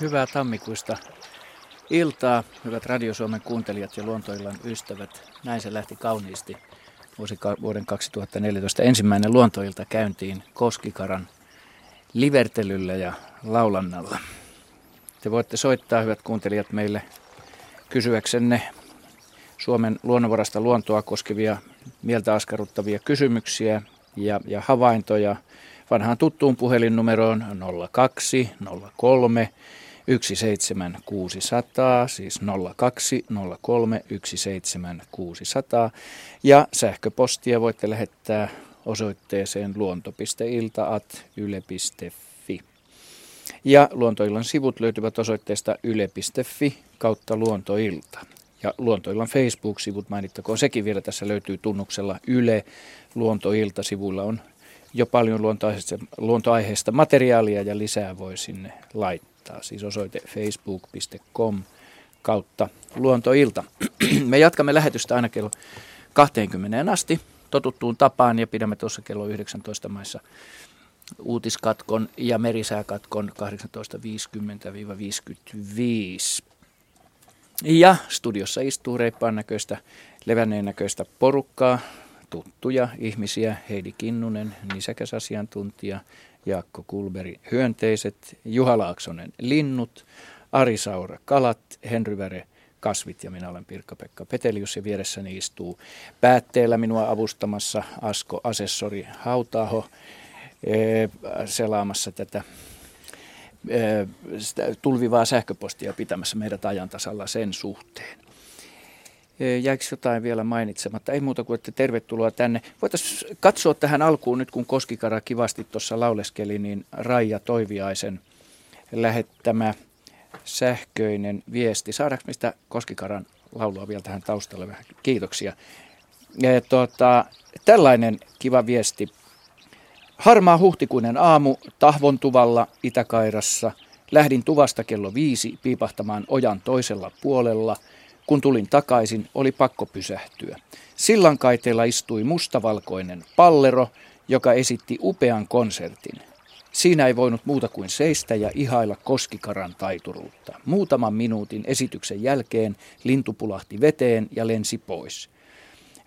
Hyvää tammikuista iltaa, hyvät Radio Suomen kuuntelijat ja luontoillan ystävät. Näin se lähti kauniisti vuoden 2014 ensimmäinen luontoilta käyntiin Koskikaran livertelyllä ja laulannalla. Te voitte soittaa, hyvät kuuntelijat, meille kysyäksenne Suomen luonnonvarasta luontoa koskevia mieltä askarruttavia kysymyksiä ja, ja havaintoja vanhaan tuttuun puhelinnumeroon 02 03 17600, siis 02 03 17600. Ja sähköpostia voitte lähettää osoitteeseen luonto.ilta.yle.fi. Ja Luontoillan sivut löytyvät osoitteesta yle.fi kautta luontoilta. Ja Luontoillan Facebook-sivut mainittakoon sekin vielä. Tässä löytyy tunnuksella Yle. Luontoilta sivuilla on jo paljon luontoaiheista materiaalia ja lisää voi sinne laittaa. Siis osoite facebook.com kautta luontoilta. Me jatkamme lähetystä aina kello 20 asti totuttuun tapaan ja pidämme tuossa kello 19 maissa uutiskatkon ja merisääkatkon 18.50-55. Ja studiossa istuu reippaan näköistä, levänneen näköistä porukkaa, tuttuja ihmisiä, Heidi Kinnunen, nisäkäsasiantuntija, Jaakko Kulberi, hyönteiset, Juha Laaksonen, linnut, Ari Saura, kalat, Henry Väre, kasvit ja minä olen Pirkka-Pekka Petelius ja vieressäni istuu päätteellä minua avustamassa Asko Asessori Hautaho selaamassa tätä tulvivaa sähköpostia pitämässä meidät ajan tasalla sen suhteen. Jäikö jotain vielä mainitsematta? Ei muuta kuin, että tervetuloa tänne. Voitaisiin katsoa tähän alkuun nyt, kun Koskikara kivasti tuossa lauleskeli, niin Raija Toiviaisen lähettämä sähköinen viesti. Saadaanko mistä Koskikaran laulua vielä tähän taustalle vähän? Kiitoksia. Ja, tuota, tällainen kiva viesti. Harmaa huhtikuinen aamu Tahvontuvalla Itäkairassa. Lähdin tuvasta kello viisi piipahtamaan ojan toisella puolella – kun tulin takaisin, oli pakko pysähtyä. Sillankaiteella istui mustavalkoinen pallero, joka esitti upean konsertin. Siinä ei voinut muuta kuin seistä ja ihailla koskikaran taituruutta. Muutaman minuutin esityksen jälkeen lintu pulahti veteen ja lensi pois.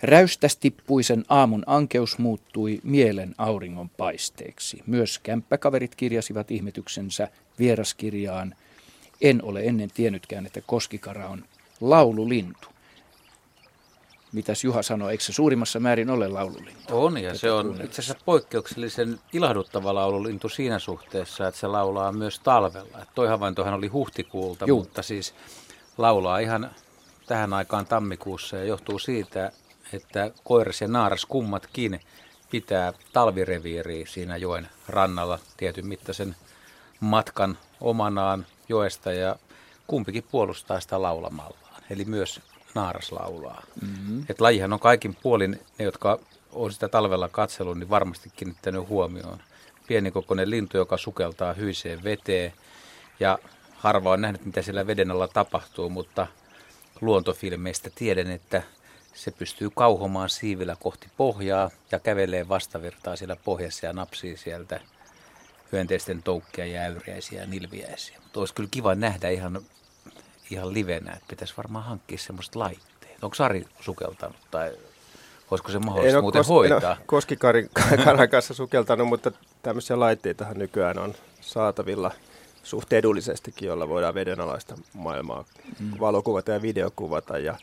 Räystästippuisen aamun ankeus muuttui mielen auringon paisteeksi. Myös kämppäkaverit kirjasivat ihmetyksensä vieraskirjaan. En ole ennen tiennytkään, että koskikara on laululintu. Mitäs Juha sanoi, eikö se suurimmassa määrin ole laululintu? On ja se on itse asiassa poikkeuksellisen ilahduttava laululintu siinä suhteessa, että se laulaa myös talvella. Että toi havaintohan oli huhtikuulta, Juh. mutta siis laulaa ihan tähän aikaan tammikuussa ja johtuu siitä, että koiras ja naaras kummatkin pitää talvireviiriä siinä joen rannalla tietyn mittaisen matkan omanaan joesta ja kumpikin puolustaa sitä laulamalla eli myös naaras laulaa. Mm-hmm. Et lajihan on kaikin puolin, ne jotka on sitä talvella katsellut, niin varmasti kiinnittänyt huomioon. Pienikokoinen lintu, joka sukeltaa hyiseen veteen ja harva on nähnyt, mitä siellä veden alla tapahtuu, mutta luontofilmeistä tiedän, että se pystyy kauhomaan siivillä kohti pohjaa ja kävelee vastavirtaa siellä pohjassa ja napsii sieltä hyönteisten toukkia ja äyriäisiä ja nilviäisiä. Mutta olisi kyllä kiva nähdä ihan ihan livenä, että pitäisi varmaan hankkia semmoista laitteet. Onko Sari sukeltanut tai olisiko se mahdollista en muuten kos- hoitaa? En koskikaran kanssa sukeltanut, mutta tämmöisiä laitteitahan nykyään on saatavilla suht edullisestikin, jolla voidaan vedenalaista maailmaa mm. valokuvata ja videokuvata. Ja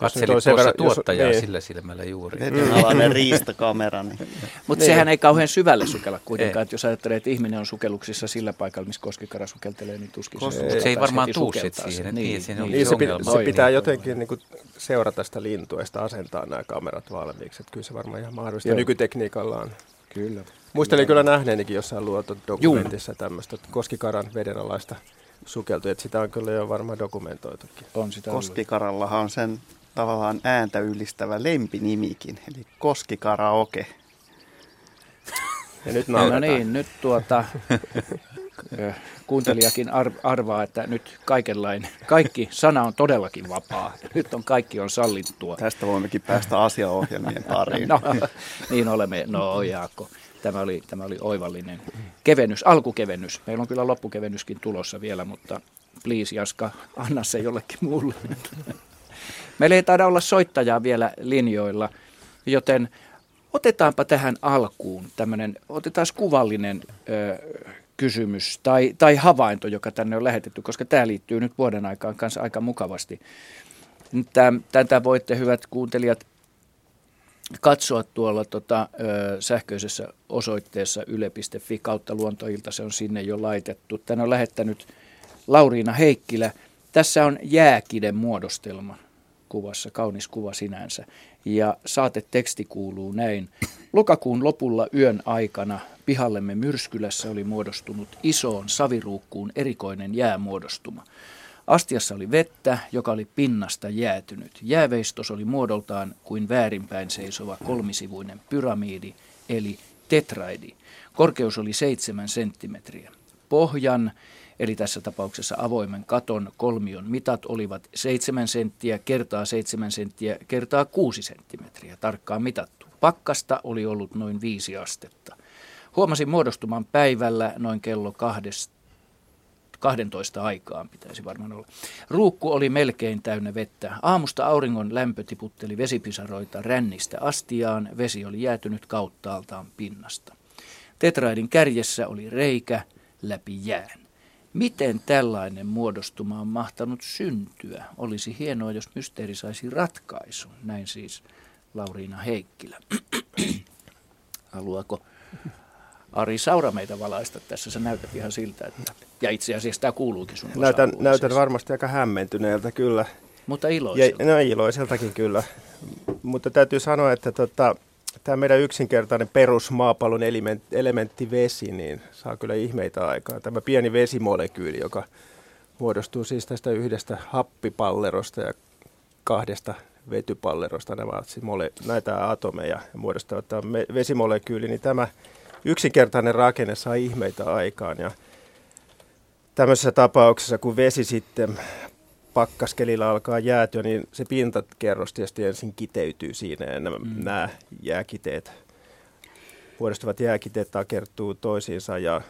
Katselit tuossa verran, tuottajaa jos, niin. sillä silmällä juuri. Vedenalainen riistakamera. Niin. Mutta niin. sehän ei kauhean syvälle sukella kuitenkaan. Että jos ajattelee, että ihminen on sukelluksissa sillä paikalla, missä koskikara sukeltelee, niin tuskin Kos- se, se ei varmaan tuu siihen. Niin, niin, niin, niin se, pit, se pitää jotenkin niin kuin seurata sitä lintua ja sitä asentaa nämä kamerat valmiiksi. Että kyllä se varmaan ihan mahdollista Joo. nykytekniikalla on. Kyllä. Muistelin kyllä nähneenikin jossain luotodokumentissa tämmöistä koskikaran vedenalaista sukeltu, että sitä on kyllä jo varmaan dokumentoitukin. On sitä Koskikarallahan on sen tavallaan ääntä ylistävä lempinimikin, eli Koskikaraoke. Ja nyt no niin, nyt tuota, kuuntelijakin arvaa, että nyt kaikenlainen, kaikki sana on todellakin vapaa. Nyt on kaikki on sallittua. Tästä voimmekin päästä asiaohjelmien pariin. no, niin olemme. No Jaakko, tämä oli, tämä oli oivallinen kevennys, alkukevennys. Meillä on kyllä loppukevennyskin tulossa vielä, mutta please Jaska, anna se jollekin muulle. Meillä ei taida olla soittajaa vielä linjoilla, joten otetaanpa tähän alkuun tämmöinen, otetaan kuvallinen ö, kysymys tai, tai havainto, joka tänne on lähetetty, koska tämä liittyy nyt vuoden aikaan kanssa aika mukavasti. Tätä voitte, hyvät kuuntelijat, katsoa tuolla tota, ö, sähköisessä osoitteessa yle.fi kautta luontoilta, se on sinne jo laitettu. Tänne on lähettänyt Lauriina Heikkilä. Tässä on jääkiden muodostelma kuvassa, kaunis kuva sinänsä. Ja saateteksti kuuluu näin. Lokakuun lopulla yön aikana pihallemme Myrskylässä oli muodostunut isoon saviruukkuun erikoinen jäämuodostuma. Astiassa oli vettä, joka oli pinnasta jäätynyt. Jääveistos oli muodoltaan kuin väärinpäin seisova kolmisivuinen pyramiidi, eli tetraidi. Korkeus oli seitsemän senttimetriä. Pohjan, eli tässä tapauksessa avoimen katon kolmion mitat olivat 7 senttiä kertaa 7 senttiä kertaa 6 senttimetriä tarkkaan mitattu. Pakkasta oli ollut noin 5 astetta. Huomasin muodostuman päivällä noin kello kahdesta 12 aikaan pitäisi varmaan olla. Ruukku oli melkein täynnä vettä. Aamusta auringon lämpö tiputteli vesipisaroita rännistä astiaan. Vesi oli jäätynyt kauttaaltaan pinnasta. Tetraidin kärjessä oli reikä läpi jään. Miten tällainen muodostuma on mahtanut syntyä? Olisi hienoa, jos mysteeri saisi ratkaisun. Näin siis Lauriina Heikkilä. Haluaako Ari Saura meitä valaista tässä. Se näytät ihan siltä, että... Ja itse asiassa tämä kuuluukin sun Näytän, näytän varmasti aika hämmentyneeltä kyllä. Mutta iloiselta. Ja, no iloiseltakin kyllä. Mutta täytyy sanoa, että tota, tämä meidän yksinkertainen perusmaapallon elementti, elementti vesi, niin saa kyllä ihmeitä aikaa. Tämä pieni vesimolekyyli, joka muodostuu siis tästä yhdestä happipallerosta ja kahdesta vetypallerosta. Nämä siis mole, näitä atomeja ja muodostavat tämä vesimolekyyli, niin tämä yksinkertainen rakenne saa ihmeitä aikaan. Ja tämmöisessä tapauksessa, kun vesi sitten pakkaskelillä alkaa jäätyä, niin se pintakerros tietysti ensin kiteytyy siinä ja nämä, mm. nämä jääkiteet, muodostuvat jääkiteet takertuu toisiinsa ja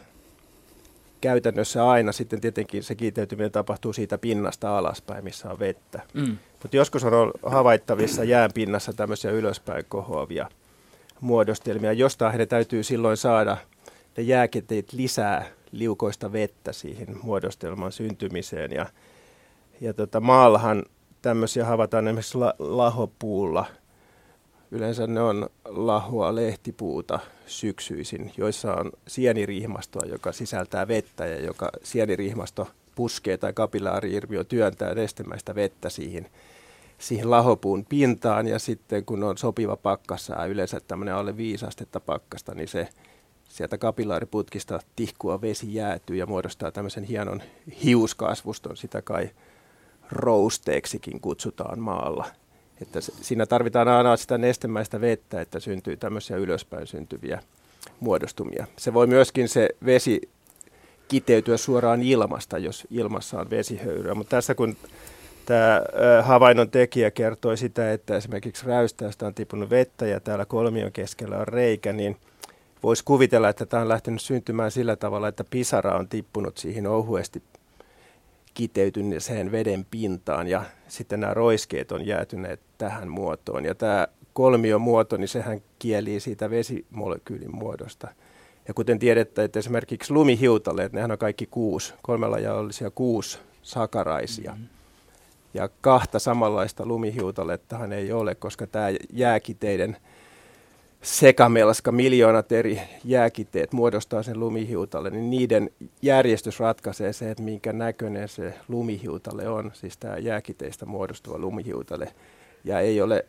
käytännössä aina sitten tietenkin se kiteytyminen tapahtuu siitä pinnasta alaspäin, missä on vettä. Mm. Mutta joskus on havaittavissa jään pinnassa tämmöisiä ylöspäin kohoavia muodostelmia. Jostain heidän täytyy silloin saada ne jääkiteet lisää liukoista vettä siihen muodostelman syntymiseen. Ja, ja tota, maallahan tämmöisiä havaitaan esimerkiksi la, lahopuulla. Yleensä ne on lahua lehtipuuta syksyisin, joissa on sienirihmastoa, joka sisältää vettä ja joka sienirihmasto puskee tai kapillaari-irvio työntää nestemäistä vettä siihen siihen lahopuun pintaan. Ja sitten kun on sopiva pakkassa, yleensä tämmöinen alle 5 astetta pakkasta, niin se sieltä kapillaariputkista tihkua vesi jäätyy ja muodostaa tämmöisen hienon hiuskasvuston, sitä kai rousteeksikin kutsutaan maalla. Että siinä tarvitaan aina sitä nestemäistä vettä, että syntyy tämmöisiä ylöspäin syntyviä muodostumia. Se voi myöskin se vesi kiteytyä suoraan ilmasta, jos ilmassa on vesihöyryä, mutta tässä kun Tämä havainnon tekijä kertoi sitä, että esimerkiksi räystäistä on tipunut vettä ja täällä kolmion keskellä on reikä, niin voisi kuvitella, että tämä on lähtenyt syntymään sillä tavalla, että pisara on tippunut siihen ohuesti kiteytyneeseen veden pintaan ja sitten nämä roiskeet on jäätyneet tähän muotoon. Ja tämä kolmion muoto, niin sehän kielii siitä vesimolekyylin muodosta. Ja kuten tiedettä, että esimerkiksi lumihiutaleet, nehän on kaikki kuusi, kolmella jaollisia kuusi sakaraisia. Mm-hmm ja kahta samanlaista lumihiutalettahan ei ole, koska tämä jääkiteiden sekamelska, miljoonat eri jääkiteet muodostaa sen lumihiutalle, niin niiden järjestys ratkaisee se, että minkä näköinen se lumihiutale on, siis tämä jääkiteistä muodostuva lumihiutale. Ja ei ole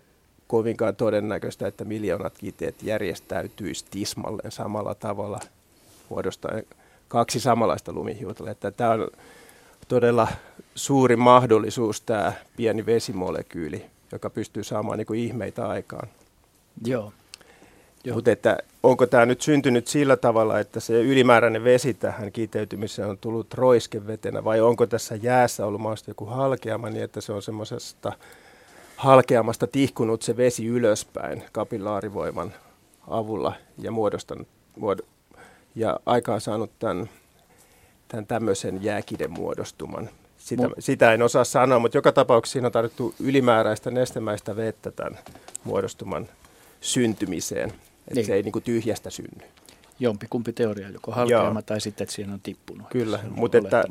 kovinkaan todennäköistä, että miljoonat kiteet järjestäytyisi tismalleen samalla tavalla muodostaen kaksi samanlaista lumihiutaletta. Tämä on todella suuri mahdollisuus tämä pieni vesimolekyyli, joka pystyy saamaan niin kuin ihmeitä aikaan. Joo. Mutta että onko tämä nyt syntynyt sillä tavalla, että se ylimääräinen vesi tähän kiteytymiseen on tullut roiskevetenä vai onko tässä jäässä ollut mahdollisesti joku halkeama niin, että se on semmoisesta halkeamasta tihkunut se vesi ylöspäin kapillaarivoiman avulla ja muodostanut, muod- ja aikaan saanut tämän, tämän tämmöisen jääkiden muodostuman. Sitä, Mu- sitä en osaa sanoa, mutta joka tapauksessa siinä on tarvittu ylimääräistä nestemäistä vettä tämän muodostuman syntymiseen. Että niin. se ei niin kuin tyhjästä synny. Jompikumpi teoria, joko halkeama Joo. tai sitten, että siinä on tippunut. Kyllä, mutta että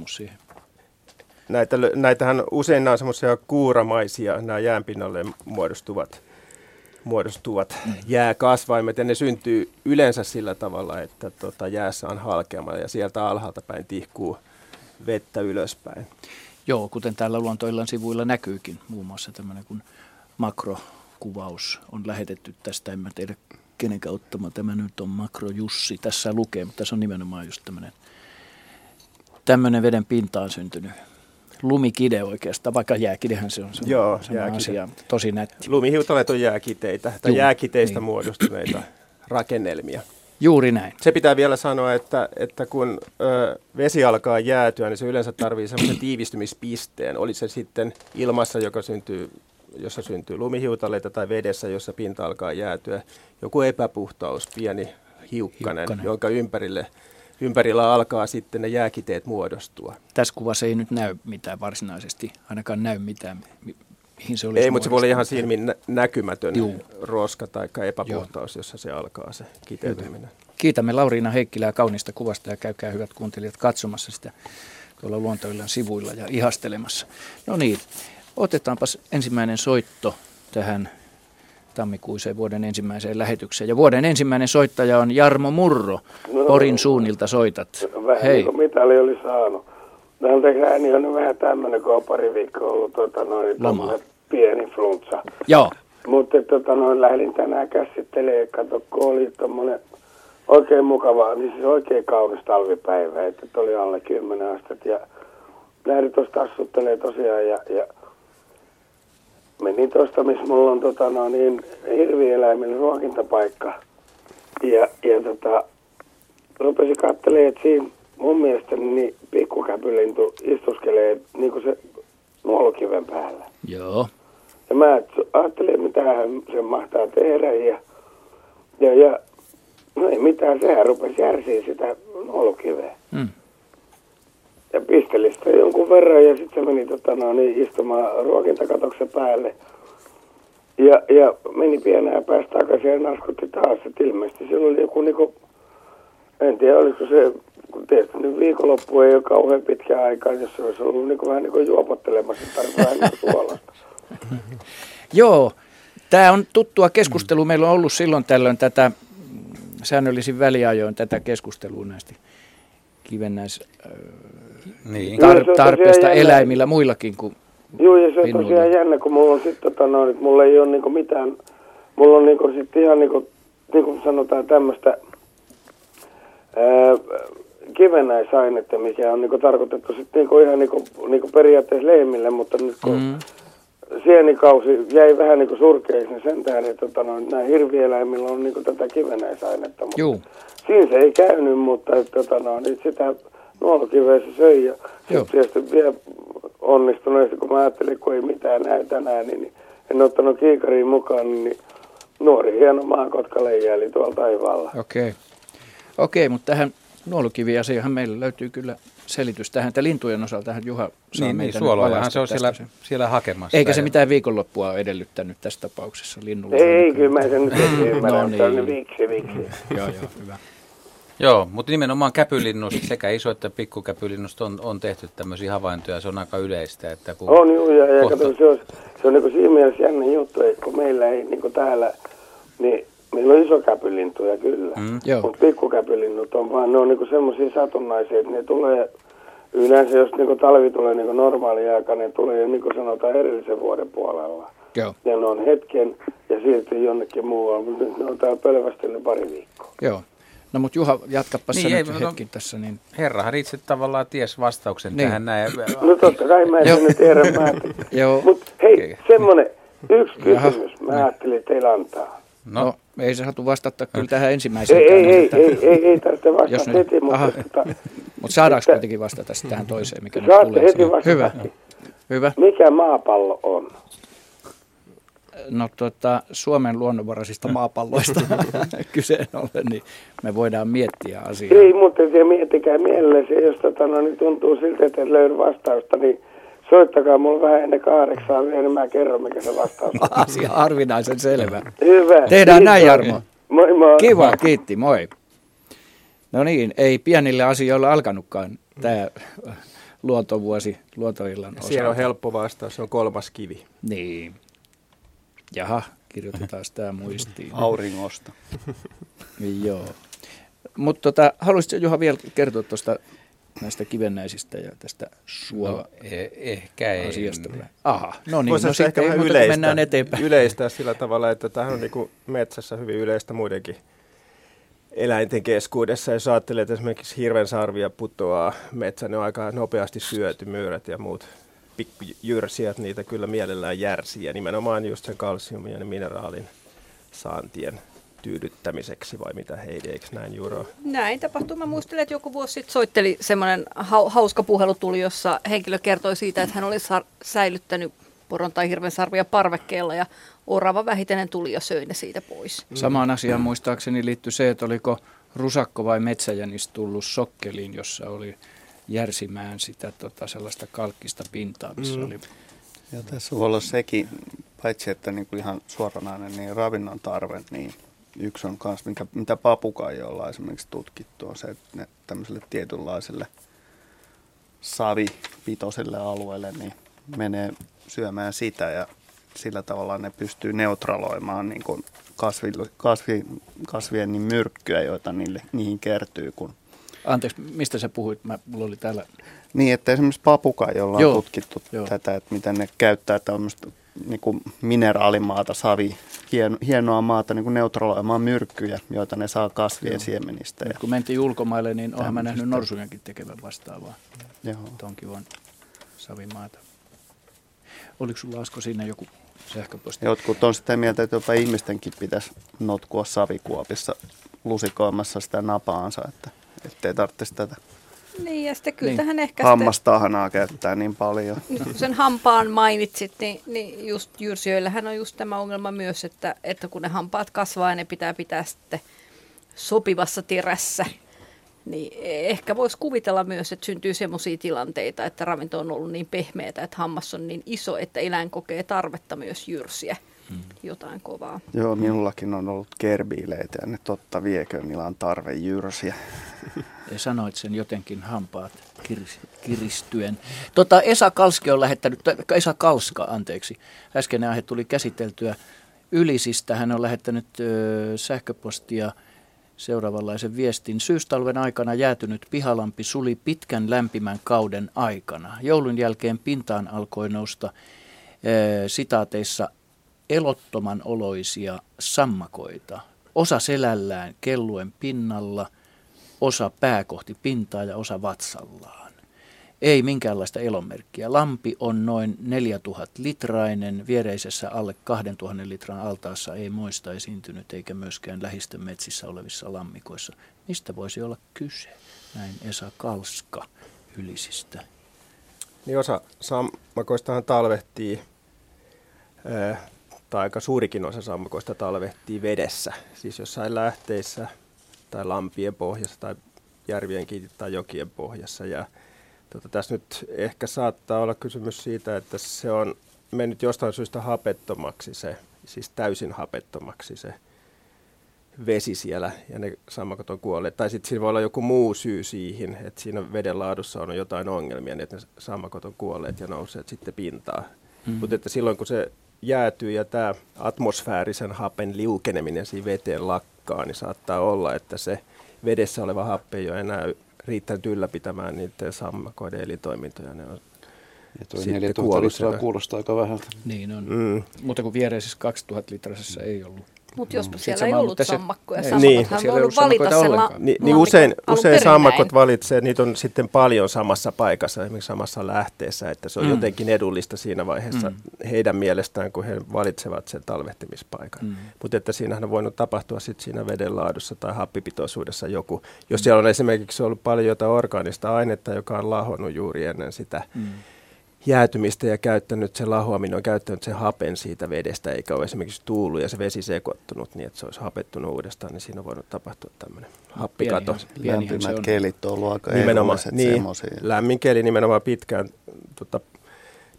näitä, näitähän usein nämä on semmoisia kuuramaisia, nämä jäänpinnalle muodostuvat, muodostuvat mm. jääkasvaimet, ja ne syntyy yleensä sillä tavalla, että tota, jäässä on halkeama ja sieltä alhaalta päin tihkuu vettä ylöspäin. Joo, kuten täällä luontoillan sivuilla näkyykin, muun muassa tämmöinen kuin makrokuvaus on lähetetty tästä, en mä tiedä kenen ottama tämä nyt on Makro Jussi, tässä lukee, mutta tässä on nimenomaan just tämmöinen tämmöinen veden pintaan syntynyt lumikide oikeastaan, vaikka jääkidehän se on se Joo, sama jääkide. asia, tosi nätti. Lumihiutaleet on jääkiteitä, tai Juu, jääkiteistä niin. muodostuneita rakennelmia. Juuri näin. Se pitää vielä sanoa, että, että kun ö, vesi alkaa jäätyä, niin se yleensä tarvitsee semmoisen tiivistymispisteen. Oli se sitten ilmassa, joka syntyy, jossa syntyy lumihiutaleita, tai vedessä, jossa pinta alkaa jäätyä. Joku epäpuhtaus, pieni hiukkanen, hiukkanen. jonka ympärille ympärillä alkaa sitten ne jääkiteet muodostua. Tässä kuvassa ei nyt näy mitään varsinaisesti, ainakaan näy mitään, mihin se olisi Ei, mutta se voi olla ihan silmin näkymätön Juu. roska tai epäpuhtaus, Joo. jossa se alkaa se kiteytyminen. Kiitämme Lauriina Heikkilää kaunista kuvasta ja käykää hyvät kuuntelijat katsomassa sitä tuolla luontoillan sivuilla ja ihastelemassa. No niin, otetaanpas ensimmäinen soitto tähän tammikuiseen vuoden ensimmäiseen lähetykseen. Ja vuoden ensimmäinen soittaja on Jarmo Murro. No, Porin suunnilta soitat. Vähän Hei. niin kuin oli, oli saanut. Täältä ääni on vähän tämmöinen, kun on pari viikkoa ollut tota, noin, pieni flunssa. Joo. Mutta tota, noin, lähdin tänään käsittelemään, kato, kun oli tommonen oikein mukava, niin siis oikein kaunis talvipäivä, että oli alle 10 astetta. Ja lähdin tuosta assuttelemaan tosiaan ja, ja menin tuosta, missä mulla on tota, no, niin, hirvieläimen ruokintapaikka. Ja, ja tota, rupesin katselemaan, että siinä mun mielestä niin pikkukäpylintu istuskelee niin kuin se nuolokiven päällä. Joo. Ja mä ajattelin, mitä se mahtaa tehdä ja, ja, ja no ei mitään, sehän rupesi järsiä sitä nuolokiveä. Mm ja pisteli sitä jonkun verran ja sitten se meni tota, no, niin, istumaan ruokintakatoksen päälle. Ja, ja meni pienää päästä takaisin ja naskutti taas, että ilmeisesti sillä oli joku niinku, en tiedä olisiko se, kun tietysti nyt viikonloppu ei ole kauhean pitkä aikaa, jos se olisi ollut niinku vähän niin kuin juopottelemassa, tarvitsee vähän niin suolasta. Joo, tämä on tuttua keskustelua. Meillä on ollut silloin tällöin tätä säännöllisin väliajoin tätä keskustelua näistä kivennäis niin. tar- tarpeesta eläimillä muillakin kuin Joo, ja se on pinnuilla. tosiaan jännä, kun mulla on sitten, tota, no, että mulla ei ole niinku mitään, mulla on niinku sitten ihan niinku, niinku sanotaan tämmöistä kivennäisainetta, mikä on niinku tarkoitettu sitten niinku ihan niinku, niinku periaatteessa lehmille, mutta nyt kun mm. sienikausi jäi vähän niinku surkeiksi, niin sen tähden, että tota, no, nämä hirvieläimillä on niinku tätä kivennäisainetta. Mutta Joo. Siinä se ei käynyt, mutta että, tota, no, niin sitä nuolokiveessä söi ja sitten tietysti vielä onnistuneesti, kun mä ajattelin, kun ei mitään näy tänään, niin en ottanut kiikariin mukaan, niin nuori hieno maakotka leijaili tuolla taivaalla. Okei. Okay. Okei, okay, mutta tähän nuolukiviasiahan meillä löytyy kyllä selitys tähän, että lintujen osalta tähän Juha saa niin, meitä niin, se on siellä, siellä hakemassa. Eikä se mitään viikonloppua edellyttänyt tässä tapauksessa linnulla. Ei, kyllä mä sen nyt ymmärrän, no niin. viksi, viksi. joo, joo, hyvä. Joo, mutta nimenomaan käpylinnusta, sekä iso että pikkukäpylinnusta on, on tehty tämmöisiä havaintoja, se on aika yleistä. Että kun on joo, ja, ja kohta... kato, se on, se on niin siinä mielessä jännä juttu, että kun meillä ei niin täällä, niin meillä on iso käpylintuja kyllä, mm. mutta pikkukäpylinnut on vaan, ne on niin semmoisia satunnaisia, että ne tulee yleensä, jos niin talvi tulee niin normaali aika, ne tulee niin kuin sanotaan edellisen vuoden puolella. Joo. Ja ne on hetken ja siirtyy jonnekin muualle, mutta nyt ne on täällä pölvästellyt pari viikkoa. Joo. No mutta Juha, jatkapa niin, nyt ei, no, hetkin tässä. Niin... Herrahan itse tavallaan ties vastauksen niin. tähän näin. No totta kai mä en nyt tiedä. Mutta hei, semmoinen yksi kysymys mä ajattelin teillä antaa. No. no, ei se saatu vastata kyllä tähän ensimmäiseen. Ei, ei, ei, ei, ei, ei tarvitse vastata Jos heti, mutta... Aha. Tota, mutta saadaanko kuitenkin vastata tähän toiseen, mikä nyt tulee? heti vastata. Hyvä. Hyvä. Mikä maapallo on? No tota, Suomen luonnonvaraisista maapalloista kyseen ollen, niin me voidaan miettiä asiaa. Ei, mutta se miettikää mielellään, jos tota, no, niin tuntuu siltä, että löydä vastausta, niin soittakaa mulle vähän ennen kahdeksaa, niin mä kerron, mikä se vastaus on. Asia harvinaisen selvä. Hyvä. Tehdään Kiitos. näin, Jarmo. Moi moi. Kiva, kiitti, moi. No niin, ei pienille asioille alkanutkaan tämä luontovuosi luontoillan osalta. Siellä on helppo vastaus, se on kolmas kivi. Niin. Jaha, kirjoitetaan tämä muistiin. Auringosta. Joo. Mutta tota, haluaisitko Juha vielä kertoa tuosta näistä kivennäisistä ja tästä suola no, eh, ehkä ei. asiasta. Aha, no niin, no sitten ehkä yleistä, mennään eteenpäin. Yleistää sillä tavalla, että tähän on niin metsässä hyvin yleistä muidenkin eläinten keskuudessa. Jos ajattelee, että esimerkiksi hirvensarvia putoaa metsään, ne on aika nopeasti syöty, myyrät ja muut pikkujyrsijät, niitä kyllä mielellään järsii. Ja nimenomaan just sen kalsiumin ja mineraalin saantien tyydyttämiseksi vai mitä Heidi, eikö näin Juro? Näin tapahtuu. Mä muistelen, että joku vuosi sitten soitteli semmoinen hauska puhelu tuli, jossa henkilö kertoi siitä, että hän oli sa- säilyttänyt poron tai hirven sarvia parvekkeella ja orava vähitellen tuli ja söi ne siitä pois. Mm. Samaan asiaan muistaakseni liittyy se, että oliko rusakko vai metsäjänis tullut sokkeliin, jossa oli järsimään sitä tota, sellaista kalkkista pintaa, missä mm. oli... Ja tässä voi olla sekin, paitsi että niin kuin ihan suoranainen niin ravinnon tarve, niin yksi on myös, mikä, mitä papukaijoilla esimerkiksi tutkittu, on se, että ne tämmöiselle tietynlaiselle savipitoiselle alueelle niin menee syömään sitä ja sillä tavalla ne pystyy neutraloimaan niin kuin kasvi, kasvi, kasvien niin myrkkyä, joita niille, niihin kertyy. Kun... Anteeksi, mistä sä puhuit? Mä, mulla oli täällä... Niin, että esimerkiksi papuka, jolla on Joo. tutkittu Joo. tätä, että miten ne käyttää tämmöistä niin kuin mineraalimaata, savi, hien, hienoa maata niin kuin neutraloimaan myrkkyjä, joita ne saa kasvien Joo. siemenistä. Nyt kun mentiin ulkomaille, niin olen mä nähnyt norsujankin tekevän vastaavaa. Joo. Tonkin on savimaata. Oliko sulla Asko siinä joku sähköposti? Jotkut on sitä mieltä, että jopa ihmistenkin pitäisi notkua savikuopissa lusikoimassa sitä napaansa, että ettei tarvitsisi tätä niin, ja sitten kyllä niin. tähän ehkä... Hammastahanaa käyttää niin paljon. Nyt kun sen hampaan mainitsit, niin, niin just jyrsijöillähän on just tämä ongelma myös, että, että kun ne hampaat kasvaa ja ne pitää pitää sitten sopivassa terässä, niin ehkä voisi kuvitella myös, että syntyy sellaisia tilanteita, että ravinto on ollut niin pehmeää, että hammas on niin iso, että eläin kokee tarvetta myös jyrsiä. Jotain kovaa. Joo, minullakin on ollut kerbiileitä ja ne totta viekö, niillä on tarve jyrsiä. Ja sanoit sen jotenkin hampaat kiristyen. Tota, Esa Kalski on lähettänyt, Esa Kalska, anteeksi, äskeinen aihe tuli käsiteltyä Ylisistä. Hän on lähettänyt ö, sähköpostia seuraavanlaisen viestin. Syystalven aikana jäätynyt pihalampi suli pitkän lämpimän kauden aikana. Joulun jälkeen pintaan alkoi nousta ö, sitaateissa elottoman oloisia sammakoita. Osa selällään kelluen pinnalla – osa pää kohti pintaa ja osa vatsallaan. Ei minkäänlaista elonmerkkiä. Lampi on noin 4000 litrainen, viereisessä alle 2000 litran altaassa ei moista esiintynyt eikä myöskään lähistön metsissä olevissa lammikoissa. Mistä voisi olla kyse? Näin Esa Kalska Ylisistä. Niin osa sammakoistahan talvehtii, tai aika suurikin osa sammakoista talvehtii vedessä, siis jossain lähteissä – tai lampien pohjassa tai järvien kiinni tai jokien pohjassa. Ja tota, tässä nyt ehkä saattaa olla kysymys siitä, että se on mennyt jostain syystä hapettomaksi se, siis täysin hapettomaksi se vesi siellä ja ne sammakot on kuolleet. Tai sitten siinä voi olla joku muu syy siihen, että siinä veden laadussa on jotain ongelmia, niin että ne sammakot on kuolleet ja nousseet sitten pintaan. Mm. Mutta että silloin kun se jäätyy ja tämä atmosfäärisen hapen liukeneminen siinä veteen lakkaa, niin saattaa olla, että se vedessä oleva happe ei ole enää riittänyt ylläpitämään niiden sammakoiden elintoimintoja. Ne on ja tuo 4000 litraa kuulostaa aika vähältä. Niin on. Mm. Mutta kun viereisessä 2000 litrasessa ei ollut mutta jospa mm. siellä ei ollut se, sammakkoja. Sammakothan niin. voinut valita sen la- Ni, niin usein, usein sammakot valitsee, niitä on sitten paljon samassa paikassa, esimerkiksi samassa lähteessä, että se on mm. jotenkin edullista siinä vaiheessa mm. heidän mielestään, kun he valitsevat sen talvehtimispaikan. Mm. Mutta että siinähän on voinut tapahtua sitten siinä veden laadussa tai happipitoisuudessa joku. Jos mm. siellä on esimerkiksi ollut paljon jotain orgaanista ainetta, joka on lahonnut juuri ennen sitä mm jäätymistä ja käyttänyt sen lahoaminen on käyttänyt sen hapen siitä vedestä, eikä ole esimerkiksi tuullut ja se vesi sekoittunut niin, että se olisi hapettunut uudestaan, niin siinä on voinut tapahtua tämmöinen happikato. Lämpimät kelit on ollut aika nimenomaan, niin, lämmin keli nimenomaan pitkään, tota,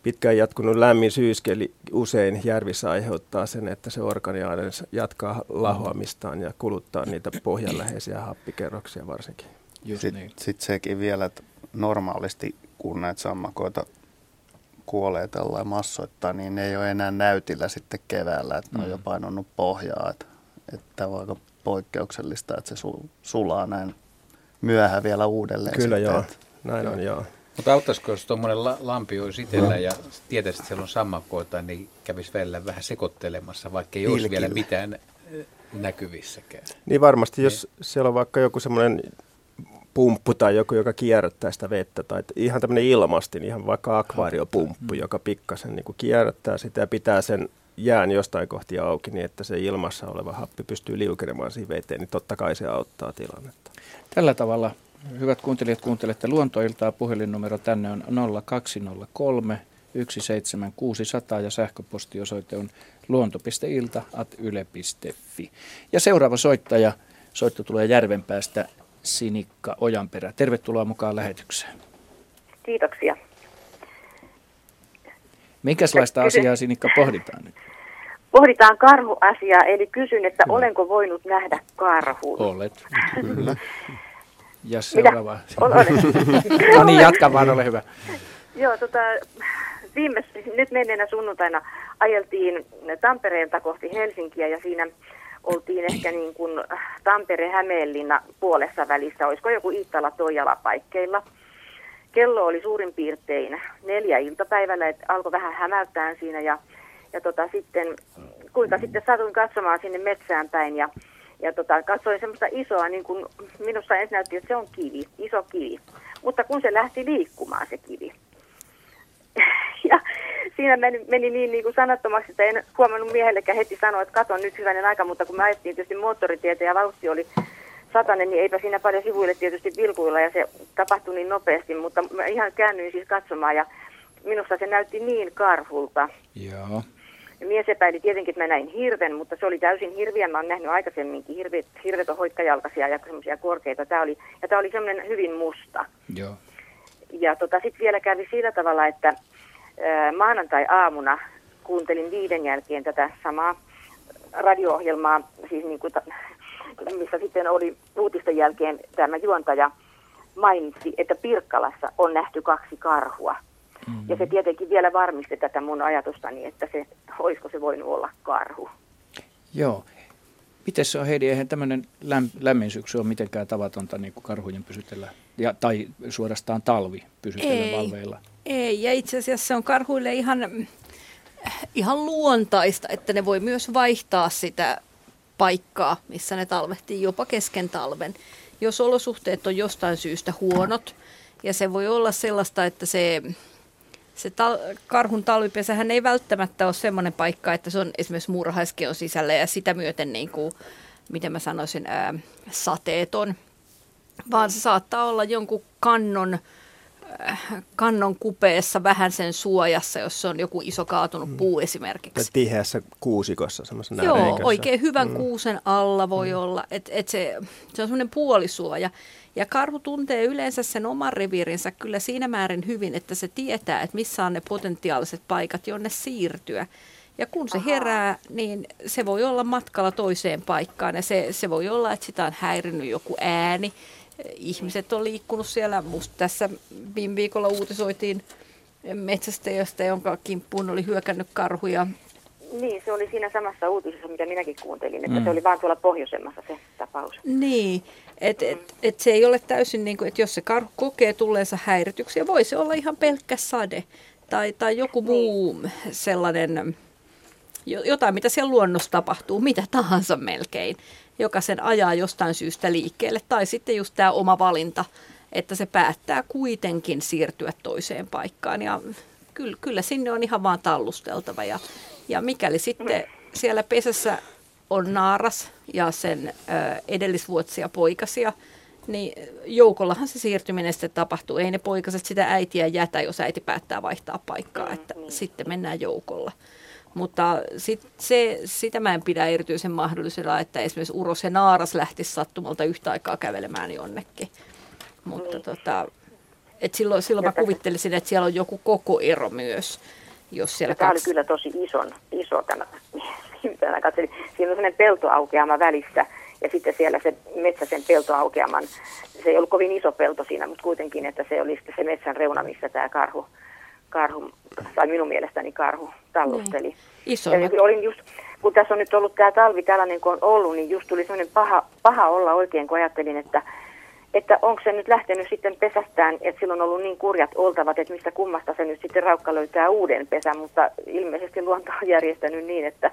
pitkään jatkunut lämmin syyskeli usein järvissä aiheuttaa sen, että se organiainen jatkaa lahoamistaan ja kuluttaa niitä pohjanläheisiä happikerroksia varsinkin. Sitten niin. sit sekin vielä, että normaalisti kun näitä sammakoita kuolee tällä massoittaa, niin ne ei ole enää näytillä sitten keväällä, että ne on jo mm. painonut pohjaa. Että, että on aika poikkeuksellista, että se sulaa näin myöhään vielä uudelleen. Kyllä sitten, joo, että, näin on joo. Mutta auttaisiko, jos tuommoinen la- lampi olisi itsellä ja tietäisi, että siellä on sammakoita, niin kävisi välillä vähän sekoittelemassa, vaikka ei olisi vielä mitään näkyvissäkään. Niin varmasti, niin. jos siellä on vaikka joku semmoinen pumppu tai joku, joka kierrättää sitä vettä, tai ihan tämmöinen ilmastin, ihan vaikka akvaariopumppu, mm. joka pikkasen niin kierrättää sitä ja pitää sen jään jostain kohti auki niin, että se ilmassa oleva happi pystyy liukenemaan siihen veteen, niin totta kai se auttaa tilannetta. Tällä tavalla, hyvät kuuntelijat, kuuntelette luontoiltaa. Puhelinnumero tänne on 0203 17600 ja sähköpostiosoite on luonto.ilta.yle.fi. Ja seuraava soittaja, soitto tulee Järvenpäästä, Sinikka Ojanperä. Tervetuloa mukaan lähetykseen. Kiitoksia. Minkälaista asiaa Sinikka pohditaan nyt? Pohditaan karhuasiaa, eli kysyn, että no. olenko voinut nähdä karhun? Olet, kyllä. Ja seuraava. Olen. no niin, jatka vaan, ole hyvä. Joo, tota, viime, nyt menneenä sunnuntaina ajeltiin Tampereelta kohti Helsinkiä ja siinä oltiin ehkä niin kuin Tampere-Hämeenlinna puolessa välissä, olisiko joku Iittala-Toijala paikkeilla. Kello oli suurin piirtein neljä iltapäivällä, että alkoi vähän hämäyttää siinä ja, ja tota, sitten, kuinka sitten satuin katsomaan sinne metsään päin ja, ja tota, katsoin semmoista isoa, niin kuin minusta ensin näytti, että se on kivi, iso kivi. Mutta kun se lähti liikkumaan se kivi, ja siinä meni, meni niin, niin kuin sanattomaksi, että en huomannut miehellekään heti sanoa, että katon nyt hyvänen aika, mutta kun me ajettiin tietysti moottoritietä ja vauhti oli satanen, niin eipä siinä paljon sivuille tietysti vilkuilla ja se tapahtui niin nopeasti, mutta mä ihan käännyin siis katsomaan ja minusta se näytti niin karhulta. Joo. Ja mies epäili tietenkin, että mä näin hirven, mutta se oli täysin hirviä. Mä oon nähnyt aikaisemminkin. Hirvet, hirvet on hoikkajalkaisia ja semmoisia korkeita. Tää oli, ja tämä oli semmoinen hyvin musta. Joo. Ja tota, sitten vielä kävi sillä tavalla, että maanantai-aamuna kuuntelin viiden jälkeen tätä samaa radio-ohjelmaa, siis niin kuin, missä sitten oli uutisten jälkeen tämä juontaja mainitsi, että Pirkkalassa on nähty kaksi karhua. Mm-hmm. Ja se tietenkin vielä varmisti tätä mun ajatustani, että se, olisiko se voinut olla karhu. Joo. Miten se on Heidi, eihän tämmöinen läm, lämmin syksy ole mitenkään tavatonta niin kuin karhujen pysytellä, ja, tai suorastaan talvi pysytellä Ei. valveilla? Ei, ja itse asiassa se on karhuille ihan, ihan luontaista, että ne voi myös vaihtaa sitä paikkaa, missä ne talvehtii jopa kesken talven. Jos olosuhteet on jostain syystä huonot, ja se voi olla sellaista, että se, se tal- karhun talvipesähän ei välttämättä ole semmoinen paikka, että se on esimerkiksi muurahaiskeon sisällä ja sitä myöten, niin kuin, miten mä sanoisin, ää, sateeton, vaan se saattaa olla jonkun kannon kannon kupeessa vähän sen suojassa, jos se on joku iso kaatunut mm. puu esimerkiksi. Tiheässä kuusikossa semmoisena Joo, reikässä. oikein hyvän mm. kuusen alla voi mm. olla. Et, et se, se on semmoinen puolisuoja. Ja karhu tuntee yleensä sen oman reviirinsä kyllä siinä määrin hyvin, että se tietää, että missä on ne potentiaaliset paikat, jonne siirtyä. Ja kun se herää, niin se voi olla matkalla toiseen paikkaan ja se, se voi olla, että sitä on häirinyt joku ääni ihmiset on liikkunut siellä. Musta tässä viime viikolla uutisoitiin metsästäjästä, jonka kimppuun oli hyökännyt karhuja. Niin, se oli siinä samassa uutisessa, mitä minäkin kuuntelin, että mm. se oli vaan tuolla pohjoisemmassa se tapaus. Niin, että et, et se ei ole täysin niin kuin, että jos se karhu kokee tulleensa häirityksiä, voi se olla ihan pelkkä sade tai, tai joku niin. muu sellainen, jotain mitä siellä luonnossa tapahtuu, mitä tahansa melkein joka sen ajaa jostain syystä liikkeelle. Tai sitten just tämä oma valinta, että se päättää kuitenkin siirtyä toiseen paikkaan. Ja kyllä, kyllä sinne on ihan vaan tallusteltava. Ja, ja mikäli sitten siellä pesässä on naaras ja sen ö, edellisvuotisia poikasia, niin joukollahan se siirtyminen sitten tapahtuu. Ei ne poikaset sitä äitiä jätä, jos äiti päättää vaihtaa paikkaa, että niin. sitten mennään joukolla. Mutta sit se, sitä mä en pidä erityisen mahdollisella, että esimerkiksi Uros ja Naaras lähtisi sattumalta yhtä aikaa kävelemään jonnekin. Mutta niin. tota, et silloin, silloin mä kuvittelisin, että siellä on joku koko ero myös. Jos siellä tämä kaksi... oli kyllä tosi ison, iso tämä, mitä katselin. Siinä on sellainen peltoaukeama välissä ja sitten siellä se metsä sen peltoaukeaman, se ei ollut kovin iso pelto siinä, mutta kuitenkin, että se oli sitten se metsän reuna, missä tämä karhu, karhu tai minun mielestäni karhu tallusteli. Niin. Iso. olin just, kun tässä on nyt ollut tämä talvi tällainen kuin on ollut, niin just tuli sellainen paha, paha olla oikein, kun ajattelin, että että onko se nyt lähtenyt sitten pesästään, että silloin on ollut niin kurjat oltavat, että mistä kummasta se nyt sitten raukka löytää uuden pesän, mutta ilmeisesti luonto on järjestänyt niin, että,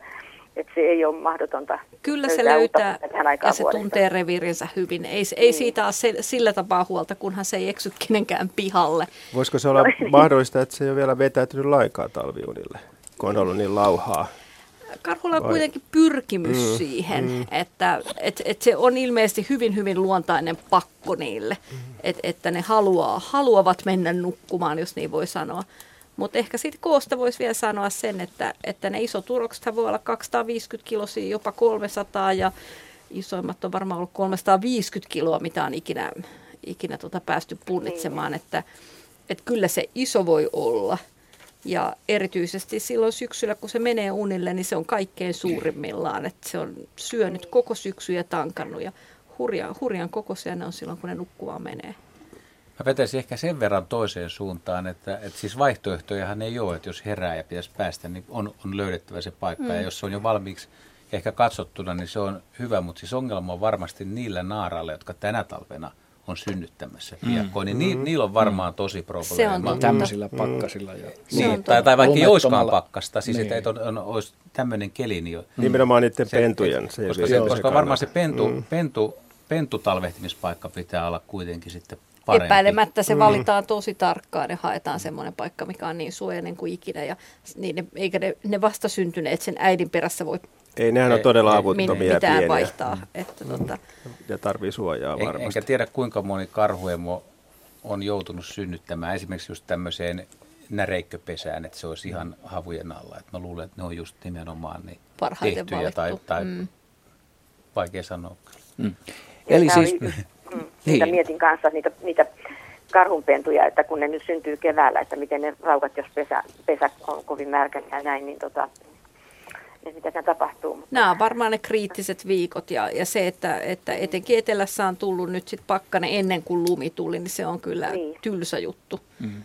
että se ei ole mahdotonta Kyllä se löytää ja se vuodesta. tuntee reviirinsä hyvin. Ei, ei niin. siitä ole se, sillä tapaa huolta, kunhan se ei eksy kenenkään pihalle. Voisiko se olla no, mahdollista, että se ei ole vielä vetäytynyt lainkaan talviunille, kun on ollut niin lauhaa? Karhulla on kuitenkin pyrkimys mm, siihen, mm. että et, et se on ilmeisesti hyvin, hyvin luontainen pakko niille, mm. et, että ne haluaa, haluavat mennä nukkumaan, jos niin voi sanoa. Mutta ehkä sitten koosta voisi vielä sanoa sen, että, että ne isot urokset voi olla 250 kilosia, jopa 300 ja isoimmat on varmaan ollut 350 kiloa, mitä on ikinä, ikinä tuota päästy punnitsemaan, niin. että, että kyllä se iso voi olla – ja erityisesti silloin syksyllä, kun se menee unille, niin se on kaikkein suurimmillaan. Että se on syönyt koko syksy ja tankannut ja hurjan, hurjan kokoisia ne on silloin, kun ne nukkuvaan menee. Mä vetäisin ehkä sen verran toiseen suuntaan, että, että siis vaihtoehtojahan ei ole, että jos herää ja pitäisi päästä, niin on, on löydettävä se paikka. Mm. Ja jos se on jo valmiiksi ehkä katsottuna, niin se on hyvä, mutta siis ongelma on varmasti niillä naaraille, jotka tänä talvena – on synnyttämässä piakkoin, mm. niin mm. niillä on varmaan tosi probleema. Se on tämmöisillä pakkasilla. Ja... Niin, tai, tai vaikka ei olisikaan pakkasta, siis niin. että on, on, olisi tämmöinen keli. Niin, Nimenomaan niiden se, pentujen. Se koska, se, koska varmaan se pentu, mm. pentu, pentutalvehtimispaikka pitää olla kuitenkin sitten parempi. Epäilemättä se mm. valitaan tosi tarkkaan ja haetaan semmoinen paikka, mikä on niin suojainen kuin ikinä. Ja niin ne, eikä ne, ne vastasyntyneet sen äidin perässä voi ei, nehän on todella avuttomia mitään pieniä. vaihtaa. Että mm. tota. Ja tarvii suojaa en, varmasti. Enkä tiedä kuinka moni karhuemo on joutunut synnyttämään esimerkiksi just tämmöiseen näreikköpesään, että se olisi ihan havujen alla. Et mä luulen, että ne on just nimenomaan niin Parhaiten tehtyjä tai, tai mm. vaikea sanoa. Mm. Eli siis... Mm, niin. mietin kanssa niitä, niitä karhunpentuja, että kun ne nyt syntyy keväällä, että miten ne raukat, jos pesä, pesä on kovin märkä ja näin, niin tota, että mitä siinä tapahtuu. Mutta... Nämä on varmaan ne kriittiset viikot ja, ja se, että, että etenkin etelässä on tullut nyt sit pakkane ennen kuin lumi tuli, niin se on kyllä niin. tylsä juttu. Mm.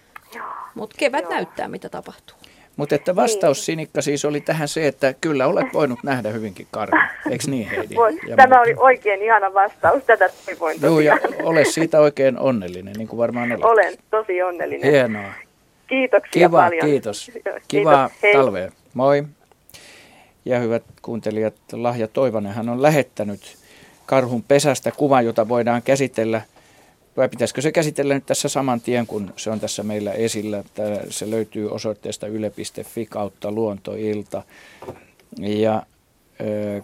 Mutta kevät Joo. näyttää, mitä tapahtuu. Mutta että vastaus niin. Sinikka siis oli tähän se, että kyllä olet voinut nähdä hyvinkin karhu. Eikö niin Heidi? Voi, tämä oli oikein ihana vastaus. Tätä toivoin Joo, ja ole siitä oikein onnellinen, niin kuin varmaan olet. Olen tosi onnellinen. Hienoa. Kiitoksia Kiva, paljon. kiitos. Kivaa talvea. Moi. Ja hyvät kuuntelijat, Lahja Toivonen hän on lähettänyt karhun pesästä kuvan, jota voidaan käsitellä. Vai pitäisikö se käsitellä nyt tässä saman tien, kun se on tässä meillä esillä. Tämä, se löytyy osoitteesta yle.fi kautta luontoilta. Ja ö,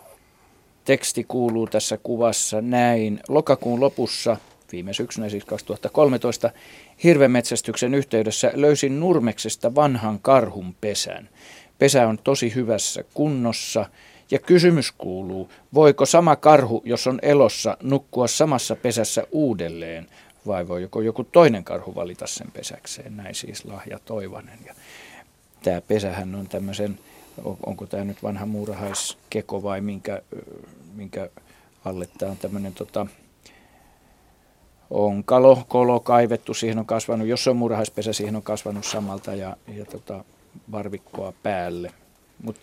teksti kuuluu tässä kuvassa näin. Lokakuun lopussa, viime syksynä siis 2013, hirvemetsästyksen yhteydessä löysin Nurmeksesta vanhan karhun pesän. Pesä on tosi hyvässä kunnossa ja kysymys kuuluu, voiko sama karhu, jos on elossa, nukkua samassa pesässä uudelleen vai voiko joku toinen karhu valita sen pesäkseen, näin siis Lahja Toivanen. Ja tämä pesähän on tämmöisen, onko tämä nyt vanha muurahaiskeko vai minkä, minkä alle tämä on tämmöinen tota, onkalo, kolo kaivettu, siihen on kasvanut, jos on muurahaispesä, siihen on kasvanut samalta ja, ja tota, varvikkoa päälle. Mutta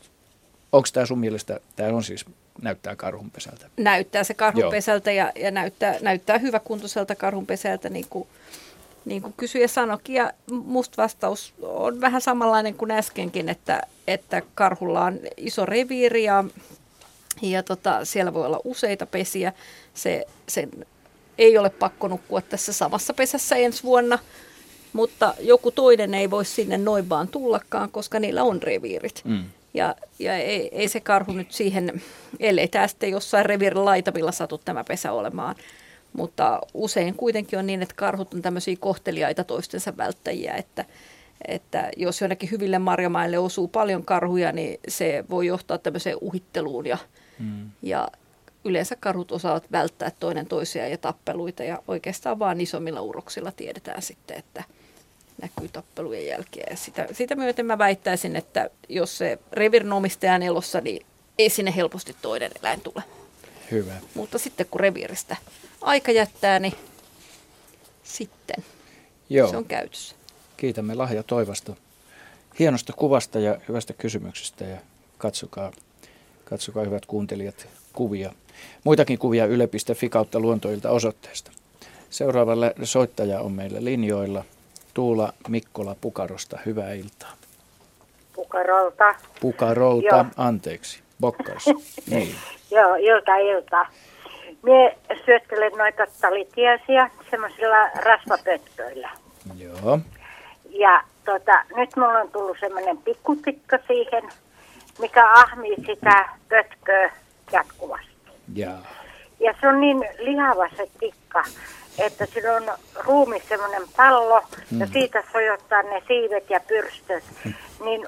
onko tämä sun mielestä, tämä on siis, näyttää karhunpesältä? Näyttää se karhunpesältä ja, ja näyttää, näyttää hyväkuntoiselta karhunpesältä, niin kuin, niin kuin kysyjä sanoikin. Ja musta vastaus on vähän samanlainen kuin äskenkin, että, että karhulla on iso reviiri ja, ja tota, siellä voi olla useita pesiä. Se, sen ei ole pakko nukkua tässä samassa pesässä ensi vuonna – mutta joku toinen ei voi sinne noin vaan tullakaan, koska niillä on reviirit. Mm. Ja, ja ei, ei se karhu nyt siihen, ellei tämä sitten jossain reviirin laitamilla satu tämä pesä olemaan. Mutta usein kuitenkin on niin, että karhut on tämmöisiä kohteliaita toistensa välttäjiä, että, että jos jonnekin hyville marjamaille osuu paljon karhuja, niin se voi johtaa tämmöiseen uhitteluun ja, mm. ja yleensä karhut osaavat välttää toinen toisiaan ja tappeluita ja oikeastaan vaan isommilla uroksilla tiedetään sitten, että näkyy tappelujen jälkeen. Ja sitä, sitä myöten mä väittäisin, että jos se revirnomistaja on elossa, niin ei sinne helposti toinen eläin tule. Hyvä. Mutta sitten kun reviiristä aika jättää, niin sitten Joo. se on käytössä. Kiitämme Lahja Toivasta hienosta kuvasta ja hyvästä kysymyksestä ja katsokaa, katsokaa hyvät kuuntelijat kuvia. Muitakin kuvia yle.fi kautta luontoilta osoitteesta. Seuraava soittaja on meillä linjoilla. Tuula Mikkola Pukarosta, hyvää iltaa. Pukarolta. Pukarolta, Joo. anteeksi. Bokkas. niin. Joo, ilta ilta. Mie syöttelen noita talitiaisia semmoisilla rasvapöttöillä. Joo. Ja tota, nyt mulla on tullut semmoinen pikkutikka siihen, mikä ahmii sitä pötköä jatkuvasti. Ja. Ja se on niin lihava se tikka, että sillä on ruumi semmoinen pallo mm. ja siitä sojottaa ne siivet ja pyrstöt. Mm. Niin,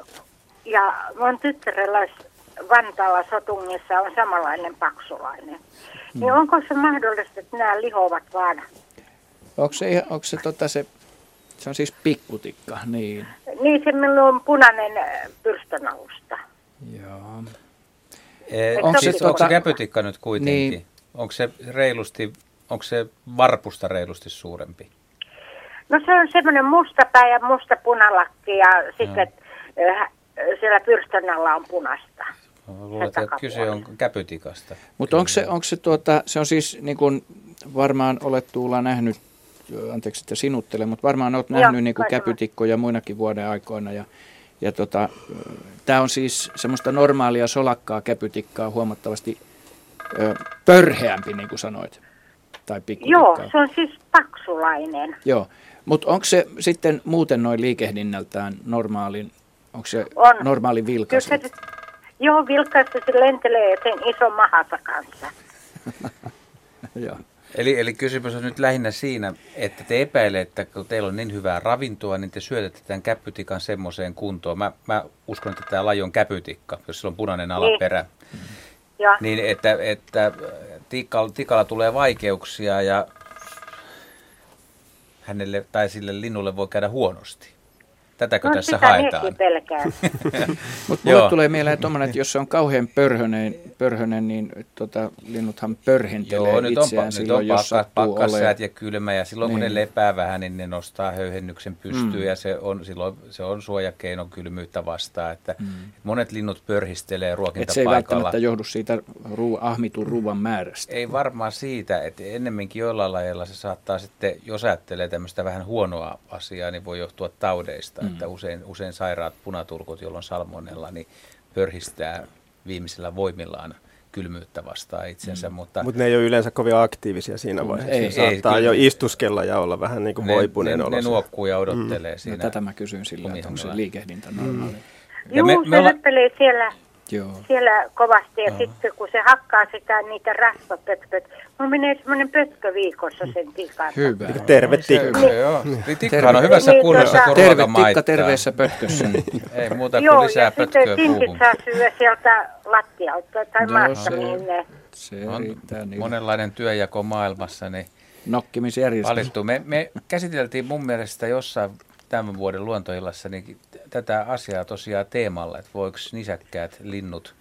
ja mun tyttärellä Vantaalla Sotungissa on samanlainen paksulainen. Mm. Niin onko se mahdollista, että nämä lihovat vaan? Onko se, onko se, tota se, se on siis pikkutikka, niin? Niin, se minulla on punainen äh, pyrstönausta. Joo. Eh, onko, se, onko se käpytikka nyt kuitenkin? Niin. Onko se reilusti, onko se varpusta reilusti suurempi? No se on semmoinen mustapää ja musta punalakki ja sitten no. siellä pyrstön alla on punasta. Luulen, että kyse on käpytikasta. Mutta onko se, onko se, tuota, se on siis niin kuin varmaan olet Tuula nähnyt, anteeksi että sinuttele, mutta varmaan olet nähnyt niin kuin käpytikkoja muinakin vuoden aikoina ja ja tota, tämä on siis semmoista normaalia solakkaa käpytikkaa huomattavasti ö, pörheämpi, niin kuin sanoit. Tai Joo, se on siis paksulainen. Joo, mutta onko se sitten muuten noin liikehdinnältään normaalin, onko se on. normaali vilkas? joo, vilkas se lentelee sen ison mahassa kanssa. joo. Eli, eli kysymys on nyt lähinnä siinä, että te epäilette, että kun teillä on niin hyvää ravintoa, niin te syötätte tämän käpytikan semmoiseen kuntoon. Mä, mä uskon, että tämä laji on käpytikka, jos sillä on punainen alaperä. Niin, ja. niin että, että tikalla, tikalla tulee vaikeuksia ja hänelle tai sille linnulle voi käydä huonosti. Tätäkö no, tässä haetaan? Mutta mulle tulee mieleen tommonen, että jos se on kauhean pörhönen, pörhönen niin tota, linnuthan pörhentelee Joo, nyt on, itseään nyt silloin, on jos pakkasäät ja kylmä ja silloin niin. kun ne niin. lepää vähän, niin ne nostaa höyhennyksen pystyyn mm. ja se on, silloin se on suojakeino kylmyyttä vastaan. Että mm. Monet linnut pörhistelee ruokintapaikalla. Et se ei välttämättä johdu siitä ruu, ahmitun ruuan määrästä. Ei varmaan siitä, että ennemminkin jollain lailla se saattaa sitten, jos ajattelee tämmöistä vähän huonoa asiaa, niin voi johtua taudeista. Mm että mm. usein, usein sairaat punaturkut, jolloin salmonella, niin pörhistää viimeisellä voimillaan kylmyyttä vastaan itsensä. Mm. Mutta Mut ne ei ole yleensä kovin aktiivisia siinä vaiheessa. Ei, saattaa ei, jo istuskella ja olla vähän niin kuin ne, voipuneen ne, ne nuokkuu ja odottelee mm. siinä. No, tätä mä kysyn sillä, että onko se liikehdintä normaali. Mm. Joo, me, me se olla... siellä Joo. siellä kovasti. Ja sitten kun se hakkaa sitä niitä rasvapötköt, mulla menee semmoinen pötkö viikossa sen tikan. Hyvä. Terve tikka. Niin. Joo. Tikka on hyvässä niin, kunnossa niin, kuin Terve tikka terveessä pötkössä. Ei muuta kuin Joo, lisää pötköä puuhun. Joo, ja sitten saa syödä sieltä lattialta tai no, maasta, niin ne... Se on niin. monenlainen työjako maailmassa, niin Nokkimisjärjestelmä. Valittu. Me, me käsiteltiin mun mielestä jossain tämän vuoden luontoillassa niin tätä asiaa tosiaan teemalla, että voiko nisäkkäät linnut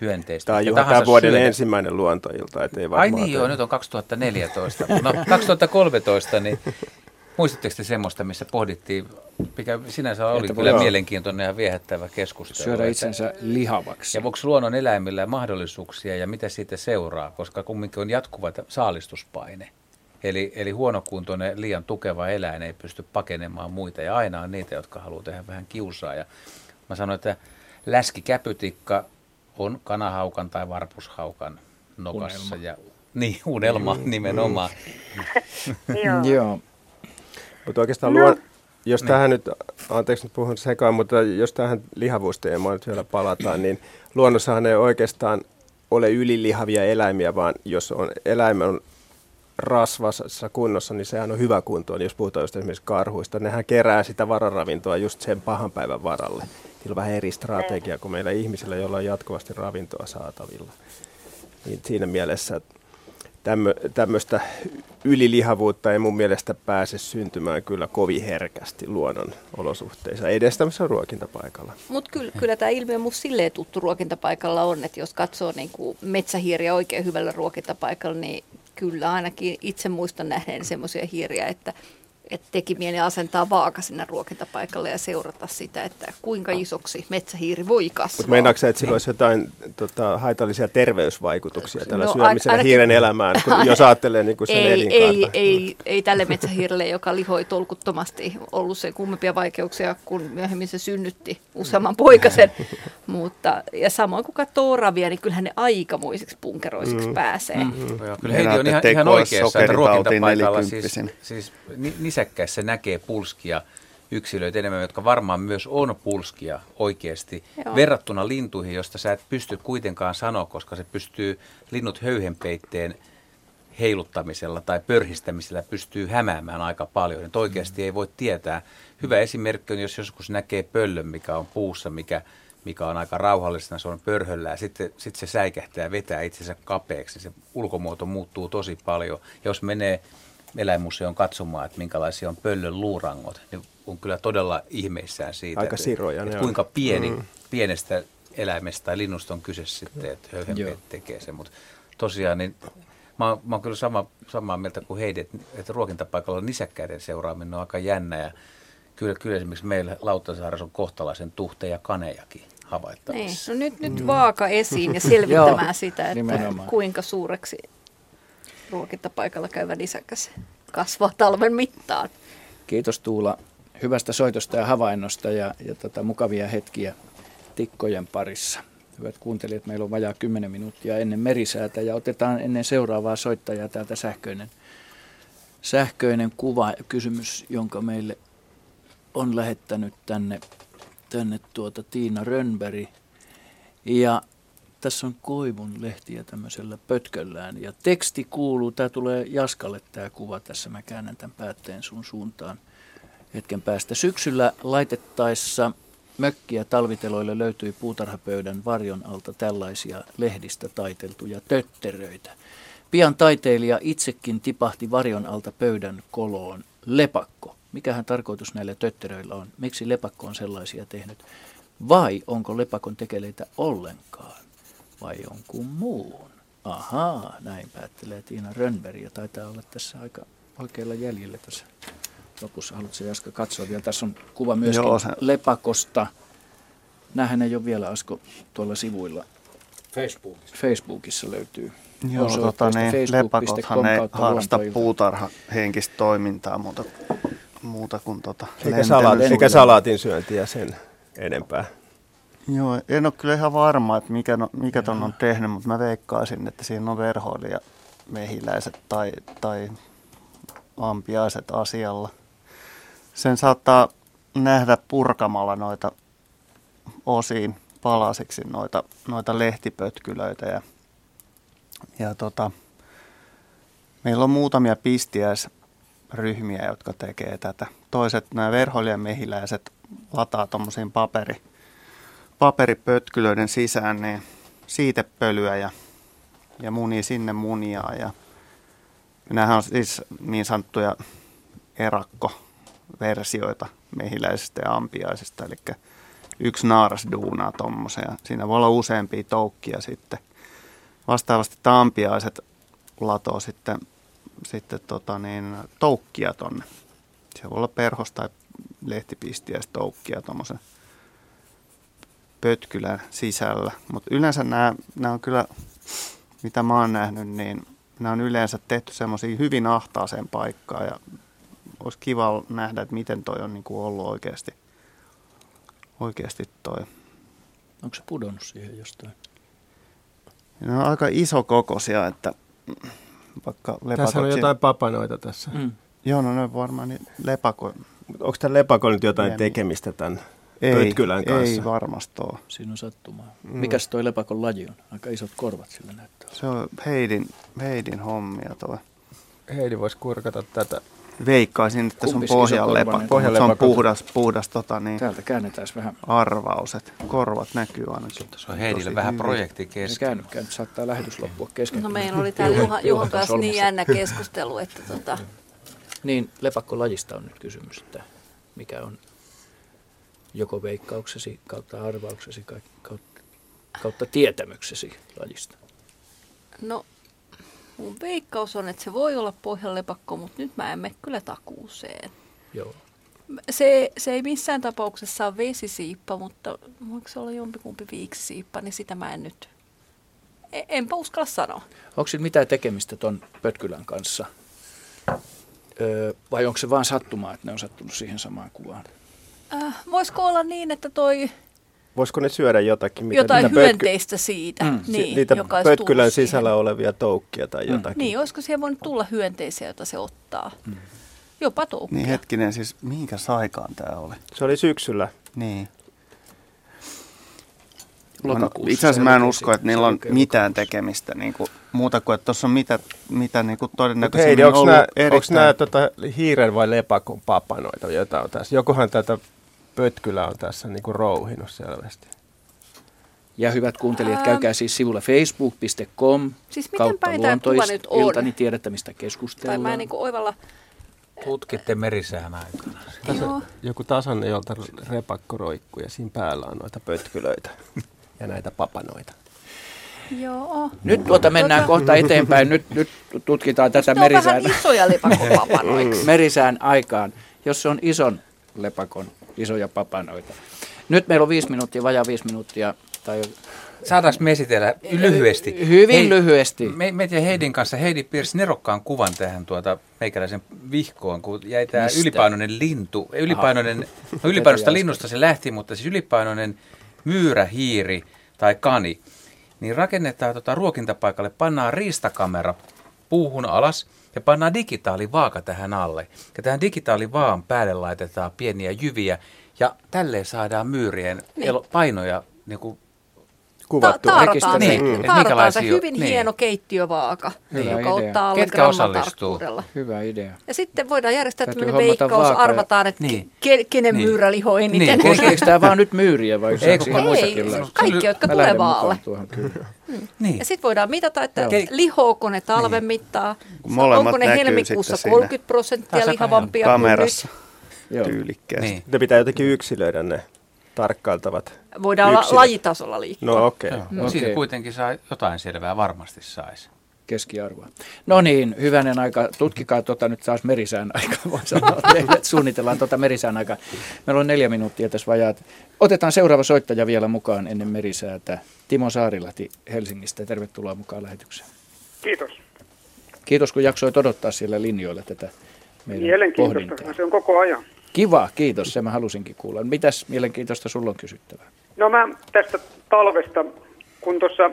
hyönteistä. Tämä on juuri tämän vuoden syödä. ensimmäinen luontoilta. Että ei Ai niin joo, nyt on 2014. No 2013, niin muistatteko te semmoista, missä pohdittiin, mikä sinänsä oli että kyllä joo. mielenkiintoinen ja viehättävä keskustelu. Syödä itsensä lihavaksi. Ja voiko luonnon eläimillä mahdollisuuksia ja mitä siitä seuraa, koska kumminkin on jatkuva saalistuspaine. Eli, eli huonokuntoinen, liian tukeva eläin ei pysty pakenemaan muita ja aina on niitä, jotka haluaa tehdä vähän kiusaa. Ja mä sanoin, että läskikäpytikka on kanahaukan tai varpushaukan nokassa. Unelma. Ja, niin, unelma mm. nimenomaan. Joo. Joo. Mutta oikeastaan no. luon, jos niin. tähän nyt, anteeksi nyt puhun sekaan, mutta jos tähän lihavuusteemaan nyt vielä palataan, niin luonnossahan ei oikeastaan ole ylilihavia eläimiä, vaan jos on eläimä on rasvassa kunnossa, niin sehän on hyvä kunto, jos puhutaan just esimerkiksi karhuista. Nehän kerää sitä vararavintoa just sen pahan päivän varalle. Niillä on vähän eri strategia kuin meillä ihmisillä, joilla on jatkuvasti ravintoa saatavilla. Niin siinä mielessä tämmöistä ylilihavuutta ei mun mielestä pääse syntymään kyllä kovin herkästi luonnon olosuhteissa, edes tämmöisellä ruokintapaikalla. Mutta kyllä, kyllä tämä ilmiö mun silleen tuttu ruokintapaikalla on, että jos katsoo niin metsähiiriä oikein hyvällä ruokintapaikalla, niin kyllä ainakin itse muistan nähneen semmoisia hiiriä, että että teki mieli asentaa vaaka sinne ruokintapaikalle ja seurata sitä, että kuinka isoksi metsähiiri voi kasvaa. Mutta meinaatko että sillä olisi jotain tota, haitallisia terveysvaikutuksia tällä no, syömisellä ainakin, hiiren elämään, kun, jos ajattelee niin kuin sen ei, ei, ei, ei tälle metsähiirelle, joka lihoi tolkuttomasti, ollut se kummempia vaikeuksia, kun myöhemmin se synnytti useamman poikasen. Mutta, ja samoin kun katsoo oravia, niin kyllähän ne aikamoiseksi punkeroisiksi mm. pääsee. Mm-hmm. No, kyllä Heidi on ihan, ihan oikeassa, että ruokintapaikalla siis, siis nisäkkäissä näkee pulskia yksilöitä enemmän, jotka varmaan myös on pulskia oikeasti, Joo. verrattuna lintuihin, josta sä et pysty kuitenkaan sanoa, koska se pystyy linnut höyhenpeitteen heiluttamisella tai pörhistämisellä pystyy hämäämään aika paljon. Että oikeasti ei voi tietää. Hyvä esimerkki on, jos joskus näkee pöllön, mikä on puussa, mikä, mikä on aika rauhallisena, se on pörhöllä ja sitten sit se säikähtää ja vetää itsensä kapeaksi. Se ulkomuoto muuttuu tosi paljon. Ja jos menee eläinmuseon katsomaan, että minkälaisia on pöllön luurangot, niin on kyllä todella ihmeissään siitä, Aika siroja, että, että kuinka pieni, mm. pienestä eläimestä tai linnusta on kyse sitten, että höyhenpeet tekee sen. Mutta tosiaan niin mä, mä oon kyllä sama, samaa mieltä kuin Heidi, että, että ruokintapaikalla nisäkkäiden seuraaminen on aika jännä ja kyllä, kyllä esimerkiksi meillä Lauttasaaressa on kohtalaisen tuhteja kanejakin havaittavissa. Niin. No nyt, nyt vaaka esiin ja selvittämään sitä, että nimenomaan. kuinka suureksi ruokintapaikalla käyvä nisäkäs kasvaa talven mittaan. Kiitos Tuula hyvästä soitosta ja havainnosta ja, ja tota, mukavia hetkiä tikkojen parissa. Hyvät kuuntelijat, meillä on vajaa 10 minuuttia ennen merisäätä ja otetaan ennen seuraavaa soittajaa täältä sähköinen, sähköinen kuva kysymys, jonka meille on lähettänyt tänne, tänne tuota Tiina Rönnberg. Ja tässä on koivun lehtiä tämmöisellä pötköllään ja teksti kuuluu, tämä tulee Jaskalle tämä kuva tässä, mä käännän tämän päätteen sun suuntaan hetken päästä. Syksyllä laitettaessa mökkiä talviteloille löytyi puutarhapöydän varjon alta tällaisia lehdistä taiteltuja tötteröitä. Pian taiteilija itsekin tipahti varjon alta pöydän koloon lepakko. Mikähän tarkoitus näillä tötteröillä on? Miksi lepakko on sellaisia tehnyt? Vai onko lepakon tekeleitä ollenkaan? Vai jonkun muun? Ahaa, näin päättelee Tiina Rönnberg ja taitaa olla tässä aika oikealla jäljellä tässä lopussa. Haluatko Jaska katsoa vielä? Tässä on kuva se... lepakosta. Nämähän ei ole vielä Asko tuolla sivuilla. Facebookissa. Facebookissa löytyy. Joo, tota, niin, lepakothan ei harrasta puutarhahenkistä toimintaa muuta, muuta kuin tota eikä, salaat, eikä salaatin syöntiä sen enempää. Joo, en ole kyllä ihan varma, että mikä, no, mikä ton on tehnyt, mutta mä veikkaisin, että siinä on verhoilija mehiläiset tai, tai ampiaiset asialla. Sen saattaa nähdä purkamalla noita osiin palasiksi noita, noita lehtipötkylöitä. Ja, ja tota, meillä on muutamia pistiäisryhmiä, jotka tekee tätä. Toiset, nämä verhoilijan mehiläiset, lataa tuommoisiin paperi, paperipötkylöiden sisään niin siitepölyä ja, ja muni sinne munia. Ja, nämähän on siis niin sanottuja erakkoversioita mehiläisestä ja ampiaisesta, eli yksi naaras duunaa tuommoisen ja siinä voi olla useampia toukkia sitten. Vastaavasti tampiaiset latoo sitten, sitten tota niin, toukkia tonne. Se voi olla perhos tai lehtipistiä toukkia tuommoisen pötkylän sisällä. Mutta yleensä nämä, nämä on kyllä, mitä mä oon nähnyt, niin nämä on yleensä tehty semmoisiin hyvin ahtaaseen paikkaan ja olisi kiva nähdä, että miten toi on niin kuin ollut oikeasti, oikeasti toi. Onko se pudonnut siihen jostain? Ne on aika iso kokoisia, että vaikka lepakot... Tässä on jotain papanoita tässä. Mm. Joo, no ne varmaan niin lepako... Onko tämä lepako nyt jotain tekemistä tämän ei, pötkylän kanssa. Ei varmasti ole. Siinä on sattumaa. Mm. Mikäs toi lepakon laji on? Aika isot korvat sillä näyttää. Se on Heidin, Heidin hommia toi. Heidi voisi kurkata tätä. Veikkaisin, että se on pohjanlepakko, se on puhdas, puhdas tota, niin Täältä käännetään vähän. arvaus, että korvat näkyy ainakin. Se on Heidille vähän hyvin. projekti kesken. Käänny, käänny, saattaa lähetys loppua kesken. No meillä oli täällä Juha, Juhan kanssa niin jännä keskustelu, että tota... Niin, lepakkolajista on nyt kysymys, että mikä on joko veikkauksesi kautta arvauksesi kautta, kautta tietämyksesi lajista? No, mun veikkaus on, että se voi olla pohjanlepakko, mutta nyt mä en mene kyllä takuuseen. Joo. Se, se ei missään tapauksessa ole vesisiippa, mutta voiko se olla jompikumpi viiksisiippa, niin sitä mä en nyt, e, enpä uskalla sanoa. Onko sillä mitään tekemistä ton Pötkylän kanssa? Öö, vai onko se vain sattumaa, että ne on sattunut siihen samaan kuvaan? Äh, voisiko olla niin, että toi... Voisiko ne syödä jotakin? Mitä, jotain hyönteistä pötky... siitä. Mm. Niin, niitä pötkylän sisällä siihen. olevia toukkia tai mm. jotakin. Niin, olisiko siihen voinut tulla hyönteisiä, joita se ottaa? Mm. Jopa toukkia. Niin hetkinen, siis mihinkä saikaan tämä oli? Se oli syksyllä. Niin. Itse asiassa mä en usko, että niillä on mitään tekemistä niin kuin, muuta kuin, että tuossa on mitä, mitä niin kuin todennäköisesti Heidi, onko nämä, erittäin... onko nämä tota, hiiren vai lepakon papanoita, joita on tässä? Jokohan tätä pötkylä on tässä niin kuin rouhinut selvästi. Ja hyvät kuuntelijat, käykää siis sivulla facebook.com siis kautta luontoisilta, niin tiedätte, mistä keskustellaan. Tai mä niin oivalla... Tutkitte merisään aikana. Tässä joku tasanne, jolta repakko roikkuu ja siinä päällä on noita pötkylöitä ja näitä papanoita. Joo. Nyt tuota mennään tuota... kohta eteenpäin. Nyt, nyt tutkitaan tätä merisään. Isoja merisään aikaan, jos se on ison lepakon isoja papanoita. Nyt meillä on viisi minuuttia, vajaa viisi minuuttia. Tai... Saadaanko me esitellä lyhyesti? Hyvin Hei, lyhyesti. Me, me ja Heidin kanssa, Heidi piirsi nerokkaan kuvan tähän tuota meikäläisen vihkoon, kun jäi tämä ylipainoinen lintu. Ylipainoinen, no ylipainosta linnusta se lähti, mutta siis ylipainoinen myyrähiiri tai kani. Niin rakennetaan tota ruokintapaikalle, pannaan riistakamera puuhun alas ja pannaan digitaalivaaka tähän alle. Ja tähän digitaalivaan päälle laitetaan pieniä jyviä ja tälleen saadaan myyrien niin. painoja niin kuin kuvattua. Ta- taarataan niin, taarataan se hyvin niin. hieno keittiövaaka, Hyvä joka idea. ottaa alle Ketkä osallistuu? Hyvä idea. Ja sitten voidaan järjestää tämmöinen veikkaus, arvataan, että niin. ke, kenen niin. myyräliho eniten. Niin. Koskeeko tämä vaan nyt myyriä vai ei, siihen muitakin kaikki, jotka tulee vaalle. Hmm. Niin. Ja sitten voidaan mitata, että Joo. lihooko ne talven niin. mittaa. Onko ne helmikuussa 30 prosenttia lihavampia kamerassa. Tyylikkäästi. Niin. Ne pitää jotenkin yksilöidä ne tarkkailtavat Voidaan yksilöt. olla lajitasolla liikkua. No okei. Okay. No, okay. Siitä kuitenkin saa jotain selvää, varmasti saisi. Keskiarvoa. No niin, hyvänen aika. Tutkikaa tuota nyt taas merisään aikaa, voi sanoa. Suunnitellaan tuota merisään aikaa. Meillä on neljä minuuttia tässä vajaat. Otetaan seuraava soittaja vielä mukaan ennen merisäätä. Timo Saarilahti Helsingistä. Tervetuloa mukaan lähetykseen. Kiitos. Kiitos, kun jaksoit odottaa siellä linjoilla tätä meidän Mielenkiintoista, pohdintaa. se on koko ajan. Kiva, kiitos. Se mä halusinkin kuulla. Mitäs mielenkiintoista sulla on kysyttävää? No mä tästä talvesta, kun tuossa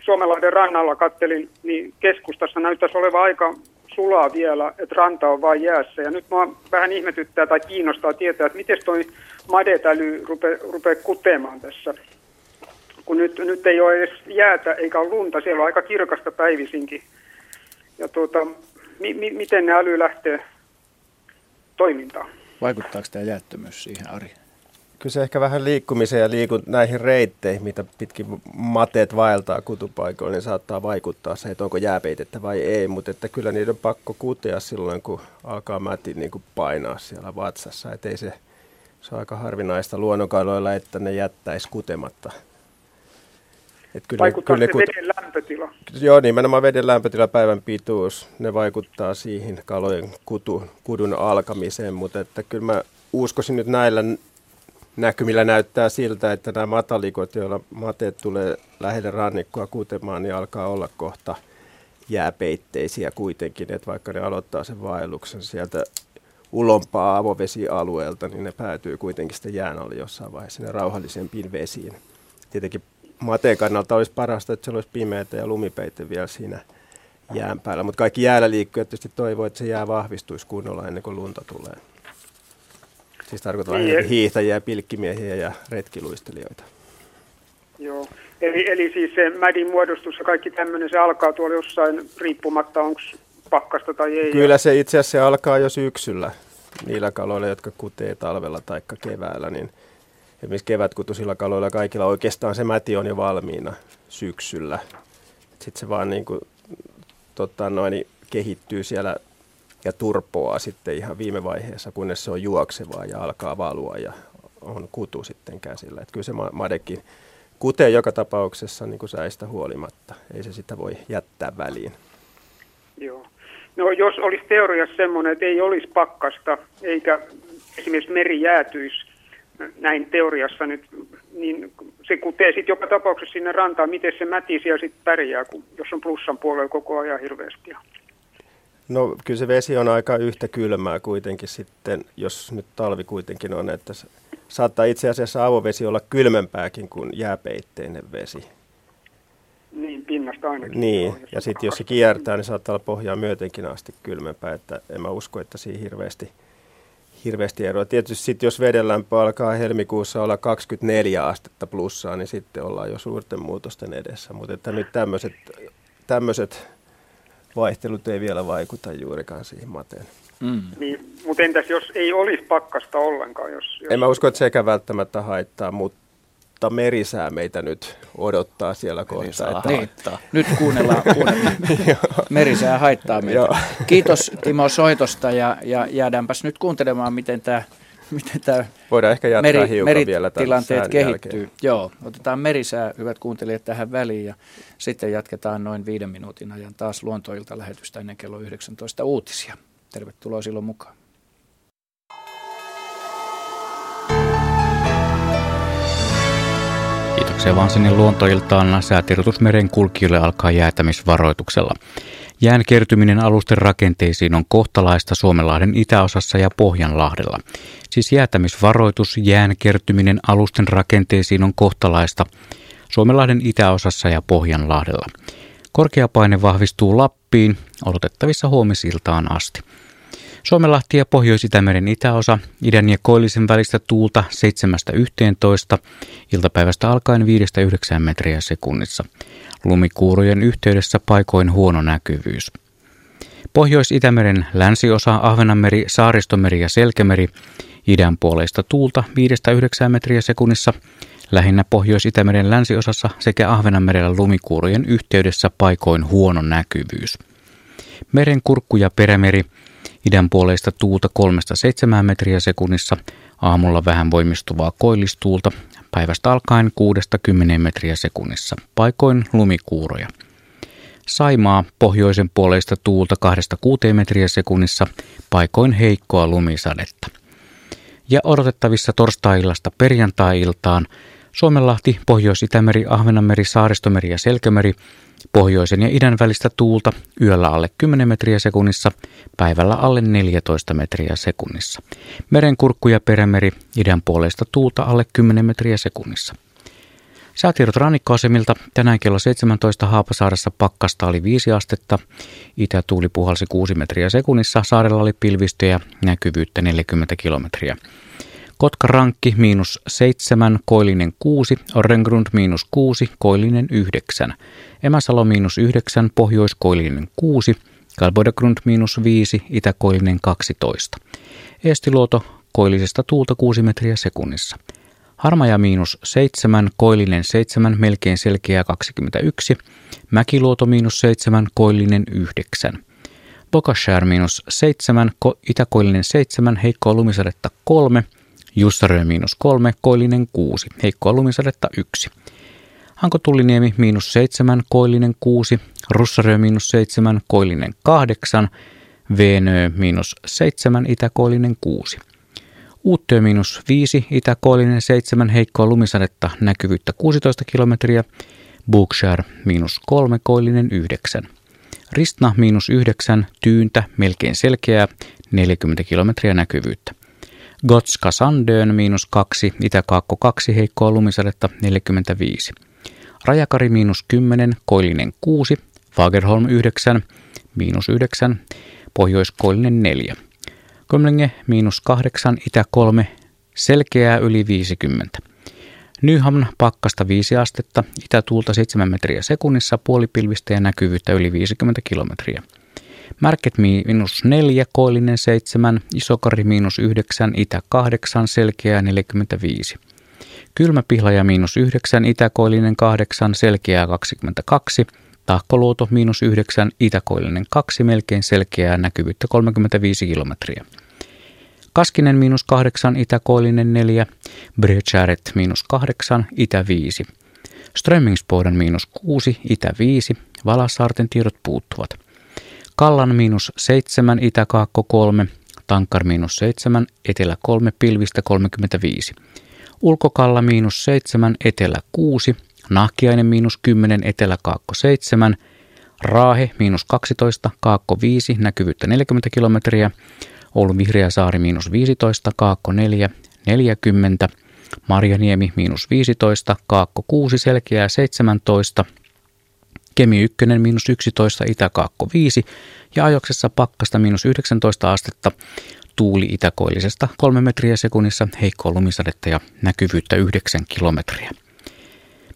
Suomenlahden rannalla kattelin, niin keskustassa näyttäisi olevan aika sulaa vielä, että ranta on vain jäässä. Ja nyt mä vähän ihmetyttää tai kiinnostaa tietää, että miten toi madetäly rupeaa rupea kutemaan tässä. Kun nyt, nyt ei ole edes jäätä eikä ole lunta, siellä on aika kirkasta päivisinkin. Ja tuota, mi, mi, miten ne äly lähtee toimintaan? Vaikuttaako tämä jäättömyys siihen, Ari? Kyllä se ehkä vähän liikkumiseen ja liikun näihin reitteihin, mitä pitkin mateet vaeltaa kutupaikoilla, niin saattaa vaikuttaa se, että onko jääpeitettä vai ei. Mutta että kyllä niiden on pakko kutea silloin, kun alkaa mäti niin kuin painaa siellä vatsassa. Että ei se, se on aika harvinaista luonnonkaloilla, että ne jättäisi kutematta. Et kyllä, Vaikuttaa kyllä se kut... veden lämpötila? Joo, nimenomaan veden lämpötila, päivän pituus, ne vaikuttaa siihen kalojen kutu, kudun alkamiseen, mutta että kyllä mä uskoisin nyt näillä näkymillä näyttää siltä, että nämä matalikot, joilla mateet tulee lähelle rannikkoa kutemaan, niin alkaa olla kohta jääpeitteisiä kuitenkin, että vaikka ne aloittaa sen vaelluksen sieltä ulompaa avovesialueelta, niin ne päätyy kuitenkin sitten jään alle jossain vaiheessa sinne rauhallisempiin vesiin. Tietenkin mateen kannalta olisi parasta, että se olisi pimeätä ja lumipeite vielä siinä jään päällä. Mutta kaikki jäällä liikkujat tietysti toivoo, että se jää vahvistuisi kunnolla ennen kuin lunta tulee. Siis tarkoitan niin, hiihtäjiä, pilkkimiehiä ja retkiluistelijoita. Joo, eli, eli siis se mädin muodostus ja kaikki tämmöinen, se alkaa tuolla jossain riippumatta, onko pakkasta tai ei? Kyllä se itse asiassa alkaa jo syksyllä niillä kaloilla, jotka kutee talvella tai keväällä, niin esimerkiksi kevätkutusilla kaloilla kaikilla oikeastaan se mäti on jo valmiina syksyllä. Sitten se vaan niin kuin, tota noin, kehittyy siellä ja turpoaa sitten ihan viime vaiheessa, kunnes se on juoksevaa ja alkaa valua ja on kutu sitten käsillä. Että kyllä se madekin kutee joka tapauksessa niin kuin säistä huolimatta. Ei se sitä voi jättää väliin. Joo. No jos olisi teoriassa semmoinen, että ei olisi pakkasta, eikä esimerkiksi meri jäätyisi näin teoriassa nyt, niin se kutee sitten joka tapauksessa sinne rantaan, miten se mäti siellä sitten pärjää, kun, jos on plussan puolella koko ajan hirveästi. No kyllä se vesi on aika yhtä kylmää kuitenkin sitten, jos nyt talvi kuitenkin on, että saattaa itse asiassa avovesi olla kylmempääkin kuin jääpeitteinen vesi. Niin, pinnasta ainakin. Niin, ja sitten jos se kiertää, niin saattaa olla pohjaa myötenkin asti kylmempää, että en mä usko, että siinä hirveästi, hirveästi eroa. Tietysti sitten jos vedenlämpö alkaa helmikuussa olla 24 astetta plussaa, niin sitten ollaan jo suurten muutosten edessä. Mutta että nyt tämmöiset vaihtelut ei vielä vaikuta juurikaan siihen mateen. Mm. Niin, mutta entäs jos ei olisi pakkasta ollenkaan? Jos, jos... En mä usko, että sekä välttämättä haittaa, mutta merisää meitä nyt odottaa siellä kohtaa. Että niin. Nyt kuunnellaan, kuunnellaan. merisää haittaa meitä. Kiitos Timo soitosta ja, ja jäädäänpäs nyt kuuntelemaan, miten tämä miten tämä Voidaan ehkä jatkaa meri, hiukan vielä tilanteet kehittyy. Jälkeen. Joo, otetaan merisää, hyvät kuuntelijat, tähän väliin ja sitten jatketaan noin viiden minuutin ajan taas luontoilta lähetystä ennen kello 19 uutisia. Tervetuloa silloin mukaan. Kiitoksia vaan sinne luontoiltaan. Säätiedotusmeren kulkijoille alkaa jäätämisvaroituksella. Jään kertyminen alusten rakenteisiin on kohtalaista Suomenlahden itäosassa ja Pohjanlahdella. Siis jäätämisvaroitus, jään kertyminen alusten rakenteisiin on kohtalaista Suomenlahden itäosassa ja Pohjanlahdella. Korkeapaine vahvistuu Lappiin, odotettavissa huomisiltaan asti. Suomenlahti ja Pohjois-Itämeren itäosa, idän ja koillisen välistä tuulta 7-11, iltapäivästä alkaen 5-9 metriä sekunnissa. Lumikuurojen yhteydessä paikoin huono näkyvyys. Pohjois-Itämeren länsiosa, Ahvenanmeri, Saaristomeri ja Selkämeri, idän puoleista tuulta 5-9 metriä sekunnissa, lähinnä Pohjois-Itämeren länsiosassa sekä Ahvenanmerellä lumikuurojen yhteydessä paikoin huono näkyvyys. Meren kurkku ja perämeri, idän puoleista tuulta 3-7 metriä sekunnissa, aamulla vähän voimistuvaa koillistuulta, päivästä alkaen 6-10 metriä sekunnissa, paikoin lumikuuroja. Saimaa pohjoisen puoleista tuulta 2-6 metriä sekunnissa, paikoin heikkoa lumisadetta. Ja odotettavissa torstai-illasta perjantai-iltaan Suomenlahti, Pohjois-Itämeri, Ahvenanmeri, Saaristomeri ja Selkämeri, pohjoisen ja idän välistä tuulta yöllä alle 10 metriä sekunnissa, päivällä alle 14 metriä sekunnissa. Merenkurkku ja perämeri, idän puolesta tuulta alle 10 metriä sekunnissa. Säätiedot rannikkoasemilta tänään kello 17 Haapasaaressa pakkasta oli 5 astetta, itätuuli puhalsi 6 metriä sekunnissa, saarella oli pilvistöjä, näkyvyyttä 40 kilometriä. Kotka-Rankki miinus 7, Koillinen 6, Orrengrund miinus 6, Koillinen 9, Emäsalo miinus 9, Pohjois-Koillinen 6, Kalbodegrund miinus 5, Itä-Koillinen 12. Eestiluoto koillisesta tuulta 6 metriä sekunnissa. Harmaja miinus 7, koillinen 7, melkein selkeä 21. Mäkiluoto miinus 7, koillinen 9. Bokashär miinus 7, ko- itäkoillinen 7, heikkoa lumisadetta 3. Jussarö miinus 3, koillinen 6, heikkoa lumisadetta 1. Hanko Tulliniemi miinus 7, koillinen 6, Russarö miinus 7, koillinen 8, Veenö miinus 7, itäkoillinen 6. Uuttyö miinus 5, itäkoillinen 7, heikkoa lumisadetta, näkyvyyttä 16 kilometriä, Bookshare miinus 3, koillinen 9. Ristna miinus 9, tyyntä, melkein selkeää, 40 kilometriä näkyvyyttä. Gotska Sandön miinus 2, Itäkaakko 2, heikkoa lumisadetta 45. Rajakari miinus 10, Koillinen 6, Fagerholm 9, miinus 9, Pohjoiskoillinen 4. Komlenge miinus 8, Itä 3, selkeää yli 50. Nyhamn pakkasta 5 astetta, itätuulta 7 metriä sekunnissa, puolipilvistä ja näkyvyyttä yli 50 kilometriä. Märket miinus 4, koillinen 7, isokari miinus 9, itä 8, selkeää 45. Kylmä pihlaja miinus 9, itäkoillinen 8, selkeää 22. Tahkoluoto miinus 9, itäkoillinen 2, melkein selkeää näkyvyyttä 35 kilometriä. Kaskinen miinus 8, itäkoillinen 4, Brecharet miinus 8, itä 5. Strömmingsboden miinus 6, itä 5, Valasaarten tiedot puuttuvat. Kallan miinus 7, itäkaakko 3, Tankar miinus 7, etelä 3, pilvistä 35. Ulkokalla miinus 7, etelä 6, Nahkiainen miinus 10, etelä kaakko 7, Raahe miinus 12, kaakko 5, näkyvyyttä 40 kilometriä, Oulun Vihreä saari miinus 15, kaakko 4, 40, Marjaniemi miinus 15, kaakko 6, selkeää 17, Kemi 1 miinus 11, Itä-Kaakko 5 ja ajoksessa pakkasta miinus 19 astetta, tuuli itäkoillisesta 3 metriä sekunnissa, heikkoa lumisadetta ja näkyvyyttä 9 kilometriä.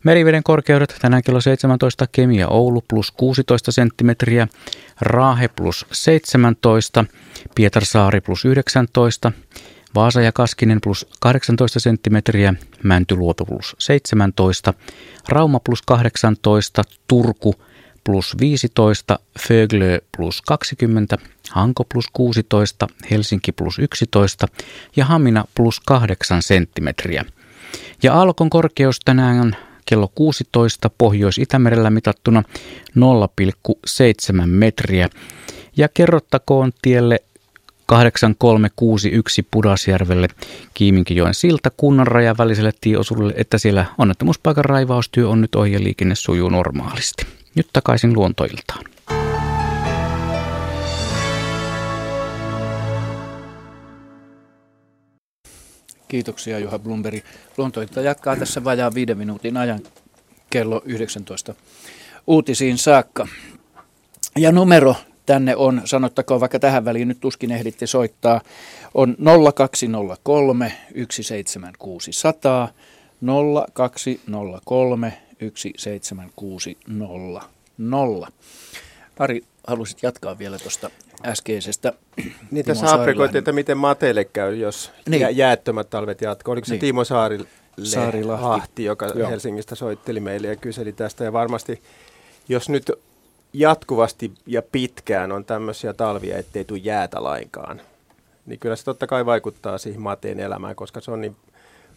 Meriveden korkeudet tänään kello 17 Kemi ja Oulu plus 16 senttimetriä, Raahe plus 17, Pietarsaari plus 19, Vaasa ja Kaskinen plus 18 senttimetriä, Mäntyluoto plus 17, Rauma plus 18, Turku plus 15, Föglö plus 20, Hanko plus 16, Helsinki plus 11 ja Hamina plus 8 senttimetriä. Ja Alkon korkeus tänään kello 16 Pohjois-Itämerellä mitattuna 0,7 metriä. Ja kerrottakoon tielle 8361 Pudasjärvelle Kiiminkijoen silta kunnan rajan väliselle tieosuudelle, että siellä onnettomuuspaikan raivaustyö on nyt ohi ja liikenne sujuu normaalisti. Nyt takaisin luontoiltaan. Kiitoksia Juha Blumberg. Luontoilta jatkaa tässä vajaa viiden minuutin ajan kello 19 uutisiin saakka. Ja numero tänne on, sanottakoon vaikka tähän väliin nyt tuskin ehditte soittaa, on 0203 17600 0203 17600. Ari, halusit jatkaa vielä tuosta äskeisestä. Niin tässä aprikoitiin, että miten mateille käy, jos niin. jäättömät talvet jatkuu. Oliko se niin. Timo Saari Saarilahti, joka Joo. Helsingistä soitteli meille ja kyseli tästä. Ja varmasti, jos nyt jatkuvasti ja pitkään on tämmöisiä talvia, ettei tule jäätä lainkaan, niin kyllä se totta kai vaikuttaa siihen mateen elämään, koska se on niin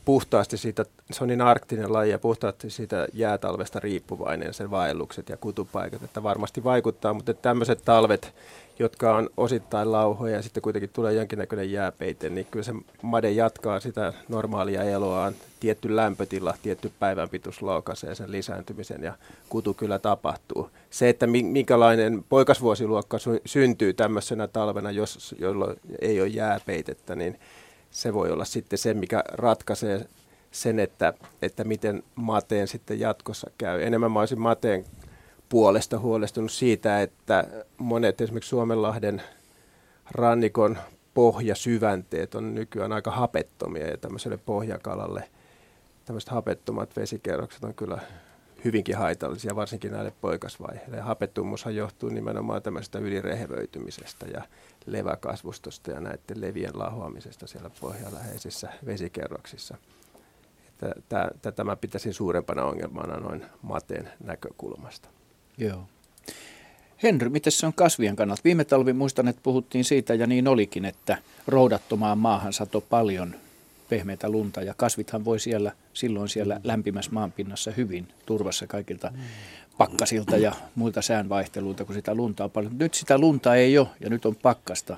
puhtaasti siitä, se on niin arktinen laji ja puhtaasti siitä jäätalvesta riippuvainen, sen vaellukset ja kutupaikat, että varmasti vaikuttaa, mutta tämmöiset talvet, jotka on osittain lauhoja ja sitten kuitenkin tulee jonkinnäköinen jääpeite, niin kyllä se made jatkaa sitä normaalia eloaan. Tietty lämpötila, tietty päivänpituus laukaisee sen lisääntymisen ja kutu kyllä tapahtuu. Se, että minkälainen poikasvuosiluokka syntyy tämmöisenä talvena, jos, jolloin ei ole jääpeitettä, niin se voi olla sitten se, mikä ratkaisee sen, että, että miten mateen sitten jatkossa käy. Enemmän mä olisin mateen puolesta huolestunut siitä, että monet esimerkiksi Suomenlahden rannikon pohjasyvänteet on nykyään aika hapettomia ja tämmöiselle pohjakalalle tämmöiset hapettomat vesikerrokset on kyllä hyvinkin haitallisia, varsinkin näille poikasvaiheille. Hapettumushan johtuu nimenomaan tämmöisestä ylirehevöitymisestä ja leväkasvustosta ja näiden levien lahoamisesta siellä pohjaläheisissä vesikerroksissa. Että tämä pitäisi suurempana ongelmana noin mateen näkökulmasta. Joo. Henry, miten se on kasvien kannalta? Viime talvi muistan, että puhuttiin siitä ja niin olikin, että roudattomaan maahan sato paljon pehmeitä lunta ja kasvithan voi siellä silloin siellä mm. lämpimässä maanpinnassa hyvin turvassa kaikilta pakkasilta ja muilta säänvaihteluilta, kun sitä lunta on paljon. Nyt sitä lunta ei ole ja nyt on pakkasta.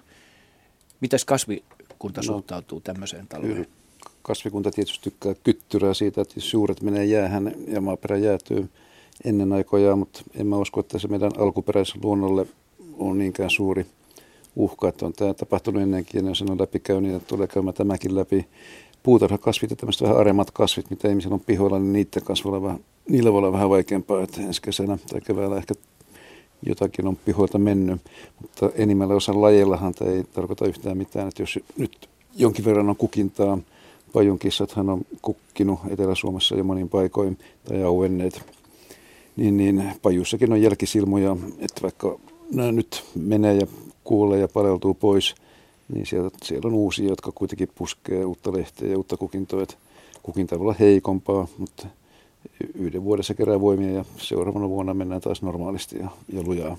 Mites kasvikunta no, suhtautuu tämmöiseen talveen? Kasvikunta tietysti tykkää kyttyrää siitä, että jos juuret menee jäähän ja maaperä jäätyy, ennen aikojaan, mutta en mä usko, että se meidän alkuperäisluonnolle on niinkään suuri uhka, että on tämä tapahtunut ennenkin ja sen on läpikäy, niin tulee käymään tämäkin läpi. Puutarhakasvit ja tämmöiset vähän aremmat kasvit, mitä ihmisillä on pihoilla, niin niiden kasvilla vähän, niillä voi olla vähän vaikeampaa, että ensi kesänä tai keväällä ehkä jotakin on pihoilta mennyt, mutta enimmällä osa lajeillahan tämä ei tarkoita yhtään mitään, että jos nyt jonkin verran on kukintaa, pajunkissathan on kukkinut Etelä-Suomessa jo monin paikoin tai auenneet niin, niin pajussakin on jälkisilmoja, että vaikka nämä nyt menee ja kuolee ja paleltuu pois, niin siellä, siellä on uusia, jotka kuitenkin puskee uutta lehteä ja uutta kukintoa. Kukinta voi olla heikompaa, mutta yhden vuodessa kerää voimia ja seuraavana vuonna mennään taas normaalisti ja, ja lujaa.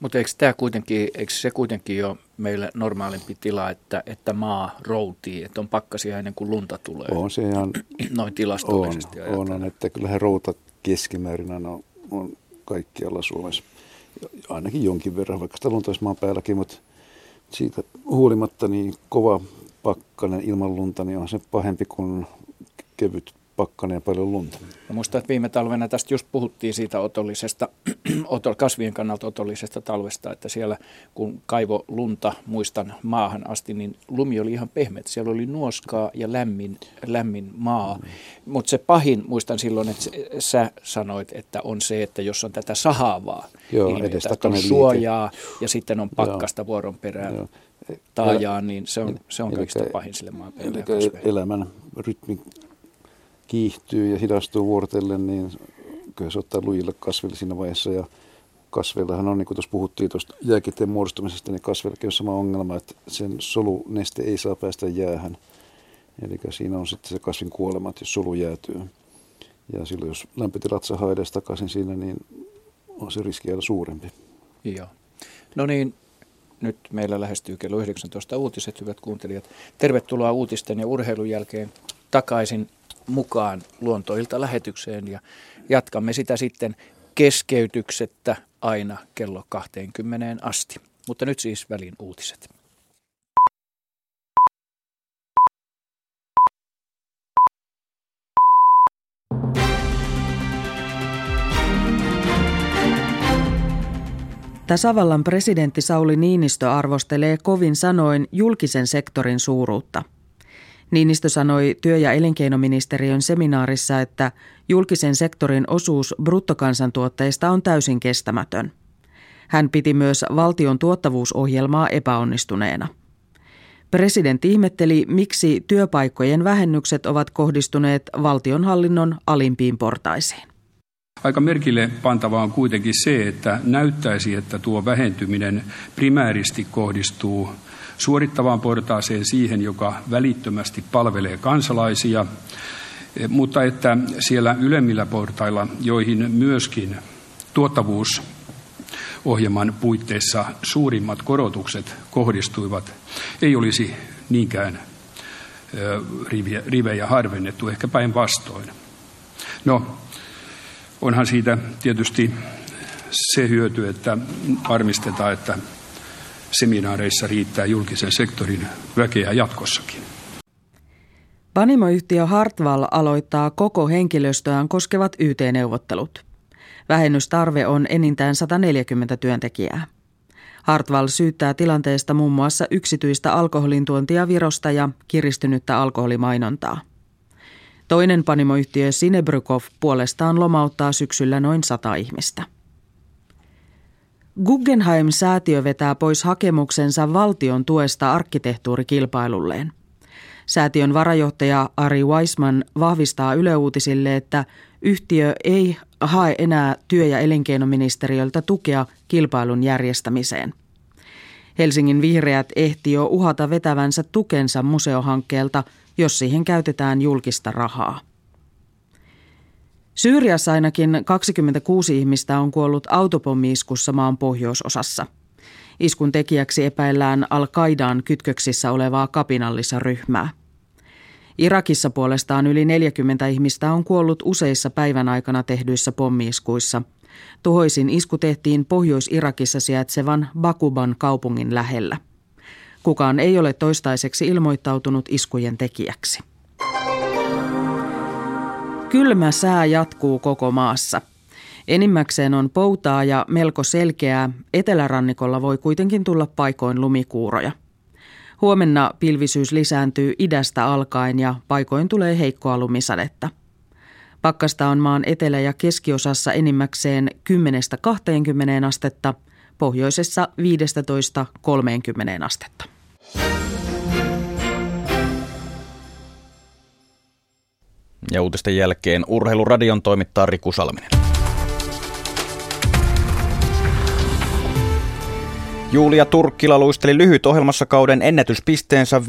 Mutta eikö, tämä kuitenkin, eikö se kuitenkin jo meillä normaalimpi tila, että, että maa routii, että on pakkasia ennen kuin lunta tulee? On se ihan... Noin tilastollisesti on, on, on, että kyllähän routa keskimäärin on, on kaikkialla Suomessa. Ainakin jonkin verran, vaikka sitä lunta maan päälläkin, mutta siitä huolimatta niin kova pakkanen ilman lunta niin on se pahempi kuin kevyt pakkanen ja paljon lunta. Mä muistan, että viime talvena tästä just puhuttiin siitä otollisesta, kasvien kannalta otollisesta talvesta, että siellä kun kaivo lunta, muistan maahan asti, niin lumi oli ihan pehmeä. Siellä oli nuoskaa ja lämmin, lämmin maa. Mm. Mutta se pahin, muistan silloin, että sä sanoit, että on se, että jos on tätä sahaavaa, Joo, ilmiötä, että on suojaa ja sitten on pakkasta Joo. vuoron perään. Joo taajaan, niin se on, se on kaikista pahin sille maaperille. Elämän rytmi kiihtyy ja hidastuu vuorotellen, niin kyllä se ottaa lujille kasville siinä vaiheessa. Ja kasveillahan on, niin kuin tuossa puhuttiin tuosta jääkiteen muodostumisesta, niin kasveillakin on sama ongelma, että sen soluneste ei saa päästä jäähän. Eli siinä on sitten se kasvin kuolema, jos solu jäätyy. Ja silloin jos lämpötilat saa edes takaisin siinä, niin on se riski vielä suurempi. Joo. No niin, nyt meillä lähestyy kello 19 uutiset, hyvät kuuntelijat. Tervetuloa uutisten ja urheilun jälkeen takaisin mukaan luontoilta lähetykseen ja jatkamme sitä sitten keskeytyksettä aina kello 20 asti. Mutta nyt siis välin uutiset. Tasavallan presidentti Sauli Niinistö arvostelee kovin sanoin julkisen sektorin suuruutta – Niinistö sanoi työ- ja elinkeinoministeriön seminaarissa, että julkisen sektorin osuus bruttokansantuotteista on täysin kestämätön. Hän piti myös valtion tuottavuusohjelmaa epäonnistuneena. Presidentti ihmetteli, miksi työpaikkojen vähennykset ovat kohdistuneet valtionhallinnon alimpiin portaisiin. Aika merkille pantavaa on kuitenkin se, että näyttäisi, että tuo vähentyminen primääristi kohdistuu suorittavaan portaaseen siihen, joka välittömästi palvelee kansalaisia, eh, mutta että siellä ylemmillä portailla, joihin myöskin tuottavuus ohjelman puitteissa suurimmat korotukset kohdistuivat, ei olisi niinkään eh, rivejä harvennettu, ehkä päinvastoin. No, onhan siitä tietysti se hyöty, että varmistetaan, että seminaareissa riittää julkisen sektorin väkeä jatkossakin. Panimoyhtiö Hartwall aloittaa koko henkilöstöään koskevat YT-neuvottelut. Vähennystarve on enintään 140 työntekijää. Hartwall syyttää tilanteesta muun muassa yksityistä alkoholintuontia Virosta ja kiristynyttä alkoholimainontaa. Toinen panimoyhtiö Sinebrykov puolestaan lomauttaa syksyllä noin sata ihmistä. Guggenheim-säätiö vetää pois hakemuksensa valtion tuesta arkkitehtuurikilpailulleen. Säätiön varajohtaja Ari Weisman vahvistaa yleuutisille, että yhtiö ei hae enää työ- ja elinkeinoministeriöltä tukea kilpailun järjestämiseen. Helsingin vihreät ehti jo uhata vetävänsä tukensa museohankkeelta, jos siihen käytetään julkista rahaa. Syyriassa ainakin 26 ihmistä on kuollut autopommiiskussa maan pohjoisosassa. Iskun tekijäksi epäillään Al-Qaidaan kytköksissä olevaa kapinallisryhmää. Irakissa puolestaan yli 40 ihmistä on kuollut useissa päivän aikana tehdyissä pommiiskuissa. Tuhoisin isku tehtiin Pohjois-Irakissa sijaitsevan Bakuban kaupungin lähellä. Kukaan ei ole toistaiseksi ilmoittautunut iskujen tekijäksi. Kylmä sää jatkuu koko maassa. Enimmäkseen on poutaa ja melko selkeää. Etelärannikolla voi kuitenkin tulla paikoin lumikuuroja. Huomenna pilvisyys lisääntyy idästä alkaen ja paikoin tulee heikkoa lumisadetta. Pakkasta on maan etelä- ja keskiosassa enimmäkseen 10-20 astetta, pohjoisessa 15-30 astetta. Ja uutisten jälkeen Urheiluradion toimittaa Riku Salminen. Julia Turkkila luisteli lyhyt ohjelmassa kauden ennätyspisteensä 50-42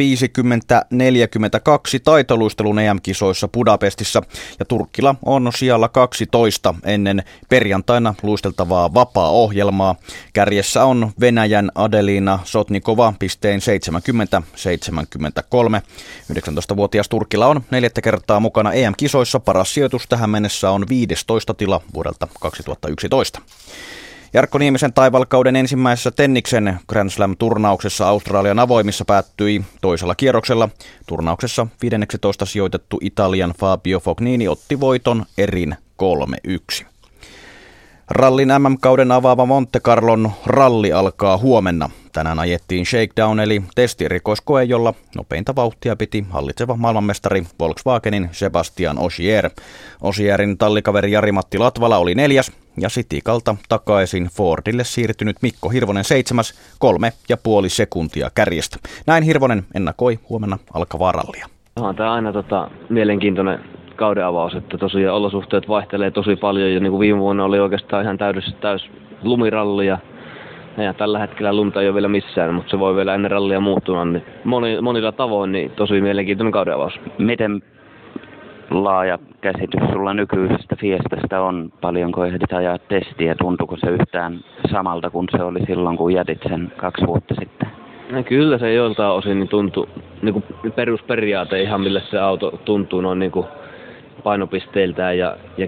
taitoluistelun EM-kisoissa Budapestissa ja Turkkila on siellä 12 ennen perjantaina luisteltavaa vapaa-ohjelmaa. Kärjessä on Venäjän Adelina Sotnikova pisteen 70-73. 19-vuotias Turkkila on neljättä kertaa mukana EM-kisoissa. Paras sijoitus tähän mennessä on 15 tila vuodelta 2011. Jarkko Niemisen taivalkauden ensimmäisessä Tenniksen Grand Slam-turnauksessa Australian avoimissa päättyi toisella kierroksella. Turnauksessa 15 sijoitettu Italian Fabio Fognini otti voiton erin 3-1. Rallin MM-kauden avaava Monte Carlon ralli alkaa huomenna. Tänään ajettiin shakedown eli testirikoskoe, jolla nopeinta vauhtia piti hallitseva maailmanmestari Volkswagenin Sebastian Ogier. Osierin tallikaveri Jari-Matti Latvala oli neljäs ja Sitikalta takaisin Fordille siirtynyt Mikko Hirvonen seitsemäs, kolme ja puoli sekuntia kärjestä. Näin Hirvonen ennakoi huomenna alkavaa rallia. On tämä aina tota, mielenkiintoinen kauden avaus, että tosiaan olosuhteet vaihtelee tosi paljon ja niin kuin viime vuonna oli oikeastaan ihan täys, täys lumiralli ja, ja tällä hetkellä lunta ei ole vielä missään, mutta se voi vielä ennen rallia muuttua, niin moni, monilla tavoin niin tosi mielenkiintoinen kauden avaus. Miten laaja käsitys sulla nykyisestä Fiestasta on? Paljonko ehdit ajaa testiä? Tuntuuko se yhtään samalta kuin se oli silloin, kun jätit sen kaksi vuotta sitten? No kyllä se joiltain osin niin tuntuu, niin kuin perusperiaate ihan millä se auto tuntuu noin niin kuin painopisteiltään ja, ja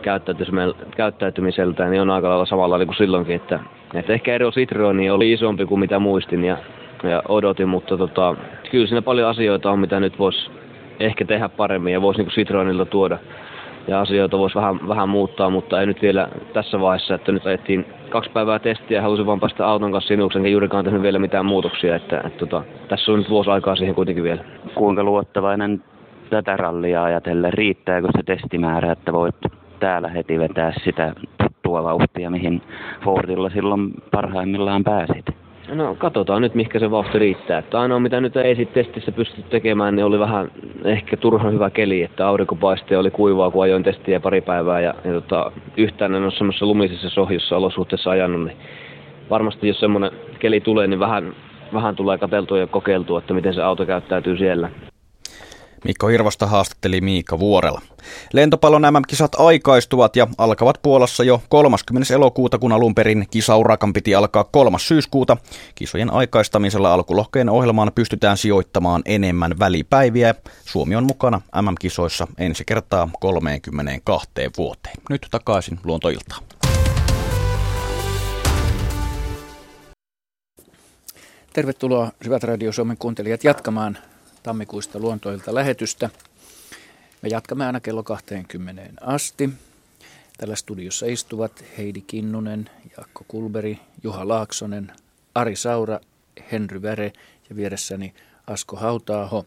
käyttäytymiseltään, niin on aika lailla samalla niin kuin silloinkin, että, että ehkä ero Citroeni oli isompi kuin mitä muistin ja, ja odotin, mutta tota, kyllä siinä paljon asioita on, mitä nyt voisi ehkä tehdä paremmin ja voisi niin Citroenilta tuoda. Ja asioita voisi vähän, vähän muuttaa, mutta ei nyt vielä tässä vaiheessa, että nyt ajettiin kaksi päivää testiä ja halusin vaan päästä auton kanssa sinuksi, enkä juurikaan tehnyt vielä mitään muutoksia, että, että, että tota, tässä on nyt vuosi aikaa siihen kuitenkin vielä. Kuinka luottavainen tätä rallia ajatellen, riittääkö se testimäärä, että voit täällä heti vetää sitä tuttua vauhtia, mihin Fordilla silloin parhaimmillaan pääsit? No katsotaan nyt, mihinkä se vauhti riittää. Että ainoa mitä nyt ei testissä pysty tekemään, niin oli vähän ehkä turhan hyvä keli, että aurinkopaiste oli kuivaa, kun ajoin testiä pari päivää ja, ja tota, yhtään en ole semmoisessa lumisessa sohjossa olosuhteessa ajanut, niin varmasti jos semmoinen keli tulee, niin vähän, vähän tulee katseltua ja kokeiltua, että miten se auto käyttäytyy siellä. Mikko Hirvosta haastatteli Miika Vuorella. Lentopallon MM-kisat aikaistuvat ja alkavat Puolassa jo 30. elokuuta, kun alun perin kisaurakan piti alkaa 3. syyskuuta. Kisojen aikaistamisella alkulohkeen ohjelmaan pystytään sijoittamaan enemmän välipäiviä. Suomi on mukana MM-kisoissa ensi kertaa 32 vuoteen. Nyt takaisin luontoiltaan. Tervetuloa Hyvät Radio Suomen kuuntelijat jatkamaan tammikuista luontoilta lähetystä. Me jatkamme aina kello 20 asti. Tällä studiossa istuvat Heidi Kinnunen, Jaakko Kulberi, Juha Laaksonen, Ari Saura, Henry Väre ja vieressäni Asko Hautaaho.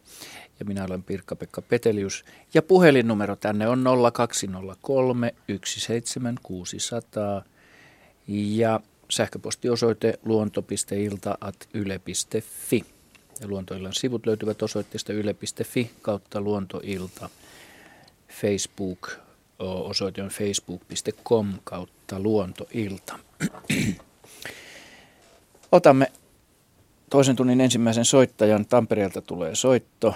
Ja minä olen Pirkka-Pekka Petelius. Ja puhelinnumero tänne on 0203 17600 ja sähköpostiosoite luonto.ilta.yle.fi. Ja Luontoillan sivut löytyvät osoitteesta yle.fi kautta luontoilta. Facebook osoite on facebook.com kautta luontoilta. Otamme toisen tunnin ensimmäisen soittajan. Tampereelta tulee soitto.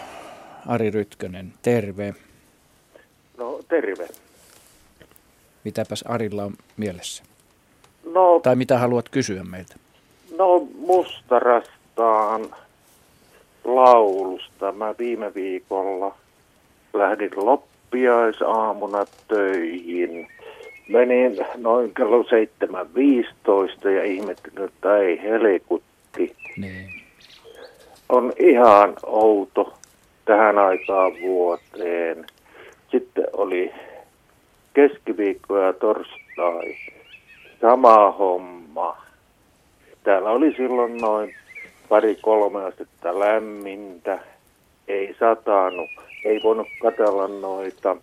Ari Rytkönen, terve. No terve. Mitäpäs Arilla on mielessä? No, tai mitä haluat kysyä meiltä? No mustarastaan laulusta. Mä viime viikolla lähdin loppiaisaamuna töihin. Menin noin kello 7.15 ja ihmettelin, että ei helikutti. Niin. On ihan outo tähän aikaan vuoteen. Sitten oli keskiviikko ja torstai. Sama homma. Täällä oli silloin noin pari-kolme astetta lämmintä, ei satanut, ei voinut katella noita,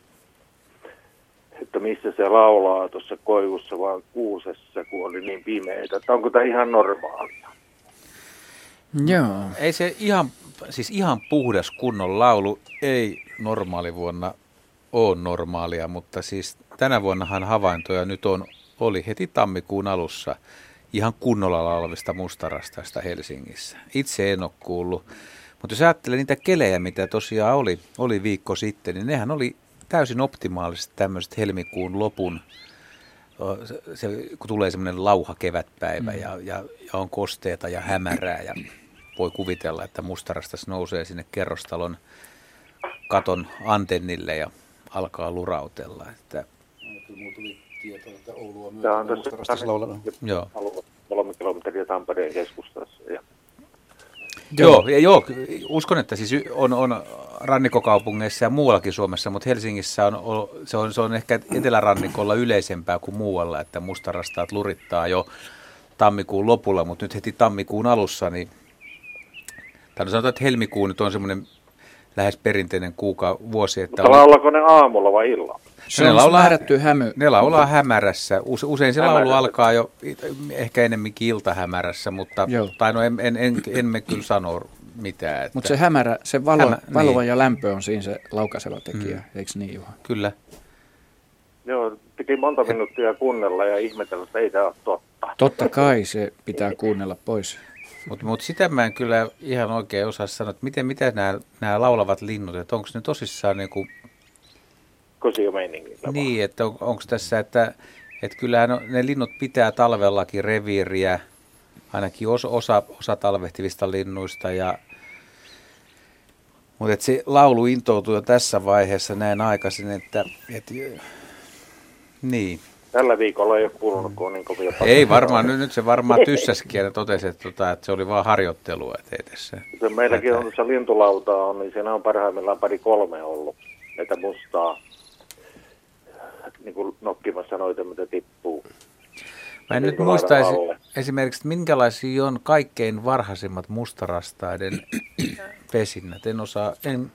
että missä se laulaa tuossa koivussa vaan kuusessa, kun oli niin pimeitä. Että onko tämä ihan normaalia? Joo. Ei se ihan, siis ihan puhdas kunnon laulu ei normaalivuonna ole normaalia, mutta siis tänä vuonnahan havaintoja nyt on, oli heti tammikuun alussa ihan kunnolla laulavista mustarastasta Helsingissä. Itse en ole kuullut. Mutta jos ajattelee niitä kelejä, mitä tosiaan oli, oli viikko sitten, niin nehän oli täysin optimaaliset tämmöiset helmikuun lopun, se, kun tulee semmoinen lauha kevätpäivä mm. ja, ja, ja on kosteeta ja hämärää ja voi kuvitella, että mustarastas nousee sinne kerrostalon katon antennille ja alkaa lurautella. Että... Tämä on tässä Joo. kolme kilometriä Tampereen keskustassa. Ja... Joo, ja joo, uskon, että siis on, on rannikokaupungeissa ja muuallakin Suomessa, mutta Helsingissä on, se on, se on ehkä etelärannikolla yleisempää kuin muualla, että mustarastaat lurittaa jo tammikuun lopulla, mutta nyt heti tammikuun alussa, niin tai sanotaan, että helmikuu nyt on semmoinen lähes perinteinen kuuka vuosi. Että Mutta laulaako ne aamulla vai illalla? Se ne on laulaa, määrätty hämy. Ne laulaa hämärässä. Usein se laulu alkaa jo ehkä enemmänkin iltahämärässä, mutta Joo. tai no en, en, en, en me kyllä sano mitään. Että... Mutta se hämärä, se valo, Hämä, valo niin. ja lämpö on siinä se laukaiseva tekijä, mm. eikö niin Juha? Kyllä. Joo, piti monta minuuttia kuunnella ja ihmetellä, että ei tämä ole totta. Totta kai se pitää kuunnella pois. Mutta mut sitä mä en kyllä ihan oikein osaa sanoa, että miten, miten nämä, nämä laulavat linnut, että onko ne tosissaan niin kuin... Niin, että on, onko tässä, että, että kyllähän ne linnut pitää talvellakin reviiriä, ainakin osa, osa, osa talvehtivista linnuista ja mutta se laulu intoutuu jo tässä vaiheessa näin aikaisin, että, että niin, Tällä viikolla ei ole kuulunut kuin niin kovin Ei varmaan, nyt, nyt se varmaan tyssäskin ja totesi, että, tota, että se oli vain harjoittelua. Että se, se meilläkin on tuossa lintulauta on, niin siinä on parhaimmillaan pari kolme ollut. Että mustaa niin kuin nokkimassa noita, mitä tippuu. Mä en nyt muistaisi esimerkiksi, minkälaisia on kaikkein varhaisimmat mustarastaiden pesinnät. En osaa, en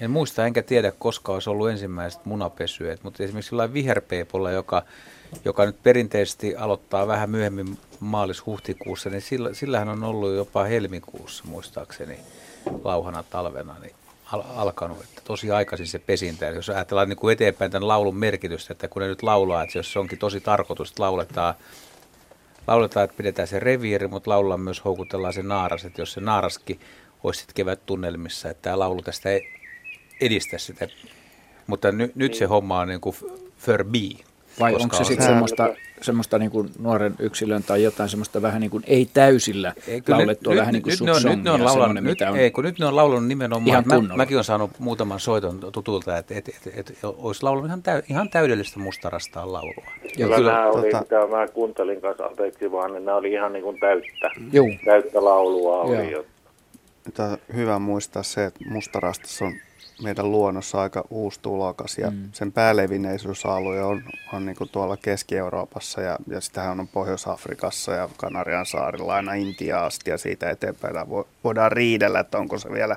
en muista enkä tiedä, koska olisi ollut ensimmäiset munapesyet, mutta esimerkiksi sellainen viherpeepolla, joka, joka nyt perinteisesti aloittaa vähän myöhemmin maalis-huhtikuussa, niin sillä, sillähän on ollut jopa helmikuussa muistaakseni lauhana talvena niin al- alkanut. Että tosi aikaisin se pesintä. Eli jos ajatellaan niin kuin eteenpäin tämän laulun merkitystä, että kun ne nyt laulaa, että jos se onkin tosi tarkoitus, että lauletaan, lauletaan, että pidetään se reviiri, mutta laulaa myös houkutellaan se naaras, että jos se naaraskin olisi sitten kevät tunnelmissa, että tämä laulu tästä edistä sitä. Mutta ny, nyt se niin. homma on niin kuin förbi. Vai onko se sitten semmoista, semmoista niin kuin nuoren yksilön tai jotain semmoista vähän niin kuin ei täysillä ei, laulettua, nyt, vähän niin kuin nyt, nyt, nyt ne on laulanut, nyt, on ei, kun nyt ne on laulanut nimenomaan, ihan mä, mäkin olen saanut muutaman soiton tutulta, että et, et, et, et, olisi laulanut ihan, täy, ihan täydellistä mustarastaa laulua. Ja kyllä, kyllä nämä oli, tota... mitä mä kuuntelin kanssa, anteeksi vaan, niin nämä oli ihan niin kuin täyttä, Juu. täyttä laulua oli. Jo. Tämä hyvä muistaa se, että mustarastas on meidän luonnossa aika uusi tulokas ja mm. sen päälevinneisyysalue on, on niin kuin tuolla Keski-Euroopassa ja, ja sitähän on Pohjois-Afrikassa ja Kanarian saarilla aina Intia asti ja siitä eteenpäin voidaan riidellä, että onko se vielä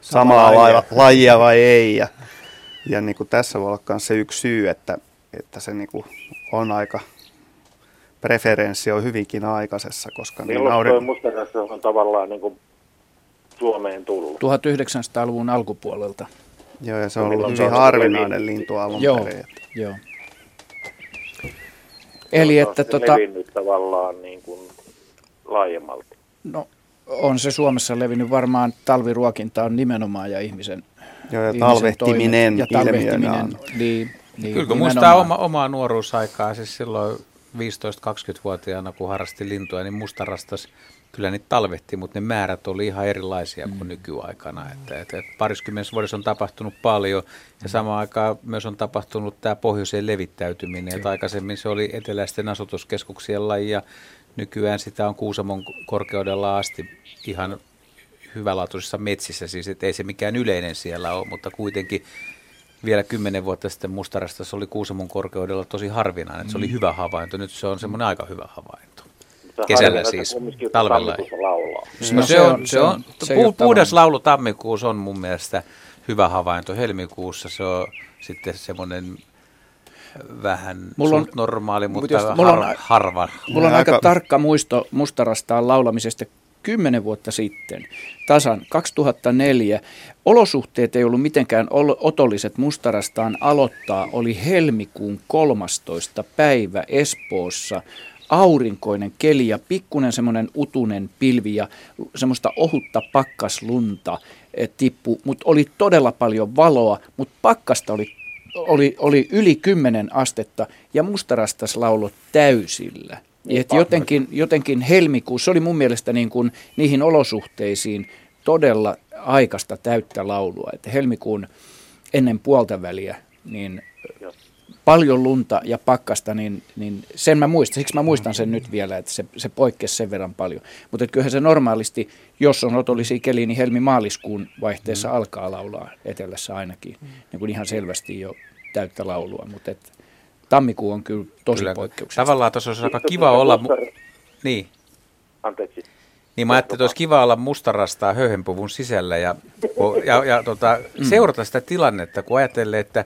samaa lajia, lajia vai ei. Ja, ja niin kuin tässä voi olla myös se yksi syy, että, että se niin kuin on aika preferenssi on hyvinkin aikaisessa, koska... Milloin niin nauden... musta on tavallaan niin kuin Suomeen tullut. 1900-luvun alkupuolelta. Joo, ja se on ollut hyvin harvinainen lintu alun joo, perin. Joo. Eli että tota... levinnyt tavallaan niin kuin laajemmalti. No, on se Suomessa levinnyt varmaan talviruokinta on nimenomaan ja ihmisen Joo, ja talvehtiminen ja talvehtiminen. Niin, niin, Kyllä kun muistaa oma, omaa nuoruusaikaa, siis silloin 15-20-vuotiaana, kun harrasti lintuja, niin mustarastas kyllä niitä talvehti, mutta ne määrät oli ihan erilaisia kuin mm. nykyaikana. Että, että parikymmenessä vuodessa on tapahtunut paljon ja mm. samaan aikaan myös on tapahtunut tämä pohjoiseen levittäytyminen. Että aikaisemmin se oli eteläisten asutuskeskuksien laji ja nykyään sitä on Kuusamon korkeudella asti ihan hyvälaatuisissa metsissä. Siis että ei se mikään yleinen siellä ole, mutta kuitenkin vielä kymmenen vuotta sitten mustarasta se oli Kuusamon korkeudella tosi harvinainen. Että se oli mm. hyvä havainto, nyt se on semmoinen aika hyvä havainto kesällä siis, talvella. No, se on, se on, se pu, puhdas laulu tammikuussa on mun mielestä hyvä havainto. Helmikuussa se on sitten semmoinen vähän mulla on, normaali, mutta jos, mulla har, on, harva. Mulla on aika, aika tarkka muisto mustarastaan laulamisesta kymmenen vuotta sitten, tasan 2004. Olosuhteet ei ollut mitenkään otolliset mustarastaan aloittaa, oli helmikuun 13. päivä Espoossa aurinkoinen keli ja pikkunen semmoinen utunen pilvi ja semmoista ohutta pakkaslunta eh, tippu, mutta oli todella paljon valoa, mutta pakkasta oli, oli, oli yli 10 astetta ja mustarastas laulot täysillä. Niin, Et jotenkin, jotenkin helmikuussa, oli mun mielestä niin kuin niihin olosuhteisiin todella aikasta täyttä laulua. Että helmikuun ennen puolta väliä, niin paljon lunta ja pakkasta, niin, niin sen mä muistan, siksi mä muistan sen nyt vielä, että se, se poikkesi sen verran paljon. Mutta kyllähän se normaalisti, jos on otollisia keli, niin helmi-maaliskuun vaihteessa mm. alkaa laulaa etelässä ainakin, mm. niin kuin ihan selvästi jo täyttä laulua, mutta et, tammikuu on kyllä tosi kyllä, poikkeuksellista. Tavallaan tuossa olisi aika kiva olla... Mu- niin. Anteeksi. Niin mä ajattelin, että olisi kiva olla mustarastaa höyhenpuvun sisällä ja, ja, ja tota, mm. seurata sitä tilannetta, kun ajattelee, että,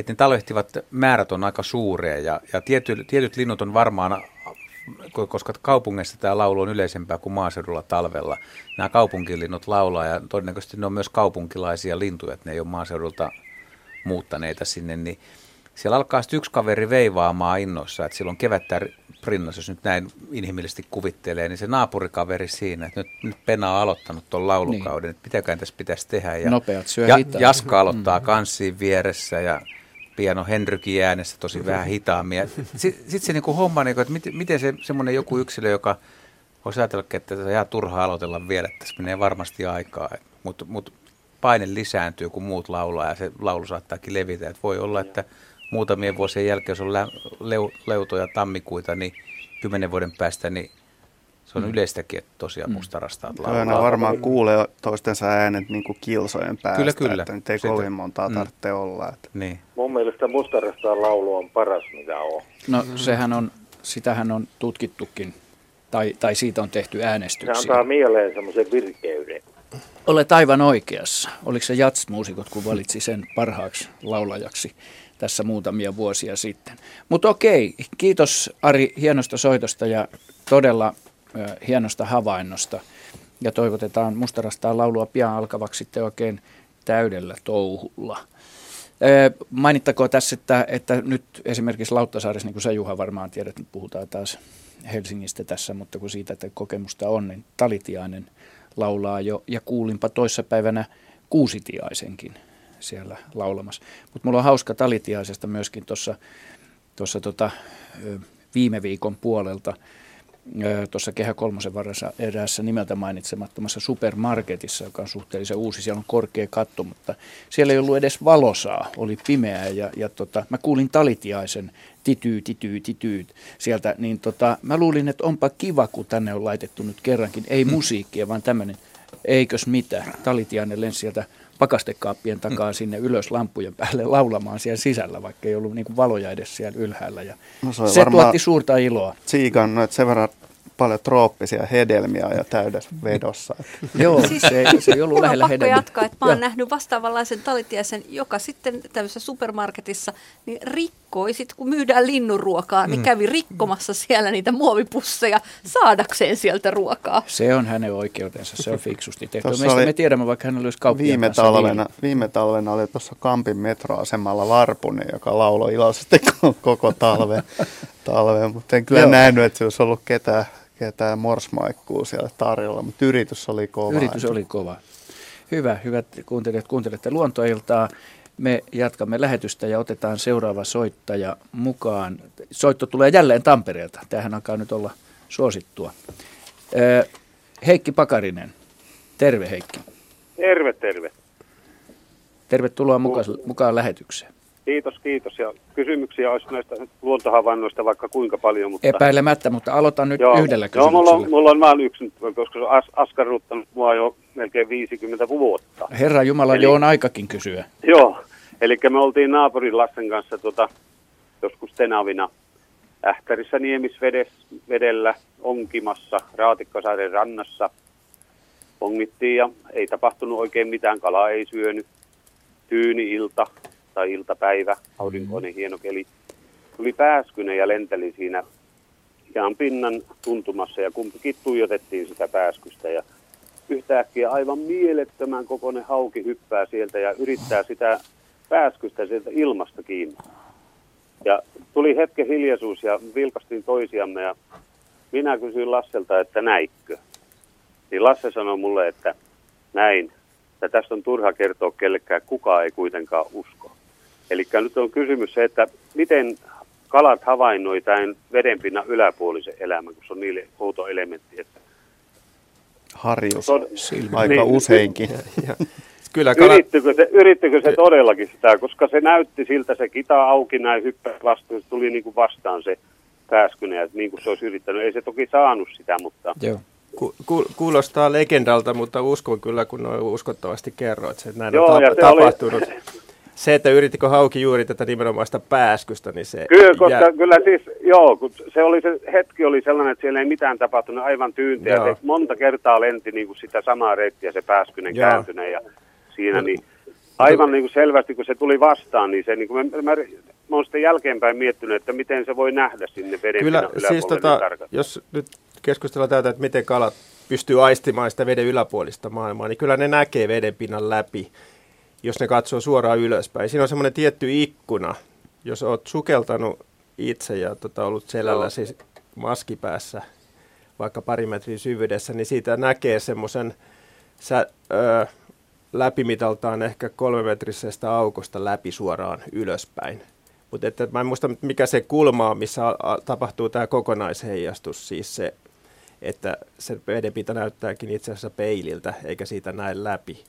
että ne talvehtivat määrät on aika suuria ja, ja tiety, tietyt linnut on varmaan, koska kaupungeissa tämä laulu on yleisempää kuin maaseudulla talvella. Nämä kaupunkilinnut laulaa ja todennäköisesti ne on myös kaupunkilaisia lintuja, että ne ei ole maaseudulta muuttaneita sinne, niin siellä alkaa sitten yksi kaveri veivaamaan innoissa, että silloin kevättä rinnassa, jos nyt näin inhimillisesti kuvittelee, niin se naapurikaveri siinä, että nyt, nyt Pena on aloittanut tuon laulukauden, niin. että mitäkään tässä pitäisi tehdä. Ja, Nopeat syö ja, Jaska aloittaa mm. kanssiin vieressä ja piano Henrykin äänessä tosi mm-hmm. vähän hitaammin. Sitten sit se niinku homma, niinku, että miten, miten se semmoinen joku yksilö, joka voisi ajatella, että se jää turhaa aloitella vielä, että tässä menee varmasti aikaa. Mutta mut paine lisääntyy, kun muut laulaa ja se laulu saattaakin levitä. Et voi olla, että muutamien vuosien jälkeen, jos on leu, leutoja tammikuita, niin kymmenen vuoden päästä, niin se on mm. yleistäkin, että tosiaan mm. mustarastaat laulaa. Kyllä varmaan kuulee toistensa äänet niin kuin kilsojen päästä, kyllä, kyllä. että nyt ei Sitten, kovin montaa mm. tarvitse olla. Että. Niin. Mun mielestä mustarastaan laulu on paras, mitä on. No sehän on, sitähän on tutkittukin, tai, tai siitä on tehty äänestyksiä. Se antaa mieleen semmoisen virkeyden. Olet aivan oikeassa. Oliko se Jats-muusikot, kun valitsi sen parhaaksi laulajaksi? tässä muutamia vuosia sitten. Mutta okei, kiitos Ari hienosta soitosta ja todella hienosta havainnosta. Ja toivotetaan mustarastaa laulua pian alkavaksi sitten oikein täydellä touhulla. Mainittakoon tässä, että, että nyt esimerkiksi Lauttasaaressa, niin kuin sä Juha varmaan tiedät, nyt puhutaan taas Helsingistä tässä, mutta kun siitä että kokemusta on, niin Talitiainen laulaa jo, ja kuulinpa toissapäivänä Kuusitiaisenkin siellä laulamassa. Mutta mulla on hauska talitiaisesta myöskin tuossa tota, viime viikon puolelta tuossa Kehä Kolmosen varressa eräässä nimeltä mainitsemattomassa supermarketissa, joka on suhteellisen uusi. Siellä on korkea katto, mutta siellä ei ollut edes valosaa, oli pimeää ja, ja tota, mä kuulin talitiaisen tityy, tityy, tityy sieltä, niin tota, mä luulin, että onpa kiva, kun tänne on laitettu nyt kerrankin, ei mm. musiikkia, vaan tämmöinen, eikös mitä, talitiainen lensi sieltä pakastekaappien takaa sinne ylös lampujen päälle laulamaan siellä sisällä, vaikka ei ollut niin valoja edes siellä ylhäällä. Ja no se se tuotti suurta iloa. Siikannut sen verran paljon trooppisia hedelmiä ja täydessä vedossa. Joo, siis, se, se ei ollut lähellä hedelmiä. jatkaa, että mä oon nähnyt vastaavanlaisen talitiaisen, joka sitten tämmöisessä supermarketissa niin rikkoi, sit kun myydään linnunruokaa, niin mm. kävi rikkomassa siellä niitä muovipusseja saadakseen sieltä ruokaa. Se on hänen oikeutensa, se on fiksusti tehty. Meistä me tiedämme, vaikka hän olisi viime talvena, viime talvena oli tuossa Kampin metroasemalla Varpunen, joka lauloi iloisesti koko talven, talven mutta en kyllä Joo. nähnyt, että se olisi ollut ketään ketään morsmaikkuu siellä tarjolla, mutta yritys oli kova. Yritys oli kova. Hyvä, hyvät kuuntelijat, kuuntelette luontoiltaa. Me jatkamme lähetystä ja otetaan seuraava soittaja mukaan. Soitto tulee jälleen Tampereelta. Tähän alkaa nyt olla suosittua. Heikki Pakarinen. Terve Heikki. Terve, terve. Tervetuloa mukaan, mukaan lähetykseen. Kiitos, kiitos. Ja kysymyksiä olisi näistä luontohavainnoista vaikka kuinka paljon. Mutta... Epäilemättä, mutta aloitan nyt Joo. yhdellä kysymyksellä. Joo, mulla on, mulla on vain yksi, koska se on as, askarruttanut mua jo melkein 50 vuotta. Herra Jumala, eli, jo on aikakin kysyä. Joo, eli me oltiin naapurin lasten kanssa tota, joskus tenavina Ähtärissä Niemisvedellä onkimassa Raatikkosaaren rannassa. Ongittiin ja ei tapahtunut oikein mitään, kalaa ei syönyt. Tyyni ilta, tai iltapäivä, aurinkoinen hieno keli. Tuli pääskynen ja lenteli siinä jaan pinnan tuntumassa ja kumpikin tuijotettiin sitä pääskystä ja yhtäkkiä aivan mielettömän kokoinen hauki hyppää sieltä ja yrittää sitä pääskystä sieltä ilmasta kiinni. Ja tuli hetken hiljaisuus ja vilkastiin toisiamme ja minä kysyin Lasselta, että näikkö. Niin Lasse sanoi mulle, että näin, että tästä on turha kertoa kellekään, kukaan ei kuitenkaan usko. Eli nyt on kysymys se, että miten kalat havainnoi tämän vedenpinnan yläpuolisen elämän, kun se on niille outo elementti. Että Harjus, Tod- aika niin, useinkin. Kyllä kala... yrittikö, se, yrittikö se todellakin sitä, koska se näytti siltä, se kita auki näin hyppää vastaan, se tuli niin kuin vastaan se pääskynen, että niin kuin se olisi yrittänyt. Ei se toki saanut sitä, mutta... Joo. Ku, ku, kuulostaa legendalta, mutta uskon kyllä, kun noin uskottavasti kerroit, että näin Joo, on ta- tapahtunut. Oli... Se, että yrittikö hauki juuri tätä nimenomaista pääskystä, niin se... Kyllä, koska jää... kyllä siis, joo, kun se, oli, se hetki oli sellainen, että siellä ei mitään tapahtunut, aivan tyyntiä. Se monta kertaa lenti niin kuin sitä samaa reittiä se pääskynen kääntyneen ja siinä, niin aivan niin kuin selvästi, kun se tuli vastaan, niin se, niin kuin mä, mä, mä olen sitten jälkeenpäin miettinyt, että miten se voi nähdä sinne veden Kyllä, siis tota, jos nyt keskustellaan täältä, että miten kalat pystyy aistimaan sitä veden yläpuolista maailmaa, niin kyllä ne näkee vedenpinnan läpi, jos ne katsoo suoraan ylöspäin. Siinä on semmoinen tietty ikkuna, jos olet sukeltanut itse ja tota, ollut selällä no. siis maskipäässä vaikka pari metrin syvyydessä, niin siitä näkee semmoisen läpimitaltaan ehkä kolmemetrisestä aukosta läpi suoraan ylöspäin. Mutta että mä en muista, mikä se kulma on, missä tapahtuu tämä kokonaisheijastus, siis se, että se vedenpinta näyttääkin itse asiassa peililtä, eikä siitä näe läpi.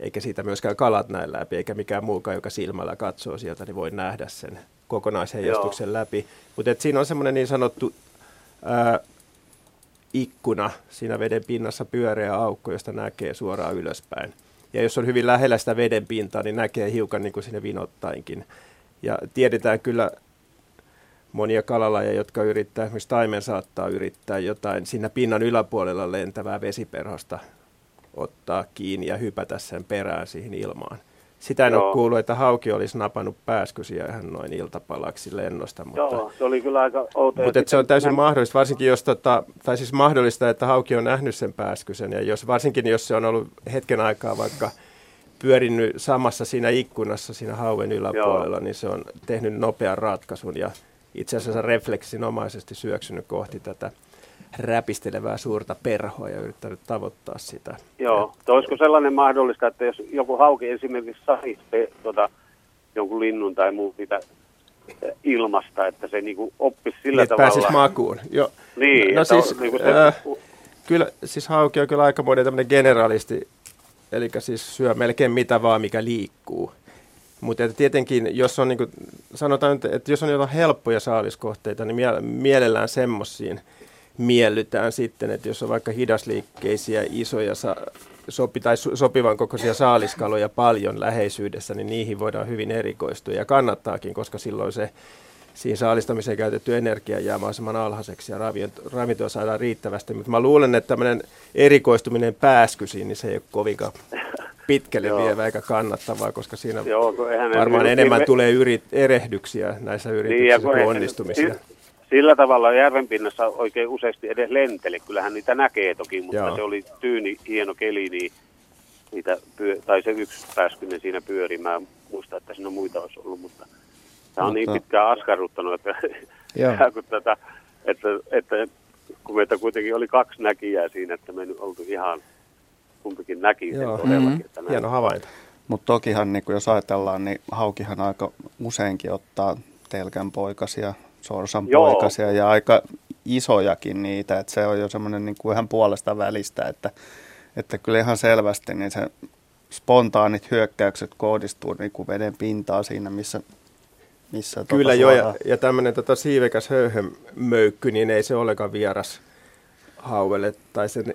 Eikä siitä myöskään kalat näe läpi, eikä mikään muukaan, joka silmällä katsoo sieltä, niin voi nähdä sen kokonaisheijastuksen Joo. läpi. Mutta siinä on semmoinen niin sanottu ää, ikkuna siinä veden pinnassa pyöreä aukko, josta näkee suoraan ylöspäin. Ja jos on hyvin lähellä sitä veden pintaa, niin näkee hiukan niin kuin sinne vinottainkin. Ja tiedetään kyllä monia kalalajeja, jotka yrittää, esimerkiksi taimen saattaa yrittää jotain siinä pinnan yläpuolella lentävää vesiperhosta ottaa kiinni ja hypätä sen perään siihen ilmaan. Sitä en Joo. ole kuullut, että hauki olisi napannut pääskysiä ihan noin iltapalaksi lennosta. Mutta, Joo, se oli kyllä aika outo. Mutta se on täysin mahdollista, varsinkin jos, tota, tai siis mahdollista, että hauki on nähnyt sen pääskysen. Ja jos, varsinkin jos se on ollut hetken aikaa vaikka pyörinyt samassa siinä ikkunassa siinä hauen yläpuolella, Joo. niin se on tehnyt nopean ratkaisun ja itse asiassa refleksinomaisesti syöksynyt kohti tätä räpistelevää suurta perhoa ja yrittänyt tavoittaa sitä. Joo, ja, olisiko sellainen mahdollista, että jos joku hauki esimerkiksi saisi tuota, jonkun linnun tai muu mitä eh, ilmasta, että se niinku oppisi sillä niin, tavalla. pääsisi makuun. Jo. Niin, no, siis, niinku se... äh, kyllä, siis hauki on kyllä aika monen tämmöinen generalisti, eli siis syö melkein mitä vaan, mikä liikkuu. Mutta tietenkin, jos on, niin kuin, sanotaan, että jos on jotain helppoja saaliskohteita, niin mielellään semmoisiin – miellytään sitten, että jos on vaikka hidasliikkeisiä, isoja sopi, tai sopivan kokoisia saaliskaloja paljon läheisyydessä, niin niihin voidaan hyvin erikoistua ja kannattaakin, koska silloin se siihen saalistamiseen käytetty energia jää mahdollisimman alhaiseksi ja ravintoa saadaan riittävästi. Mutta mä luulen, että tämmöinen erikoistuminen pääskysiin, niin se ei ole kovinkaan pitkälle vievä eikä kannattavaa, koska siinä Joo, varmaan enemmän tulee yrit, erehdyksiä näissä niin, yrityksissä niin, kuin onnistumisia. Sillä tavalla järvenpinnassa oikein useasti edes lenteli. Kyllähän niitä näkee toki, mutta Joo. se oli tyyni hieno keli, niin niitä pyö, tai se yksi pääskynen siinä pyöri. Mä muista, että siinä muita olisi ollut, mutta tämä on niin mutta... niin pitkään askarruttanut, että, kun tätä, että, että kun meitä kuitenkin oli kaksi näkijää siinä, että me nyt oltu ihan kumpikin näki sen Joo. todellakin. Mm-hmm. Että Hieno havainto. Mutta tokihan, niin jos ajatellaan, niin haukihan aika useinkin ottaa telkän poikasia sorsan poikasia ja aika isojakin niitä, että se on jo semmoinen niin kuin ihan puolesta välistä, että, että kyllä ihan selvästi niin se spontaanit hyökkäykset kohdistuu niin kuin veden pintaan siinä, missä missä tota Kyllä tota joo, ja, ja tämmöinen tota siivekäs höyhönmöykky, niin ei se olekaan vieras hauelle, tai sen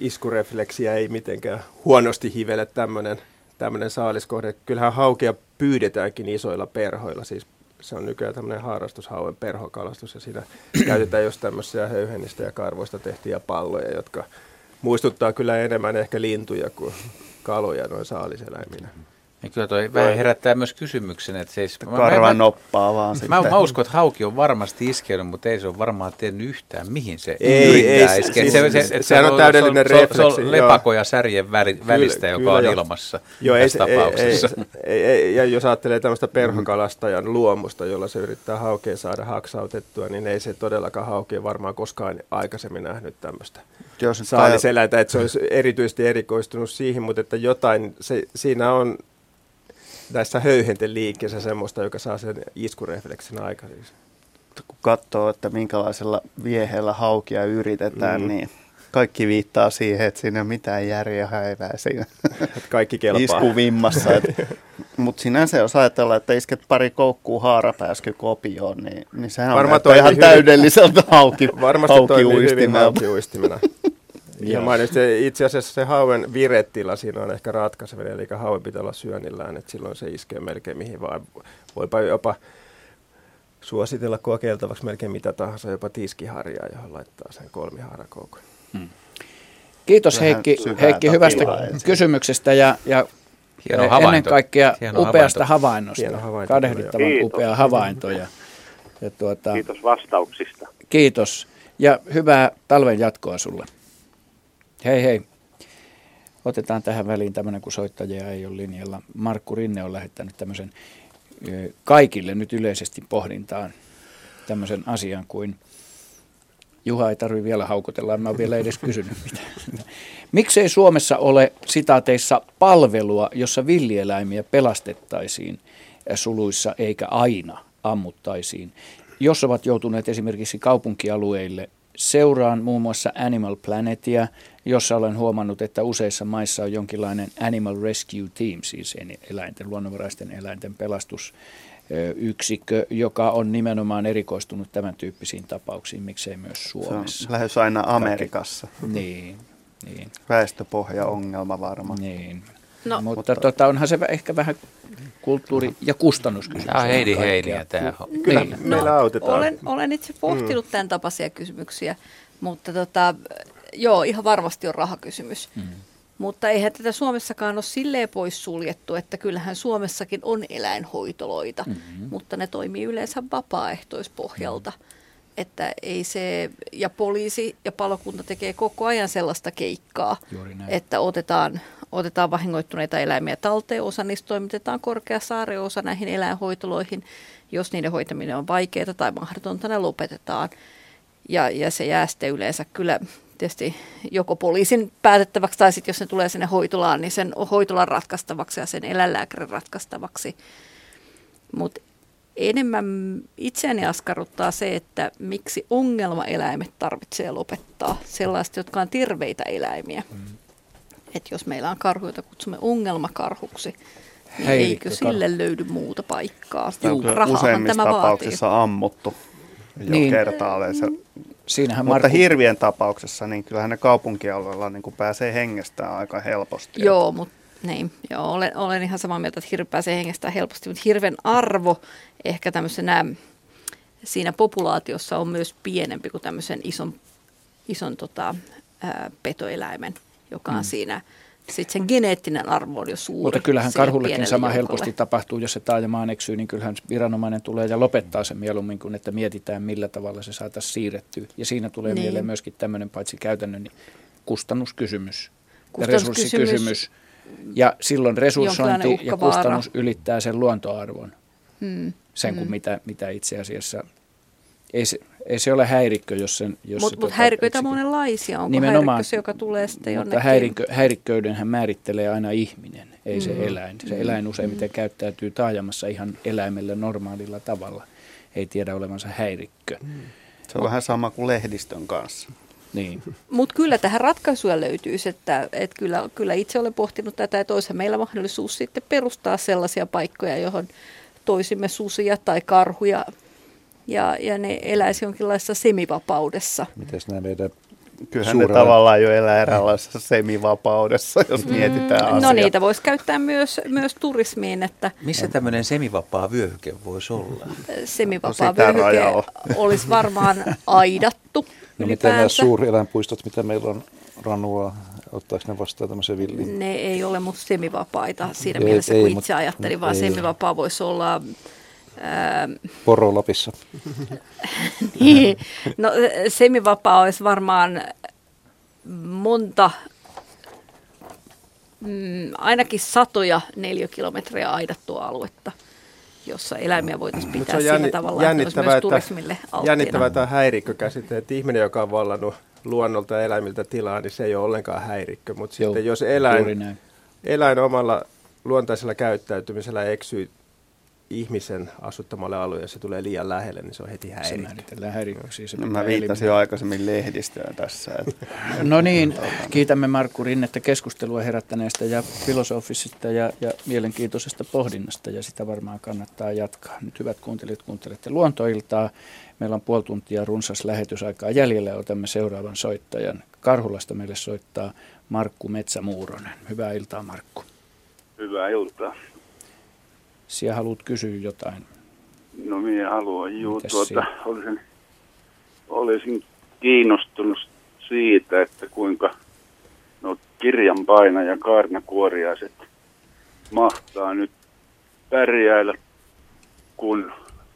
iskurefleksiä ei mitenkään huonosti hivele tämmöinen, tämmöinen saaliskohde. Kyllähän haukea pyydetäänkin isoilla perhoilla, siis se on nykyään tämmöinen harrastushauen perhokalastus ja siinä käytetään just tämmöisiä höyhenistä ja karvoista tehtyjä palloja, jotka muistuttaa kyllä enemmän ehkä lintuja kuin kaloja noin saaliseläiminä. Ja kyllä toi vähän herättää myös kysymyksen, että siis... Karva mä, noppaa vaan mä, mä, mä, uskon, että hauki on varmasti iskenyt, mutta ei se ole varmaan tehnyt yhtään, mihin se ei, yrittää ei, iskeä. Siis, se, se, se, sehän on, on täydellinen se, refleksi. Se on, se on lepako ja särjen välistä, kyllä, joka on jo. ilmassa joo, ei, tapauksessa. Ei, ei, ei, ja jos ajattelee tämmöistä perhokalastajan luomusta, jolla se yrittää haukea saada haksautettua, niin ei se todellakaan haukea varmaan koskaan aikaisemmin nähnyt tämmöistä saaliseläintä, että se olisi erityisesti erikoistunut siihen, mutta että jotain, se, siinä on näissä höyhenten liikkeessä semmoista, joka saa sen iskurefleksin aikaiseksi. Kun katsoo, että minkälaisella vieheellä haukia yritetään, mm. niin kaikki viittaa siihen, että siinä ei ole mitään järjää häivää siinä kaikki kelpaa. iskuvimmassa. Mutta sinänsä jos ajatellaan, että isket pari koukkuu haarapääsky kopioon, niin, niin sehän Varma on ihan hyvin. täydelliseltä hauki, Varmasti toimii hyvin haukiuistimena. Ja mainitsin, itse asiassa se hauen virettila siinä on ehkä ratkaiseva, eli haue pitää olla syönnillään, että silloin se iskee melkein mihin vaan. Voipa jopa suositella kokeiltavaksi melkein mitä tahansa, jopa tiskiharjaa, johon laittaa sen kolmiharakoukun. Hmm. Kiitos Heikki, Heikki hyvästä kysymyksestä ja, ja Hieno havainto. ennen kaikkea Hieno upeasta havainto. havainnosta. Hieno havainto. Kadehdittavan kiitos. upea havainto. Ja, ja tuota, kiitos vastauksista. Kiitos ja hyvää talven jatkoa sulle. Hei hei. Otetaan tähän väliin tämmöinen, kun soittajia ei ole linjalla. Markku Rinne on lähettänyt tämmöisen kaikille nyt yleisesti pohdintaan tämmöisen asian kuin Juha ei tarvitse vielä haukotella, mä oon vielä edes kysynyt mitään. Miksei Suomessa ole sitaateissa palvelua, jossa villieläimiä pelastettaisiin suluissa eikä aina ammuttaisiin, jos ovat joutuneet esimerkiksi kaupunkialueille Seuraan muun muassa Animal Planetia, jossa olen huomannut, että useissa maissa on jonkinlainen Animal Rescue Team, siis eläinten, luonnonvaraisten eläinten pelastusyksikkö, joka on nimenomaan erikoistunut tämän tyyppisiin tapauksiin, miksei myös Suomessa. Se on lähes aina Amerikassa. Kaikki. Niin, niin. Väestöpohja-ongelma varmaan. Niin. No, mutta, mutta tota, onhan se ehkä vähän kulttuuri- ja kustannuskysymys. Tämä on Heidi Heiniä tämä. Kyllä niin. meillä no, autetaan. Olen, olen itse pohtinut mm. tämän tapaisia kysymyksiä, mutta tota, joo, ihan varmasti on rahakysymys. Mm. Mutta eihän tätä Suomessakaan ole silleen pois suljettu, että kyllähän Suomessakin on eläinhoitoloita, mm-hmm. mutta ne toimii yleensä vapaaehtoispohjalta. Mm-hmm. Että ei se, ja poliisi ja palokunta tekee koko ajan sellaista keikkaa, että otetaan, otetaan vahingoittuneita eläimiä talteen, osa niistä toimitetaan Korkeasaari, osa näihin eläinhoitoloihin. Jos niiden hoitaminen on vaikeaa tai mahdotonta, ne lopetetaan. Ja, ja se jää sitten yleensä kyllä tietysti joko poliisin päätettäväksi tai sitten jos ne tulee sinne hoitolaan, niin sen hoitolan ratkaistavaksi ja sen eläinlääkärin ratkaistavaksi. Mutta enemmän itseäni askarruttaa se, että miksi ongelmaeläimet tarvitsee lopettaa, sellaiset, jotka on terveitä eläimiä. Mm. Että jos meillä on karhu, jota kutsumme ongelmakarhuksi, niin Hei, eikö sille löydy muuta paikkaa? Juu, useimmissa tapauksissa vaatii. ammuttu jo niin. kertaalleen. Se, Siinähän mutta Markku... hirvien tapauksessa, niin kyllähän ne kaupunkialueella niin kuin pääsee hengestään aika helposti. Joo, mutta niin, joo, olen, olen ihan samaa mieltä, että hirvi pääsee hengestään helposti, mutta hirven arvo ehkä tämmöisenä siinä populaatiossa on myös pienempi kuin tämmöisen ison, ison tota, ää, petoeläimen, joka on mm. siinä sitten sen geneettinen arvo on jo suuri. Mutta kyllähän karhullekin sama joukolle. helposti tapahtuu, jos se taajamaan eksyy, niin kyllähän viranomainen tulee ja lopettaa sen mieluummin kuin että mietitään millä tavalla se saataisiin siirrettyä. Ja siinä tulee niin. mieleen myöskin tämmöinen paitsi käytännön niin kustannuskysymys, kustannuskysymys ja resurssikysymys. Ja silloin resurssointi ja kustannus ylittää sen luontoarvon, hmm. sen kuin hmm. mitä, mitä itse asiassa ei se, ei se ole häirikkö, jos sen... Mutta mut tota, häiriköitä on monenlaisia. Onko Nimenomaan, häirikkö se, joka tulee sitten jonnekin? Mutta häirikkö, häirikköydenhän määrittelee aina ihminen, ei mm. se eläin. Se mm. eläin useimmiten mm. käyttäytyy taajamassa ihan eläimellä normaalilla tavalla. Ei tiedä olevansa häirikkö. Mm. Se on Mut, vähän sama kuin lehdistön kanssa. Niin. Mutta kyllä tähän ratkaisuja löytyisi, että, että kyllä, kyllä itse olen pohtinut tätä, että olisi meillä mahdollisuus sitten perustaa sellaisia paikkoja, johon toisimme susia tai karhuja ja, ja ne eläisi jonkinlaisessa semivapaudessa. Mites nämä meidän Kyllähän ne tavallaan jo elää eräänlaisessa semivapaudessa, jos mm, mietitään asiaa. No niitä voisi käyttää myös, myös turismiin. Että Missä tämmöinen semivapaa vyöhyke voisi olla? Semivapaa no, vyöhyke olisi varmaan aidattu No miten nämä suureläinpuistot, mitä meillä on Ranua, Ottaako ne vastaan tämmöisen villin? Ne ei ole musta semivapaita siinä ei, mielessä, ei, kun itse ajattelin, vaan ei. semivapaa voisi olla... Poro Lapissa. niin, no semivapaa olisi varmaan monta, mm, ainakin satoja neliökilometriä aidattua aluetta jossa eläimiä voitaisiin pitää sillä jänni, tavalla, jännittävää, että myös turismille alttiina. Jännittävää tämä häirikkökäsite, että ihminen, joka on vallannut luonnolta ja eläimiltä tilaa, niin se ei ole ollenkaan häirikkö. Mutta sitten jos eläin, eläin omalla luontaisella käyttäytymisellä eksyy ihmisen asuttamalle alueelle, jos se tulee liian lähelle, niin se on heti häirikkö. Se häiriköksi. Se no, mä viittasin jo aikaisemmin lehdistöön tässä. Että. no niin, kiitämme Markku Rinnettä keskustelua herättäneestä ja filosofisesta ja, ja mielenkiintoisesta pohdinnasta, ja sitä varmaan kannattaa jatkaa. Nyt hyvät kuuntelijat, kuuntelette luontoiltaa. Meillä on puoli tuntia runsas lähetysaikaa jäljellä ja otamme seuraavan soittajan. Karhulasta meille soittaa Markku Metsämuuronen. Hyvää iltaa, Markku. Hyvää iltaa. Sinä haluat kysyä jotain. No minä haluan, juu, tuota, olisin, olisin kiinnostunut siitä, että kuinka no, kirjanpaina ja kaarnakuoriaiset mahtaa nyt pärjäillä, kun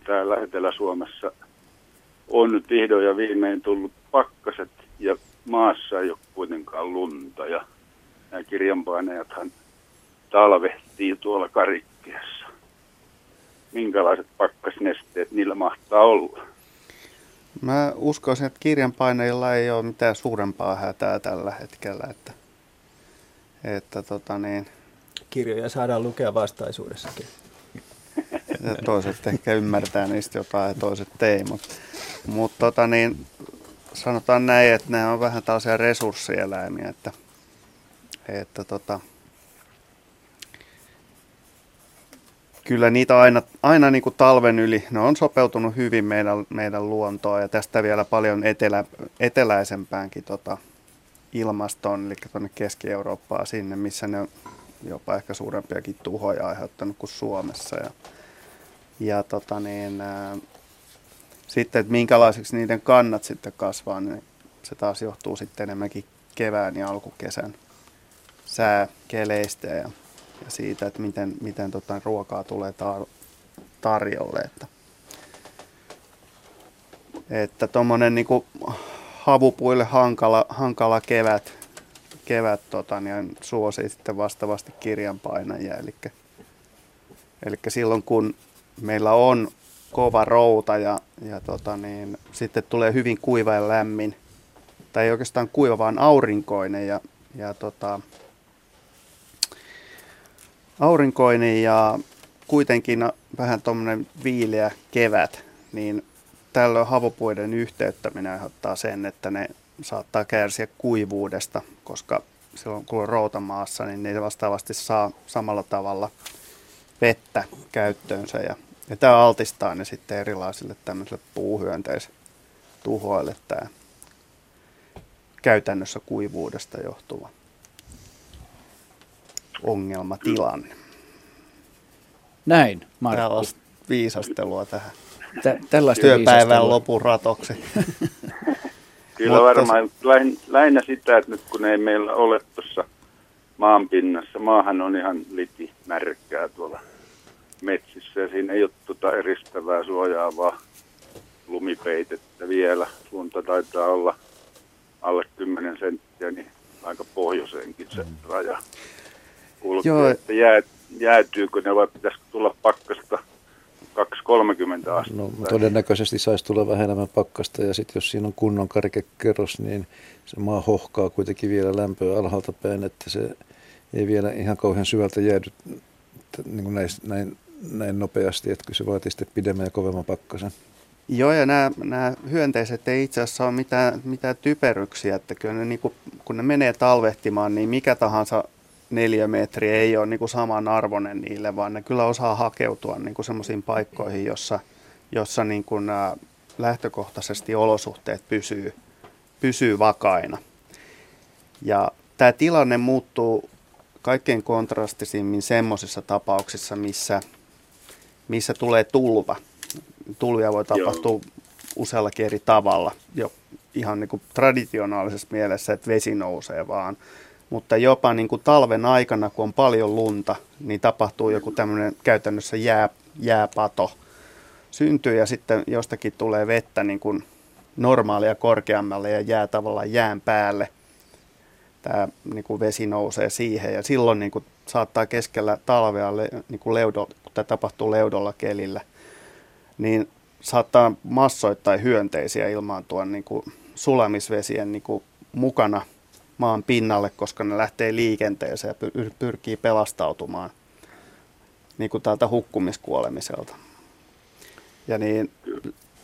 täällä Etelä-Suomessa on nyt vihdoin ja viimein tullut pakkaset ja maassa ei ole kuitenkaan lunta. Ja nämä kirjanpainajathan talvehtii tuolla karikkeessa minkälaiset pakkasnesteet niillä mahtaa olla? Mä uskoisin, että kirjanpainajilla ei ole mitään suurempaa hätää tällä hetkellä. Että, että tota niin, Kirjoja saadaan lukea vastaisuudessakin. toiset ehkä ymmärtää niistä jotain ja toiset ei, mutta mut tota niin, sanotaan näin, että ne on vähän tällaisia resurssieläimiä, että, että tota, kyllä niitä aina, aina niin kuin talven yli, ne on sopeutunut hyvin meidän, meidän luontoon ja tästä vielä paljon etelä, eteläisempäänkin tota, ilmastoon, eli tuonne Keski-Eurooppaan sinne, missä ne on jopa ehkä suurempiakin tuhoja aiheuttanut kuin Suomessa. Ja, ja tota niin, ää, sitten, että minkälaiseksi niiden kannat sitten kasvaa, niin se taas johtuu sitten enemmänkin kevään ja alkukesän sääkeleistä ja ja siitä, että miten, miten tota ruokaa tulee tar- tarjolle. Että, että tuommoinen niin havupuille hankala, hankala kevät, kevät tota, niin suosii sitten vastaavasti kirjanpainajia. Eli, eli silloin kun meillä on kova routa ja, ja tota, niin, sitten tulee hyvin kuiva ja lämmin, tai ei oikeastaan kuiva, vaan aurinkoinen ja, ja tota, aurinkoinen ja kuitenkin vähän tuommoinen viileä kevät, niin tällöin havopuiden yhteyttäminen aiheuttaa sen, että ne saattaa kärsiä kuivuudesta, koska silloin kun on routamaassa, niin ne vastaavasti saa samalla tavalla vettä käyttöönsä. Ja, ja tämä altistaa ne sitten erilaisille tämmöisille puuhyönteistuhoille tämä käytännössä kuivuudesta johtuva ongelmatilanne. Näin, Markku. Tällaista viisastelua tähän. Tä, tällaista Työpäivän viisastelua. lopun ratoksi. Kyllä varmaan lähinnä sitä, että nyt kun ei meillä ole tuossa maanpinnassa, maahan on ihan liti märkää tuolla metsissä ja siinä ei ole tuota eristävää suojaavaa lumipeitettä vielä. Lunta taitaa olla alle 10 senttiä, niin aika pohjoiseenkin se raja kulkee, Joo. että jää, jäätyykö ne vai pitäisikö tulla pakkasta 2-30 astetta? No todennäköisesti saisi tulla vähän enemmän pakkasta ja sitten jos siinä on kunnon karkekerros, niin se maa hohkaa kuitenkin vielä lämpöä alhaalta päin, että se ei vielä ihan kauhean syvältä jäädy niin kuin näin, näin, näin nopeasti, että kyllä se vaatii sitten pidemmän ja kovemman pakkasen. Joo, ja nämä, nämä hyönteiset ei itse asiassa ole mitään, mitään typeryksiä, että kyllä ne, niin kuin, kun ne menee talvehtimaan, niin mikä tahansa neliömetri ei ole niin kuin saman arvoinen niille, vaan ne kyllä osaa hakeutua niin kuin semmoisiin paikkoihin, jossa, jossa niin kuin lähtökohtaisesti olosuhteet pysyy, pysyy vakaina. Ja tämä tilanne muuttuu kaikkein kontrastisimmin semmoisissa tapauksissa, missä, missä tulee tulva. Tulvia voi tapahtua Joo. useallakin eri tavalla, jo ihan niin kuin traditionaalisessa mielessä, että vesi nousee, vaan Mutta jopa niin kuin talven aikana, kun on paljon lunta, niin tapahtuu joku tämmöinen käytännössä jää, jääpato syntyy ja sitten jostakin tulee vettä niin kuin normaalia korkeammalle ja jää tavallaan jään päälle. Tämä niin kuin vesi nousee siihen ja silloin niin kuin saattaa keskellä talvea, niin kuin leudo, kun tämä tapahtuu leudolla kelillä, niin saattaa massoittain hyönteisiä ilmaantua niin kuin sulamisvesien niin kuin mukana maan pinnalle, koska ne lähtee liikenteeseen ja pyrkii pelastautumaan niin kuin tältä hukkumiskuolemiselta. Ja niin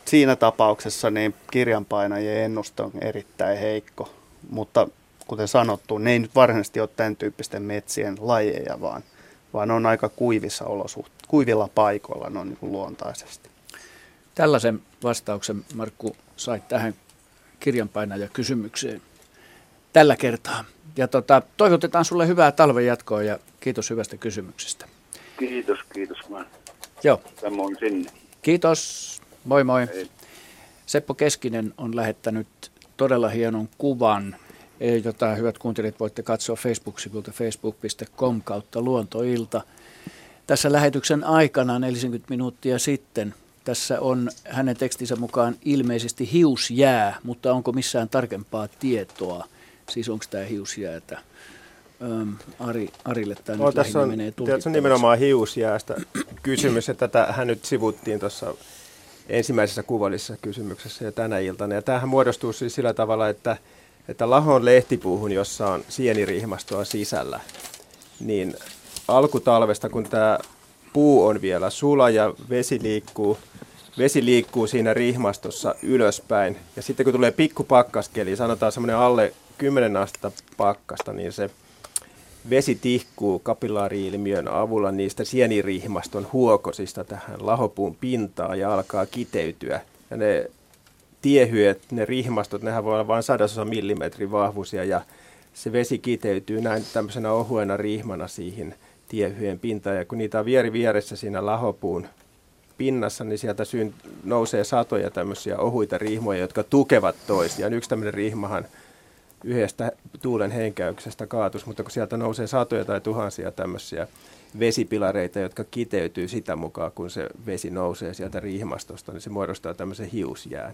siinä tapauksessa niin kirjanpainajien ennuste on erittäin heikko, mutta kuten sanottu, ne ei nyt varsinaisesti ole tämän tyyppisten metsien lajeja, vaan, vaan on aika kuivissa olosuhteissa, kuivilla paikoilla on niin luontaisesti. Tällaisen vastauksen, Markku, sait tähän kirjanpainajakysymykseen tällä kertaa. Ja tota, toivotetaan sulle hyvää talven jatkoa ja kiitos hyvästä kysymyksestä. Kiitos, kiitos vaan. Joo. Samoin sinne. Kiitos. Moi moi. Hei. Seppo Keskinen on lähettänyt todella hienon kuvan, e, jota hyvät kuuntelijat voitte katsoa Facebook-sivulta facebook.com kautta luontoilta. Tässä lähetyksen aikana 40 minuuttia sitten tässä on hänen tekstinsä mukaan ilmeisesti hiusjää, mutta onko missään tarkempaa tietoa? Siis onko tämä hiusjäätä? Öm, Ari, Arille tämä no, nyt tässä on, menee tässä on nimenomaan hiusjäästä kysymys, että tätä hän nyt sivuttiin tuossa ensimmäisessä kuvallisessa kysymyksessä ja tänä iltana. Ja tämähän muodostuu siis sillä tavalla, että, että lahon lehtipuuhun, jossa on sienirihmastoa sisällä, niin alkutalvesta, kun tämä puu on vielä sula ja vesi liikkuu, vesi liikkuu siinä rihmastossa ylöspäin. Ja sitten kun tulee pikku pakkaskeli, sanotaan semmoinen alle 10 astetta pakkasta, niin se vesi tihkuu kapillaari-ilmiön avulla niistä sienirihmaston huokosista tähän lahopuun pintaan ja alkaa kiteytyä. Ja ne tiehyet, ne rihmastot, nehän voi olla vain sadasosa millimetrin vahvuisia ja se vesi kiteytyy näin tämmöisenä ohuena rihmana siihen tiehyen pintaan. Ja kun niitä on vieri vieressä siinä lahopuun pinnassa, niin sieltä syyn, nousee satoja tämmöisiä ohuita rihmoja, jotka tukevat toisiaan. Yksi tämmöinen rihmahan – yhdestä tuulen henkäyksestä kaatus, mutta kun sieltä nousee satoja tai tuhansia tämmöisiä vesipilareita, jotka kiteytyy sitä mukaan, kun se vesi nousee sieltä riihimastosta, niin se muodostaa tämmöisen hiusjään.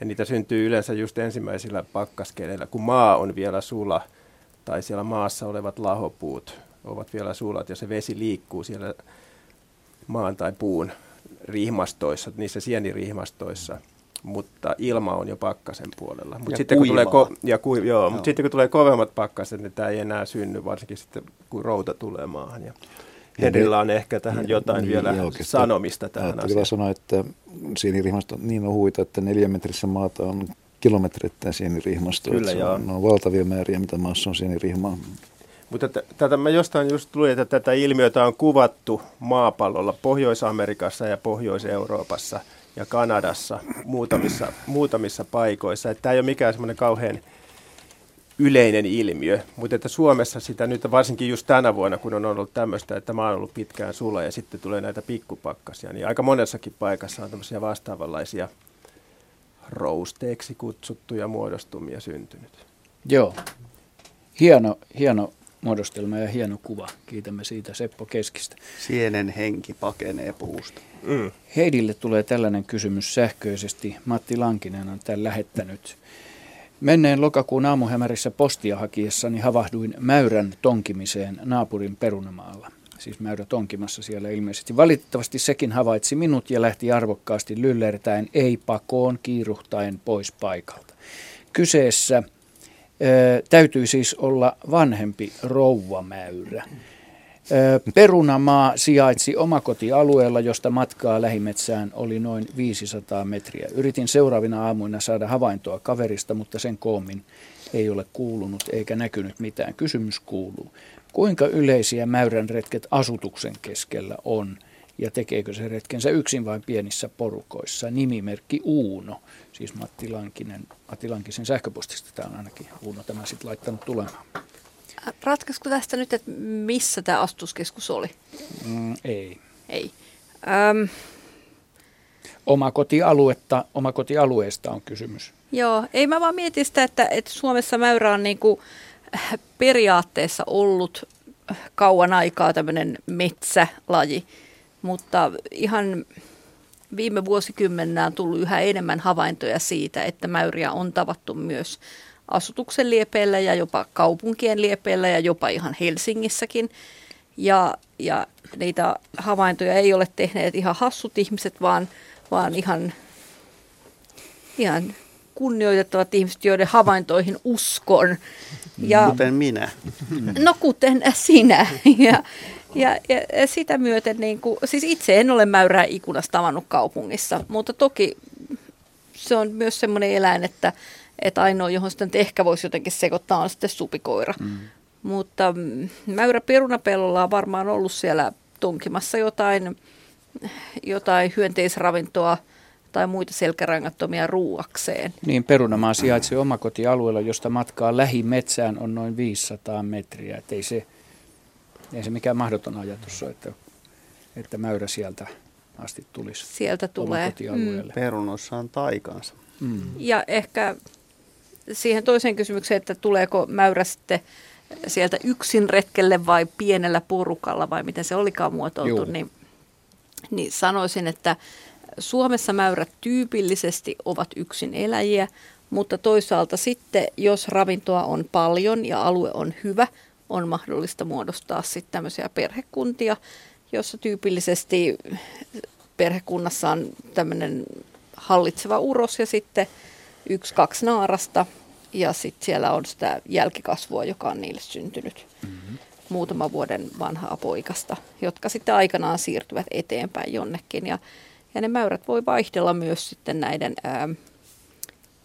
Ja niitä syntyy yleensä just ensimmäisillä pakkaskeleillä, kun maa on vielä sula, tai siellä maassa olevat lahopuut ovat vielä sulat, ja se vesi liikkuu siellä maan tai puun rihmastoissa, niissä sienirihmastoissa – mutta ilma on jo pakkasen puolella. Mut ja sitten, kun tulee ko- ja ku- joo, joo. Mutta sitten kun tulee kovemmat pakkaset, niin tämä ei enää synny, varsinkin sitten kun routa tulee maahan. Ja Henrillä on ehkä tähän jotain niin, vielä sanomista tähän asiaan. sanoa, että sienirihmasto on niin ohuita, että neljä metrissä maata on kilometrittäin sienirihmasto. Kyllä, joo. On, ne on valtavia määriä, mitä maassa on sienirihmaa. Mutta t- tätä mä jostain just luin, että tätä ilmiötä on kuvattu maapallolla Pohjois-Amerikassa ja Pohjois-Euroopassa – ja Kanadassa muutamissa, muutamissa paikoissa. Että tämä ei ole mikään semmoinen kauhean yleinen ilmiö, mutta että Suomessa sitä nyt varsinkin just tänä vuonna, kun on ollut tämmöistä, että maa on ollut pitkään sula ja sitten tulee näitä pikkupakkasia, niin aika monessakin paikassa on tämmöisiä vastaavanlaisia rousteeksi kutsuttuja muodostumia syntynyt. Joo, hieno, hieno muodostelma ja hieno kuva. Kiitämme siitä Seppo Keskistä. Sienen henki pakenee puusta. Mm. Heidille tulee tällainen kysymys sähköisesti. Matti Lankinen on tämän lähettänyt. Menneen lokakuun aamuhämärissä postia hakiessani havahduin mäyrän tonkimiseen naapurin perunamaalla. Siis mäyrä tonkimassa siellä ilmeisesti. Valitettavasti sekin havaitsi minut ja lähti arvokkaasti lyllertäen ei pakoon kiiruhtaen pois paikalta. Kyseessä täytyy siis olla vanhempi rouvamäyrä. Perunamaa sijaitsi omakotialueella, josta matkaa lähimetsään oli noin 500 metriä. Yritin seuraavina aamuina saada havaintoa kaverista, mutta sen koomin ei ole kuulunut eikä näkynyt mitään. Kysymys kuuluu, kuinka yleisiä mäyränretket asutuksen keskellä on ja tekeekö se retkensä yksin vai pienissä porukoissa? Nimimerkki Uuno siis Matti Lankinen, Matti Lankisen sähköpostista tämä on ainakin Uuno tämä sitten laittanut tulemaan. Ratkaisko tästä nyt, että missä tämä astuskeskus oli? Mm, ei. Ei. Öm. Omakotialuetta, omakotialueesta on kysymys. Joo, ei mä vaan mietin sitä, että, että Suomessa mäyrä on niinku, periaatteessa ollut kauan aikaa tämmöinen metsälaji, mutta ihan viime vuosikymmenellä on tullut yhä enemmän havaintoja siitä, että mäyriä on tavattu myös asutuksen liepeillä ja jopa kaupunkien liepeillä ja jopa ihan Helsingissäkin. Ja, ja niitä havaintoja ei ole tehneet ihan hassut ihmiset, vaan, vaan ihan, ihan kunnioitettavat ihmiset, joiden havaintoihin uskon. Ja, kuten minä. No kuten sinä. Ja, ja, ja sitä myöten, niin kuin, siis itse en ole mäyrää ikunasta tavannut kaupungissa, mutta toki se on myös semmoinen eläin, että, että ainoa, johon sitten ehkä voisi jotenkin sekoittaa, on sitten supikoira. Mm. Mutta mm, mäyrä perunapellolla on varmaan ollut siellä tunkimassa jotain, jotain hyönteisravintoa tai muita selkärangattomia ruuakseen. Niin, perunamaa sijaitsee omakotialueella, josta matkaa lähimetsään on noin 500 metriä. Et ei, se, ei se mikään mahdoton ajatus ole, että, että mäyrä sieltä asti tulisi Sieltä tulee. Mm. Perunoissa on taikansa. Mm. Ja ehkä siihen toiseen kysymykseen, että tuleeko mäyrä sitten sieltä yksin retkelle vai pienellä porukalla vai miten se olikaan muotoiltu, niin, niin sanoisin, että Suomessa mäyrät tyypillisesti ovat yksin eläjiä, mutta toisaalta sitten, jos ravintoa on paljon ja alue on hyvä, on mahdollista muodostaa sitten tämmöisiä perhekuntia, jossa tyypillisesti perhekunnassa on tämmöinen hallitseva uros ja sitten yksi, kaksi naarasta ja sitten siellä on sitä jälkikasvua, joka on niille syntynyt mm-hmm. muutaman vuoden vanhaa poikasta, jotka sitten aikanaan siirtyvät eteenpäin jonnekin. Ja, ja ne mäyrät voi vaihdella myös sitten näiden ää,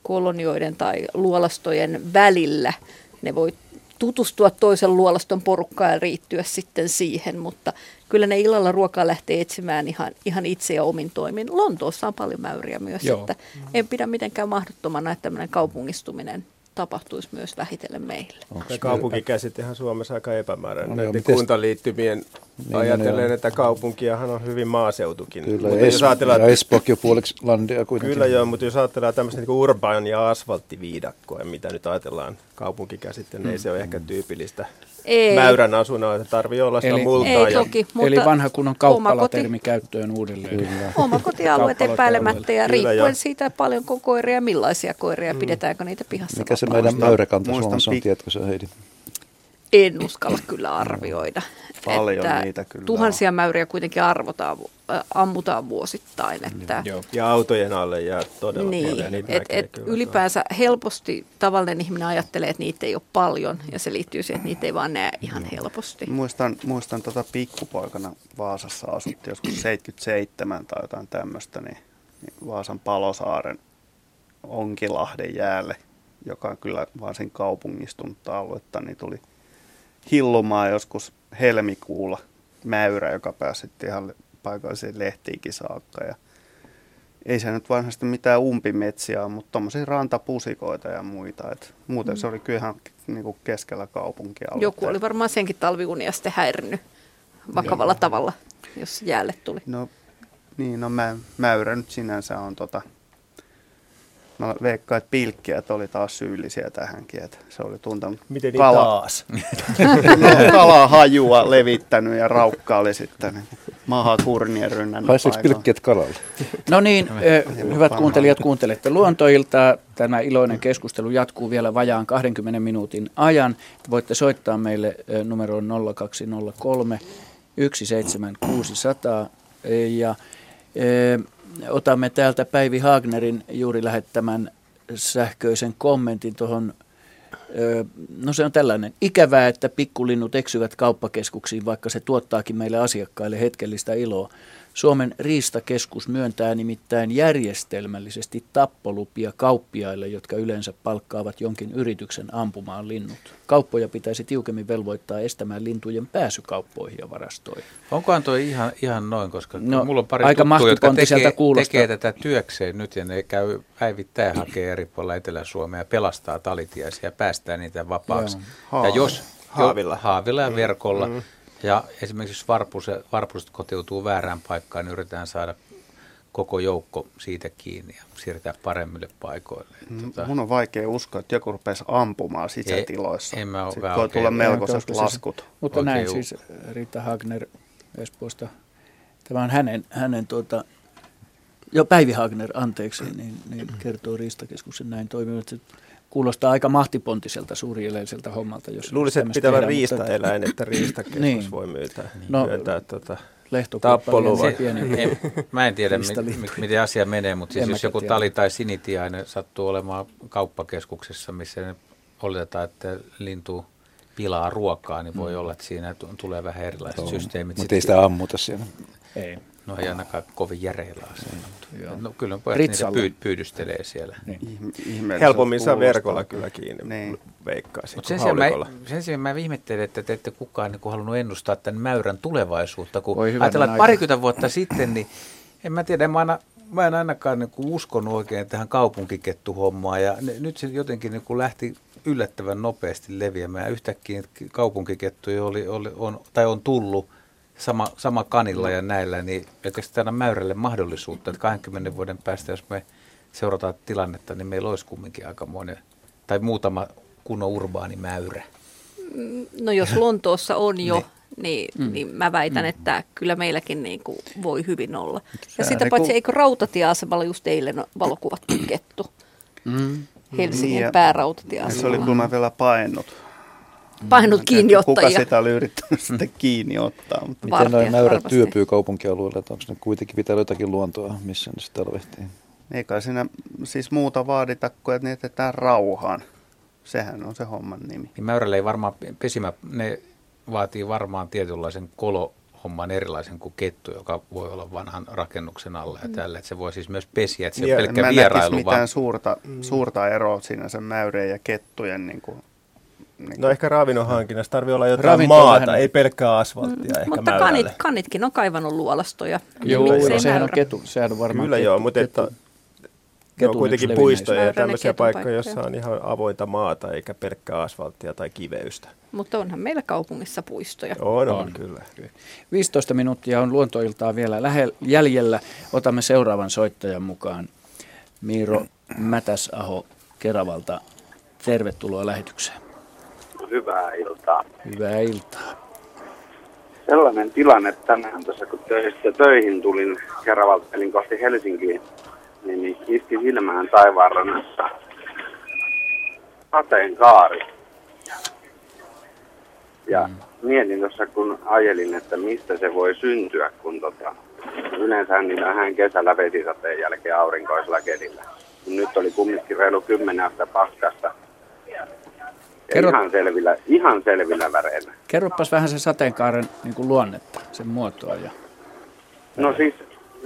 kolonioiden tai luolastojen välillä. Ne voi tutustua toisen luolaston porukkaan ja riittyä sitten siihen, mutta kyllä ne illalla ruokaa lähtee etsimään ihan, ihan itse ja omin toimin. Lontoossa on paljon mäyriä myös, Joo. että en pidä mitenkään mahdottomana, että tämmöinen kaupungistuminen tapahtuisi myös vähitellen meillä. Onko kaupunkikäsittehän Suomessa aika epämääräinen. No, Näiden kuntaliittymien niin, ajatellen, että kaupunkiahan on hyvin maaseutukin. Kyllä, mutta jos ajatellaan, ja Espookin jo puoliksi landia kuitenkin. Kyllä joo, mutta jos ajatellaan tämmöistä niin urban ja asfalttiviidakkoa, mitä nyt ajatellaan kaupunkikäsitteen, niin ei se ole ehkä tyypillistä ei. mäyrän asunnoa, että tarvii olla sitä eli, multaa. Ei ja... toki, mutta Eli vanha kunnon kauppalatermi käyttöön uudelleen. Kyllä. Oma kotialueet epäilemättä ja riippuen Kyllä, siitä paljonko koiria ja millaisia koiria, mm. pidetäänkö niitä pihassa Mikä se meidän mäyräkanta Suomessa on, tiedätkö se Heidi? En uskalla kyllä arvioida. Paljon että niitä kyllä Tuhansia on. mäyriä kuitenkin arvotaan, äh, ammutaan vuosittain. Että Joo. Ja autojen alle jää todella niin, paljon. Niin, et, et ylipäänsä helposti tavallinen ihminen ajattelee, että niitä ei ole paljon ja se liittyy siihen, että niitä ei vaan näe ihan helposti. Muistan, muistan tota pikkupoikana Vaasassa asuttiin joskus 77 tai jotain tämmöistä, niin, niin Vaasan Palosaaren Onkilahden jäälle, joka on kyllä varsin kaupungistunutta aluetta, niin tuli – hillumaan joskus helmikuulla mäyrä, joka pääsi ihan paikallisiin lehtiinkin saakka. Ja ei se nyt varsinaisesti mitään umpimetsiä mutta tuommoisia rantapusikoita ja muita. Et muuten mm. se oli kyllä ihan niin kuin keskellä kaupunkia. Joku oli varmaan senkin talviunia sitten häirinnyt vakavalla Joo. tavalla, jos jäälle tuli. No niin, no mä, mäyrä nyt sinänsä on tota, Mä veikkaan, että pilkkiät oli taas syyllisiä tähänkin, että se oli tuntenut Miten niin kala, taas? kalaa hajua levittänyt ja raukka oli sitten niin maha kurnien rynnännyt Haisiko pilkkiät kalalle? No niin, hyvät kuuntelijat, kuuntelette luontoiltaa. Tämä iloinen keskustelu jatkuu vielä vajaan 20 minuutin ajan. Voitte soittaa meille numeroon 0203 17600 ja otamme täältä Päivi Hagnerin juuri lähettämän sähköisen kommentin tuohon. No se on tällainen. Ikävää, että pikkulinnut eksyvät kauppakeskuksiin, vaikka se tuottaakin meille asiakkaille hetkellistä iloa. Suomen riistakeskus myöntää nimittäin järjestelmällisesti tappolupia kauppiaille, jotka yleensä palkkaavat jonkin yrityksen ampumaan linnut. Kauppoja pitäisi tiukemmin velvoittaa estämään lintujen pääsykauppoihin ja varastoihin. Onkohan tuo ihan, ihan noin, koska no, mulla on pari aika tuttua, jotka tekee, tekee tätä työkseen nyt ja ne käy päivittäin hakee eri puolilla Etelä-Suomea ja pelastaa talitiaisia ja päästää niitä vapaaksi. Joo. Ja jos, haavilla. haavilla ja verkolla. Mm. Ja esimerkiksi jos varpuset, varpuset kotiutuu väärään paikkaan, niin yritetään saada koko joukko siitä kiinni ja siirtää paremmille paikoille. Mm, tota... Mun on vaikea uskoa, että joku rupeaisi ampumaan sisätiloissa. Ei, en mä Sitten voi tulla melkoiset laskut. Siis, mutta Oikein näin siis Riitta Hagner Espoosta. Tämä on hänen, hänen tuota, jo Päivi Hagner, anteeksi, niin, niin kertoo Riistakeskuksen näin toimivat. Kuulostaa aika mahtipontiselta, suurieläiseltä hommalta. Jos Luulisin, että pitää olla riistaeläin, että Riistakeskus niin. voi myytä, no, myöntää tuota, tappoluva. Mä en tiedä, mi, miten asia menee, mutta siis jos joku tiedä. tali tai sinitiainen sattuu olemaan kauppakeskuksessa, missä ne oletetaan, että lintu pilaa ruokaa, niin voi mm. olla, että siinä tulee vähän erilaiset Joo, systeemit. Mutta ei sitä ammuta siellä. Ei. No ei ainakaan kovin järeillä asioilla. No kyllä pojat niitä pyy- pyydystelee siellä. Niin. Helpommin saa verkolla kyllä kiinni, niin. veikkaisin. Mutta sen, sijaan mä, sen sijaan mä ihmettelen, että te ette kukaan niin halunnut ennustaa tämän mäyrän tulevaisuutta. Kun ajatellaan, että parikymmentä vuotta sitten, niin en mä tiedä, mä, aina, mä en ainakaan niin kuin uskonut oikein tähän kaupunkikettuhommaan. Ja ne, nyt se jotenkin niin kuin lähti yllättävän nopeasti leviämään. Yhtäkkiä kaupunkikettuja oli, oli, on, tai on tullut sama, sama kanilla ja näillä, niin oikeastaan mäyrälle mahdollisuutta, että 20 vuoden päästä, jos me seurataan tilannetta, niin meillä olisi kumminkin aikamoinen, tai muutama kunnon urbaani mäyrä. No jos Lontoossa on jo, niin, niin, mm. niin mä väitän, mm. että kyllä meilläkin niin kuin voi hyvin olla. Ja sitä paitsi, eikö rautatieasemalla just eilen valokuvattu kettu? Mm. Helsingin niin, päärautatieasemalla. Se oli kyllä vielä painut painut kiinni ottajia. Kuka sitä oli yrittänyt sitten kiinni ottaa. Mutta. Miten noin mäyrät työpyy kaupunkialueella, että onko ne kuitenkin pitää jotakin luontoa, missä ne sitten talvehtii? Eikä siinä siis muuta vaadita kuin, että ne jätetään rauhaan. Sehän on se homman nimi. Niin mäyrälle ei varmaan pesimä, ne vaatii varmaan tietynlaisen kolo homman erilaisen kuin kettu, joka voi olla vanhan rakennuksen alla ja mm. tällä. Että se voi siis myös pesiä, että se on pelkkä vierailu. mitään vaan... suurta, mm. suurta eroa siinä sen mäyreen ja kettujen niin kuin niin no ehkä ravinnon hankinnassa tarvii olla jotain Ravinto maata, vähän... ei pelkkää asfalttia mm, ehkä Mutta kanit, kanitkin on kaivannut luolastoja. Joo, no, sehän on ketu, sehän on varmaan Kyllä kettu, joo, mutta että ne on kuitenkin puistoja ja tämmöisiä paikkoja, joissa on ihan avointa maata eikä pelkkää asfalttia tai kiveystä. Mutta onhan meillä kaupungissa puistoja. On, on, on. kyllä. 15 minuuttia on luontoiltaa vielä lähellä, jäljellä. Otamme seuraavan soittajan mukaan. Miiro Mätäsaho Keravalta. Tervetuloa lähetykseen. Hyvää iltaa. Hyvää iltaa. Sellainen tilanne tänään tuossa, kun töistä töihin tulin Keravalta, elin kohti Helsinkiin, niin, niin iski silmään taivaanrannassa kaari. Ja mm. mietin tuossa, kun ajelin, että mistä se voi syntyä, kun tota, yleensä niin vähän kesällä vesisateen jälkeen aurinkoisella kelillä. Nyt oli kumminkin reilu kymmenen astetta paskasta Kerro... Ihan selvillä, ihan selvillä väreillä. Kerropas vähän sen sateenkaaren niin kuin luonnetta, sen muotoa. Ja... No siis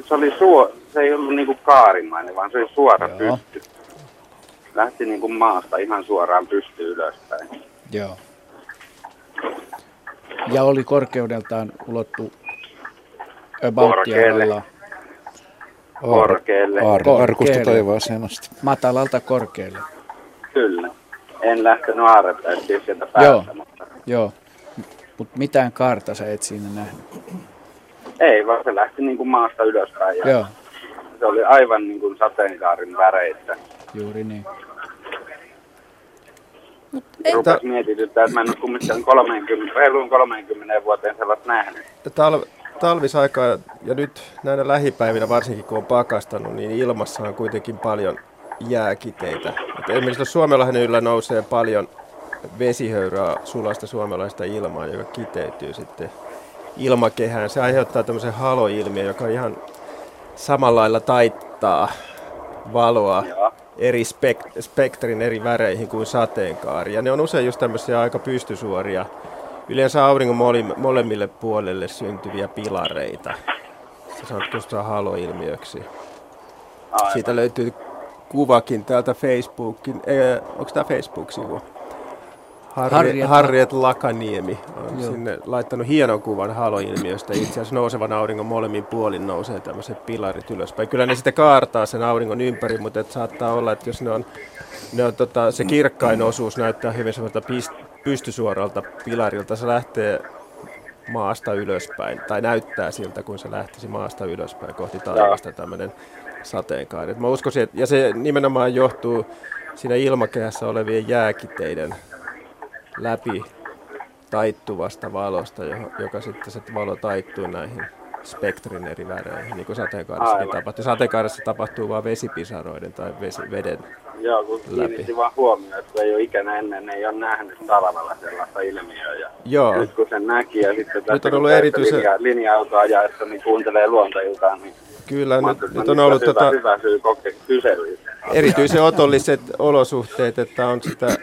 se, oli suo, se ei ollut niin kuin kaarimainen, vaan se oli suora Joo. pysty. Lähti niin kuin maasta ihan suoraan pysty ylöspäin. Joo. Ja oli korkeudeltaan ulottu Korkealle. Korkealle. Arkusta taivaaseen asti. Matalalta korkealle. Kyllä en lähtenyt aarrepäin siis sieltä päästä. Joo, mutta, joo. mutta mitään kaarta sä et siinä nähnyt? Ei, vaan se lähti niin kuin maasta ylöspäin ja joo. se oli aivan niin kuin sateenkaarin väreitä. Juuri niin. Rupes mietityttää, että mä en ole kumminkaan 30, reiluun 30 vuoteen sellaista nähnyt. Tal- talvisaika ja nyt näinä lähipäivinä, varsinkin kun on pakastanut, niin ilmassa on kuitenkin paljon jääkiteitä. Et esimerkiksi Suomenlahden yllä nousee paljon vesihöyryä sulasta suomalaista ilmaa, joka kiteytyy sitten ilmakehään. Se aiheuttaa tämmöisen haloilmiön, joka ihan samalla lailla taittaa valoa eri spek- spektrin eri väreihin kuin sateenkaari. Ja ne on usein just tämmöisiä aika pystysuoria, yleensä auringon molemmille puolelle syntyviä pilareita. Se sanottu haloilmiöksi. Aivan. Siitä löytyy kuvakin täältä Facebookin, äh, onko tämä Facebook-sivu? Harri, Harriet Lakaniemi on Joo. sinne laittanut hienon kuvan haloilmiöstä. Itse asiassa nousevan auringon molemmin puolin nousee tämmöiset pilarit ylöspäin. Kyllä ne sitten kaartaa sen auringon ympäri, mutta et saattaa olla, että jos ne on, ne on tota, se kirkkain osuus näyttää hyvin semmoista pystysuoralta pilarilta. Se lähtee maasta ylöspäin, tai näyttää siltä, kun se lähtisi maasta ylöspäin kohti taivasta tämmöinen sateenkaari. Mä uskoisin, että, ja se nimenomaan johtuu siinä ilmakehässä olevien jääkiteiden läpi taittuvasta valosta, joka sitten se valo taittuu näihin spektrin eri väreihin, niin kuin sateenkaaressakin tapahtuu. Sateenkaaressa tapahtuu vain vesipisaroiden tai vesi, veden Joo, kun kiinnitti vaan huomioon, että ei ole ikänä ennen, ei ole nähnyt talvella sellaista ilmiöä. Ja Joo. Nyt kun sen näki ja sitten nyt on ollut erityisen... linja, linja-autoa ajaessa, niin kuuntelee luontoiltaan, niin Kyllä, nyt, nyt on ollut hyvä, tota, hyvä syy kyselyyn. erityisen otolliset olosuhteet, että on sitä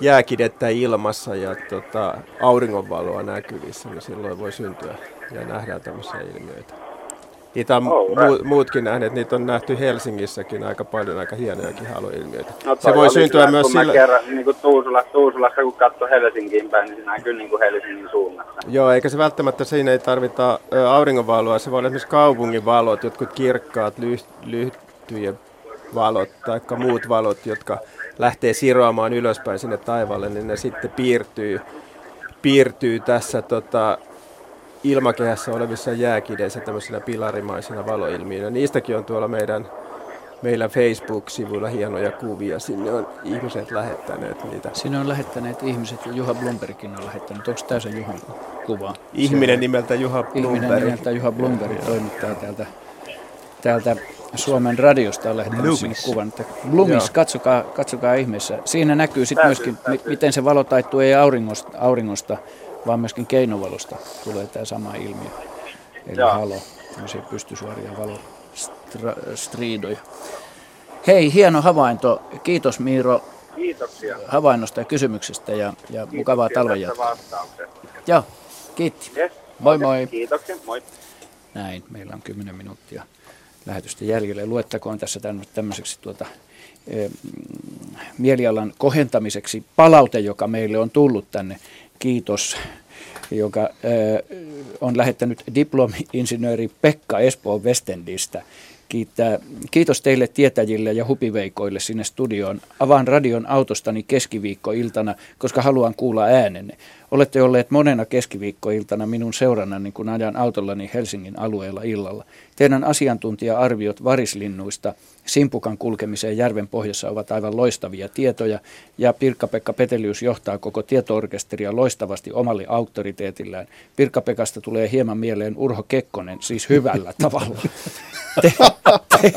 jääkidettä ilmassa ja tota, auringonvaloa näkyvissä, niin silloin voi syntyä ja nähdään tämmöisiä ilmiöitä. Niitä on Oh, mu- muutkin nähneet, niitä on nähty Helsingissäkin aika paljon, aika hienojakin haloilmiöitä. No, Se voi syntyä kyllä, myös kun mä sillä... Kerran, niin kuin Tuusula, Tuusulassa, kun katsoi Helsinkiin päin, niin se näkyy niin kuin Helsingin suunnassa. Joo, eikä se välttämättä siinä ei tarvita auringonvaloa, se voi olla esimerkiksi kaupungin valot, jotkut kirkkaat, lyh- lyhtyjen valot tai muut valot, jotka lähtee siroamaan ylöspäin sinne taivaalle, niin ne sitten piirtyy, piirtyy tässä tota, ilmakehässä olevissa jääkideissä tämmöisinä pilarimaisina valoilmiöinä. Niistäkin on tuolla meidän, meillä Facebook-sivuilla hienoja kuvia. Sinne on ihmiset lähettäneet niitä. Sinne on lähettäneet ihmiset ja Juha Blombergkin on lähettänyt. Onko tämä se Juhan kuva? Ihminen Se- nimeltä Juha Ihminen Blomberg. nimeltä Juha Blomberg toimittaa täältä, täältä Suomen radiosta on lähettänyt sinne kuvan. Että Bloomis, Joo. katsokaa, katsokaa ihmeessä. Siinä näkyy sitten myöskin, mi- miten se valo taittuu ei auringosta, auringosta, vaan myöskin keinovalosta tulee tämä sama ilmiö. Eli Joo. halo, tämmöisiä pystysuoria valostriidoja. Hei, hieno havainto. Kiitos Miiro Kiitoksia. havainnosta ja kysymyksestä ja, ja mukavaa talven jatkoa. Joo, kiitti. Yes. Moi moi. Kiitoksia, moi. Näin, meillä on 10 minuuttia lähetystä jäljellä. Luettakoon tässä tämmö- tämmöiseksi tuota, mm, mielialan kohentamiseksi palaute, joka meille on tullut tänne. Kiitos, joka eh, on lähettänyt diplomi-insinööri Pekka Espoon Westendistä. Kiittää, kiitos teille tietäjille ja hupiveikoille sinne studioon. Avaan radion autostani keskiviikkoiltana, koska haluan kuulla äänenne. Olette olleet monena keskiviikkoiltana minun seurannani, kun ajan autollani Helsingin alueella illalla. Teidän asiantuntija-arviot varislinnuista simpukan kulkemiseen järven pohjassa ovat aivan loistavia tietoja, ja Pirkka-Pekka Petelius johtaa koko tietoorkesteria loistavasti omalle auktoriteetillään. Pirkka-Pekasta tulee hieman mieleen Urho Kekkonen, siis hyvällä tavalla. Te, te,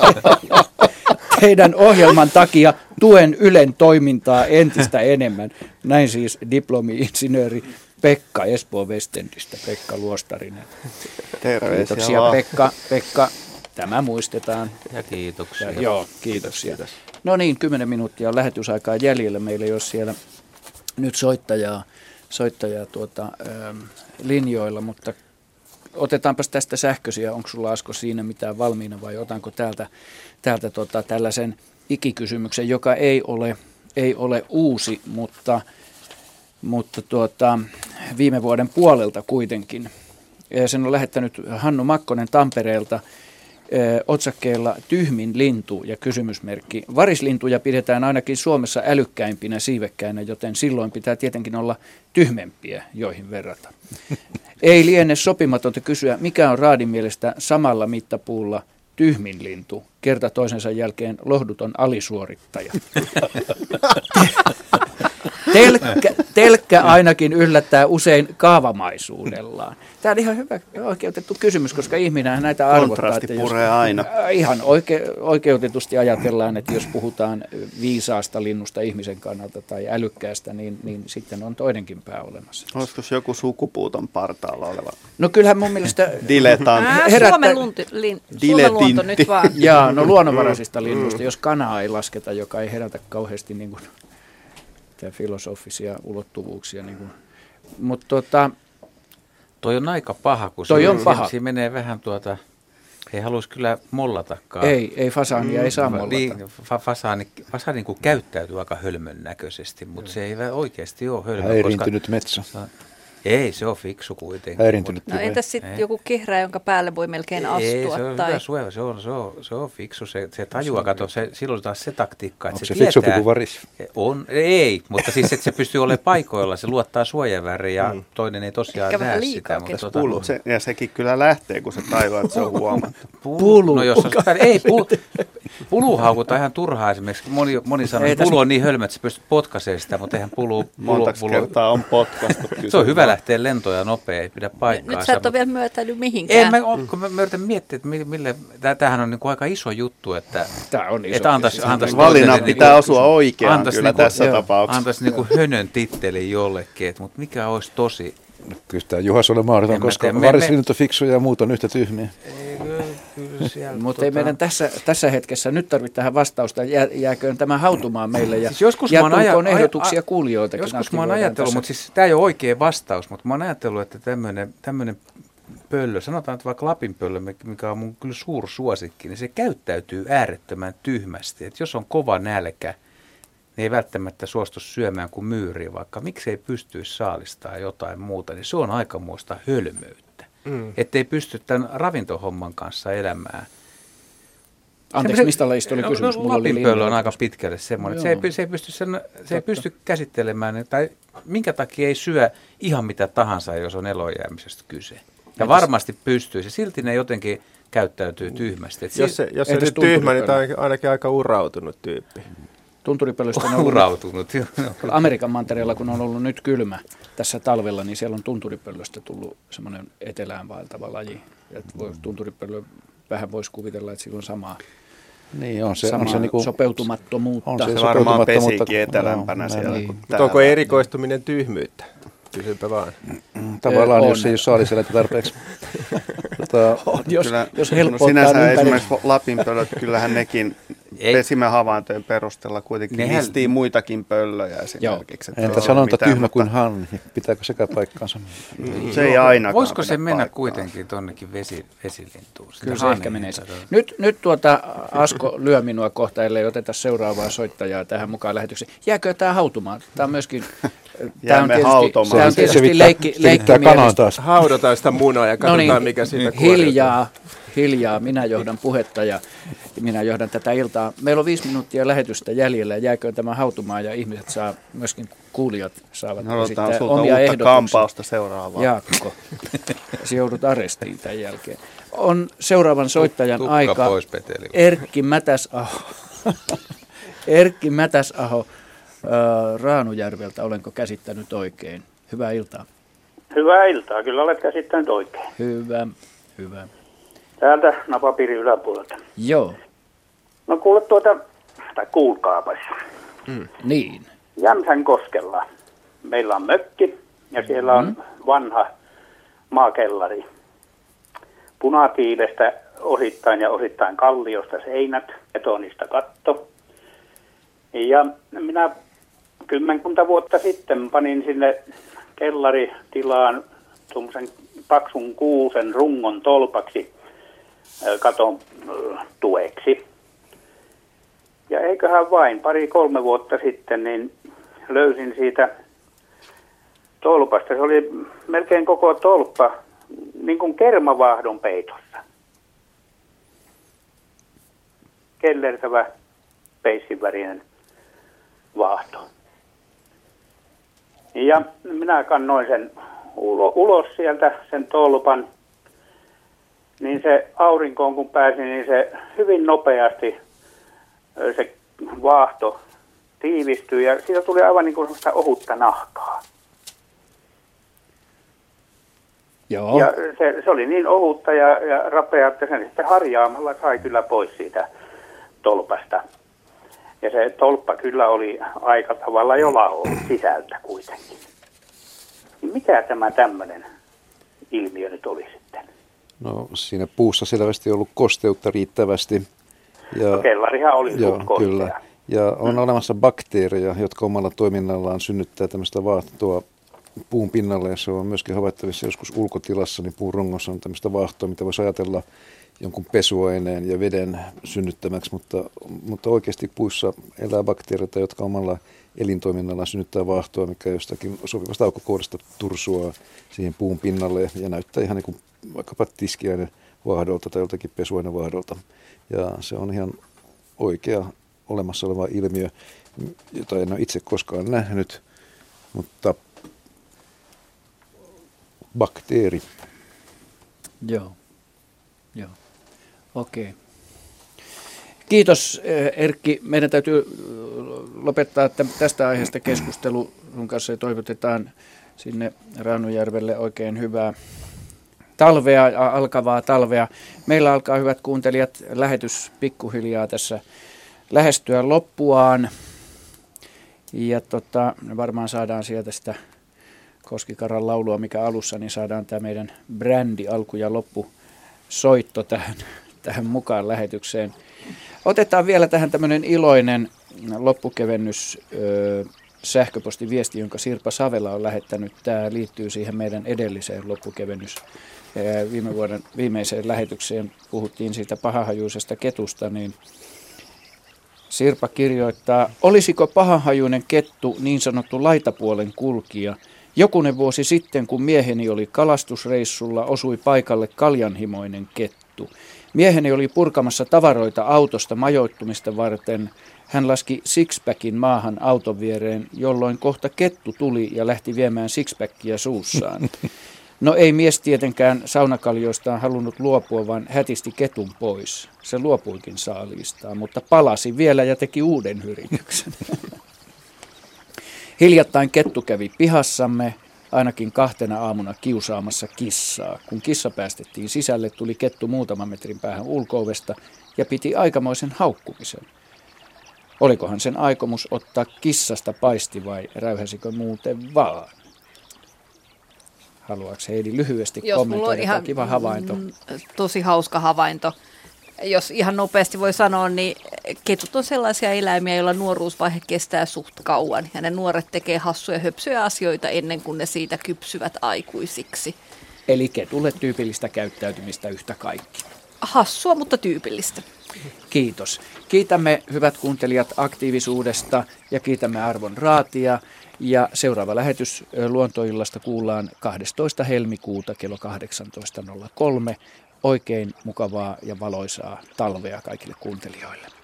teidän ohjelman takia tuen Ylen toimintaa entistä enemmän. Näin siis diplomi-insinööri Pekka Espoo Westendistä, Pekka Luostarinen. Terveisiä Kiitoksia vaan. Pekka. Pekka, tämä muistetaan. Ja kiitoksia. Ja, joo, kiitoksia. No niin, 10 minuuttia on lähetysaikaa jäljellä. Meillä ei ole siellä nyt soittajaa, soittajaa tuota, ähm, linjoilla, mutta otetaanpas tästä sähköisiä. Onko sulla Asko siinä mitään valmiina vai otanko täältä, täältä tota, tällaisen ikikysymyksen, joka ei ole, ei ole uusi, mutta, mutta tuota, viime vuoden puolelta kuitenkin. Sen on lähettänyt Hannu Makkonen Tampereelta otsakkeella Tyhmin lintu ja kysymysmerkki. Varislintuja pidetään ainakin Suomessa älykkäimpinä siivekkäinä, joten silloin pitää tietenkin olla tyhmempiä, joihin verrata. Ei liene sopimatonta kysyä, mikä on Raadin mielestä samalla mittapuulla tyhmin lintu, kerta toisensa jälkeen lohduton alisuorittaja. Telkkä, telkkä ainakin yllättää usein kaavamaisuudellaan. Tämä on ihan hyvä oikeutettu kysymys, koska ihminen näitä arvottaa. Kontrasti jos- puree aina. Äh, Ihan oike, oikeutetusti ajatellaan, että jos puhutaan viisaasta linnusta ihmisen kannalta tai älykkäästä, niin, niin sitten on toinenkin pää olemassa. Olisiko se joku sukupuuton partaalla oleva? No kyllähän mun mielestä... Diletantti. Ää, Herättä- Suomen, lunti, lin, Suomen luonto nyt vaan. Jaa, no luonnonvaraisista linnuista, jos kanaa ei lasketa, joka ei herätä kauheasti niin kuin, tämä filosofisia ulottuvuuksia. Niin kuin. Mutta tota, Toi on aika paha, kun Toi se, on paha. Siinä menee vähän tuota, ei halus kyllä mollatakaan. Ei, ei fasaania ei saa Va- mollata. Niin, fa- fasaani, fasaani niin käyttäytyy aika hölmön näköisesti, mutta se ei oikeasti ole hölmö. Häiriintynyt metsä. Ei, se on fiksu kuitenkin. Häirintynyt No entäs sitten joku kehrä, jonka päälle voi melkein astua? Ei, se on tai... hyvä suojava, se on, se on, se on fiksu, se, se tajuaa, kato, se, silloin taas se taktiikka, että Onko se, se fiksumpi tietää, kuin varis? On, ei, mutta siis että se pystyy olemaan paikoilla, se luottaa suojaväriin ja mm. toinen ei tosiaan Ehkä vähän näe liikaa sitä. Mutta Pulu. Se, ja sekin kyllä lähtee, kun se tajuaa, että se on huomattu. Pulu. No jos on, ei, pulu, puluhaukut on ihan turhaa esimerkiksi. Moni, moni sanoo, että pulu on niin hölmö, että se pystyt potkaisemaan sitä, mutta eihän pulu... pulu Montaks pulu, kertaa on potkastu. Se on hyvä lähteä lentoja nopea, ei pidä paikkaa. Nyt sä et ole vielä myötänyt mihinkään. En mä, kun mä, mä yritän miettiä, että mille, tämähän on niin kuin aika iso juttu, että, Tämä on iso. että antaisi, antaisi Valinnan toiselle pitää niinku- osua oikeaan antaisi kyllä niinku- tässä joo, tapauksessa. Antaisi niinku hönön titteli jollekin, että, mutta mikä olisi tosi... Kyllä tämä Juhas ole mahdoton, koska varislinnut on fiksuja ja muut on yhtä tyhmiä. Mutta ei meidän tässä, tässä hetkessä nyt tarvitse tähän vastausta. Jää, jääköön tämä hautumaan meille ja, Siis joskus ja mä oon aja- ehdotuksia a- kuulijoiltakin. Joskus mä oon ajatellut, tässä. mutta siis tämä ei ole oikea vastaus, mutta mä oon ajatellut, että tämmöinen, pöllö, sanotaan että vaikka Lapin pöllö, mikä on mun kyllä suursuosikki, niin se käyttäytyy äärettömän tyhmästi. Että jos on kova nälkä, niin ei välttämättä suostu syömään kuin myyriä, vaikka miksei pystyisi saalistaa jotain muuta, niin se on aikamoista hölmöyttä. Mm. Että ei pysty tämän ravintohomman kanssa elämään. Anteeksi, mistä lajista oli No, kysymys? No, Mulla oli Lapin pöllö on aika pitkälle semmoinen. Se ei, se ei, pysty sen, se ei pysty käsittelemään, tai minkä takia ei syö ihan mitä tahansa, jos on elojäämisestä kyse. Ja Entäs- varmasti pystyy. Se silti ne jotenkin käyttäytyy tyhmästi. Et Jos se, jos se nyt tyhmä, niin tämä on ainakin aika urautunut tyyppi. Tunturipöllöstä on ollut Urautunut, joo. Amerikan mantereella, kun on ollut nyt kylmä tässä talvella, niin siellä on tunturipöllöstä tullut semmoinen etelään vaeltava laji. Et voi, tunturipöllö vähän voisi kuvitella, että sillä on samaa, Niin on se, on se niinku, sopeutumattomuutta. on Se se varmaan pesikin etelämpänä joo, siellä. niin. onko erikoistuminen tyhmyyttä? Kysynpä vaan. Tavallaan, on. jos ei ole saaliseläintä tarpeeksi. tota, jos, Kyllä, jos no sinänsä ympäri- esimerkiksi Lapinpöllöt, kyllähän nekin Ei. pesimähavaintojen perusteella kuitenkin Nehän- listii muitakin pöllöjä esimerkiksi. että entä sanonta tyhmä kuin mutta hanhi? Pitääkö sekä paikkaansa? Se ei ainakaan Voisiko se mennä paikkaansa. kuitenkin tonnekin vesi, vesilintuun? Sitä Kyllä se ehkä menee. Nyt, nyt tuota Asko lyö minua kohta, ellei oteta seuraavaa soittajaa tähän mukaan lähetykseen. Jääkö tämä hautumaan? Tämä on myöskin... Tämä on Jäämme tietysti, hautomaan. tämä on Se tietysti leikki, se leikkimielistä. taas. Haudataan sitä munaa ja katsotaan, No niin, mikä siitä kuoriutuu. hiljaa, hiljaa. Minä johdan puhetta ja minä johdan tätä iltaa. Meillä on viisi minuuttia lähetystä jäljellä ja jääkö tämä hautumaan ja ihmiset saa, myöskin kuulijat saavat Me odotetaan esittää omia uutta ehdotuksia. kampausta seuraavaan. Jaakko, sä joudut arestiin tämän jälkeen. On seuraavan soittajan Tukka aika. pois. Erkki Mätäsaho. Erkki Mätäsaho Raanujärveltä, olenko käsittänyt oikein? Hyvää iltaa. Hyvää iltaa, kyllä olet käsittänyt oikein. Hyvä, hyvä. Täältä napapiirin yläpuolelta. Joo, No kuule tuota, tai kuulkaapas. niin. Jämsän koskella. Meillä on mökki ja siellä on vanha maakellari. Punatiilestä osittain ja osittain kalliosta seinät, betonista katto. Ja minä kymmenkunta vuotta sitten panin sinne kellaritilaan tuommoisen paksun kuusen rungon tolpaksi katon tueksi. Ja eiköhän vain pari-kolme vuotta sitten, niin löysin siitä tolpasta. Se oli melkein koko tolppa niin kuin kermavahdon peitossa. Kellertävä peissivärinen vaahto. Ja minä kannoin sen ulo, ulos sieltä, sen tolpan. Niin se aurinkoon kun pääsi, niin se hyvin nopeasti se vaahto tiivistyi ja siitä tuli aivan niin kuin sellaista ohutta nahkaa. Joo. Ja se, se oli niin ohutta ja, ja rapea, että sen sitten harjaamalla sai kyllä pois siitä tolpasta. Ja se tolppa kyllä oli aika tavalla jo sisältä kuitenkin. Niin mikä tämä tämmöinen ilmiö nyt oli sitten? No siinä puussa selvästi ollut kosteutta riittävästi. Ja, No, kellarihan oli joo, kyllä. Ja on mm. olemassa bakteereja, jotka omalla toiminnallaan synnyttää tämmöistä vaahtoa puun pinnalle. Ja se on myöskin havaittavissa joskus ulkotilassa, niin puun rongossa on tämmöistä vaahtoa, mitä voisi ajatella jonkun pesuaineen ja veden synnyttämäksi, mutta, mutta oikeasti puissa elää bakteereita, jotka omalla elintoiminnalla synnyttää vaahtoa, mikä jostakin sopivasta aukkokohdasta tursuaa siihen puun pinnalle ja näyttää ihan niin kuin vaikkapa tiskiäinen vaahdolta tai joltakin pesuainen vaahdolta. Ja se on ihan oikea olemassa oleva ilmiö, jota en ole itse koskaan nähnyt, mutta bakteeri. Joo, joo, okei. Kiitos eh, Erkki. Meidän täytyy eh, lopettaa tästä aiheesta keskustelu sun kanssa ja toivotetaan sinne Raunujärvelle oikein hyvää talvea alkavaa talvea. Meillä alkaa, hyvät kuuntelijat, lähetys pikkuhiljaa tässä lähestyä loppuaan. Ja tota, varmaan saadaan sieltä sitä Koskikaran laulua, mikä alussa, niin saadaan tämä meidän brändi alku ja loppu soitto tähän, tähän mukaan lähetykseen. Otetaan vielä tähän tämmöinen iloinen loppukevennys ö, sähköpostiviesti, jonka Sirpa Savela on lähettänyt. Tämä liittyy siihen meidän edelliseen loppukevennys viime vuoden viimeiseen lähetykseen. Puhuttiin siitä pahahajuisesta ketusta, niin Sirpa kirjoittaa, olisiko pahahajuinen kettu niin sanottu laitapuolen kulkija? Jokunen vuosi sitten, kun mieheni oli kalastusreissulla, osui paikalle kaljanhimoinen kettu. Mieheni oli purkamassa tavaroita autosta majoittumista varten. Hän laski sixpackin maahan auton viereen, jolloin kohta kettu tuli ja lähti viemään sixpackia suussaan. No ei mies tietenkään saunakaljoistaan halunnut luopua, vaan hätisti ketun pois. Se luopuikin saaliistaan, mutta palasi vielä ja teki uuden yrityksen. Hiljattain kettu kävi pihassamme, ainakin kahtena aamuna kiusaamassa kissaa. Kun kissa päästettiin sisälle, tuli kettu muutaman metrin päähän ulkoovesta ja piti aikamoisen haukkumisen. Olikohan sen aikomus ottaa kissasta paisti vai räyhäsikö muuten vaan? Haluaako Heidi lyhyesti Jos kommentoida? ihan kiva havainto. Mm, tosi hauska havainto. Jos ihan nopeasti voi sanoa, niin ketut on sellaisia eläimiä, joilla nuoruusvaihe kestää suht kauan. Ja ne nuoret tekee hassuja höpsyjä asioita ennen kuin ne siitä kypsyvät aikuisiksi. Eli ketulle tyypillistä käyttäytymistä yhtä kaikki. Hassua, mutta tyypillistä. Kiitos. Kiitämme hyvät kuuntelijat aktiivisuudesta ja kiitämme Arvon Raatia. Ja seuraava lähetys Luontoillasta kuullaan 12. helmikuuta kello 18.03. Oikein mukavaa ja valoisaa talvea kaikille kuuntelijoille.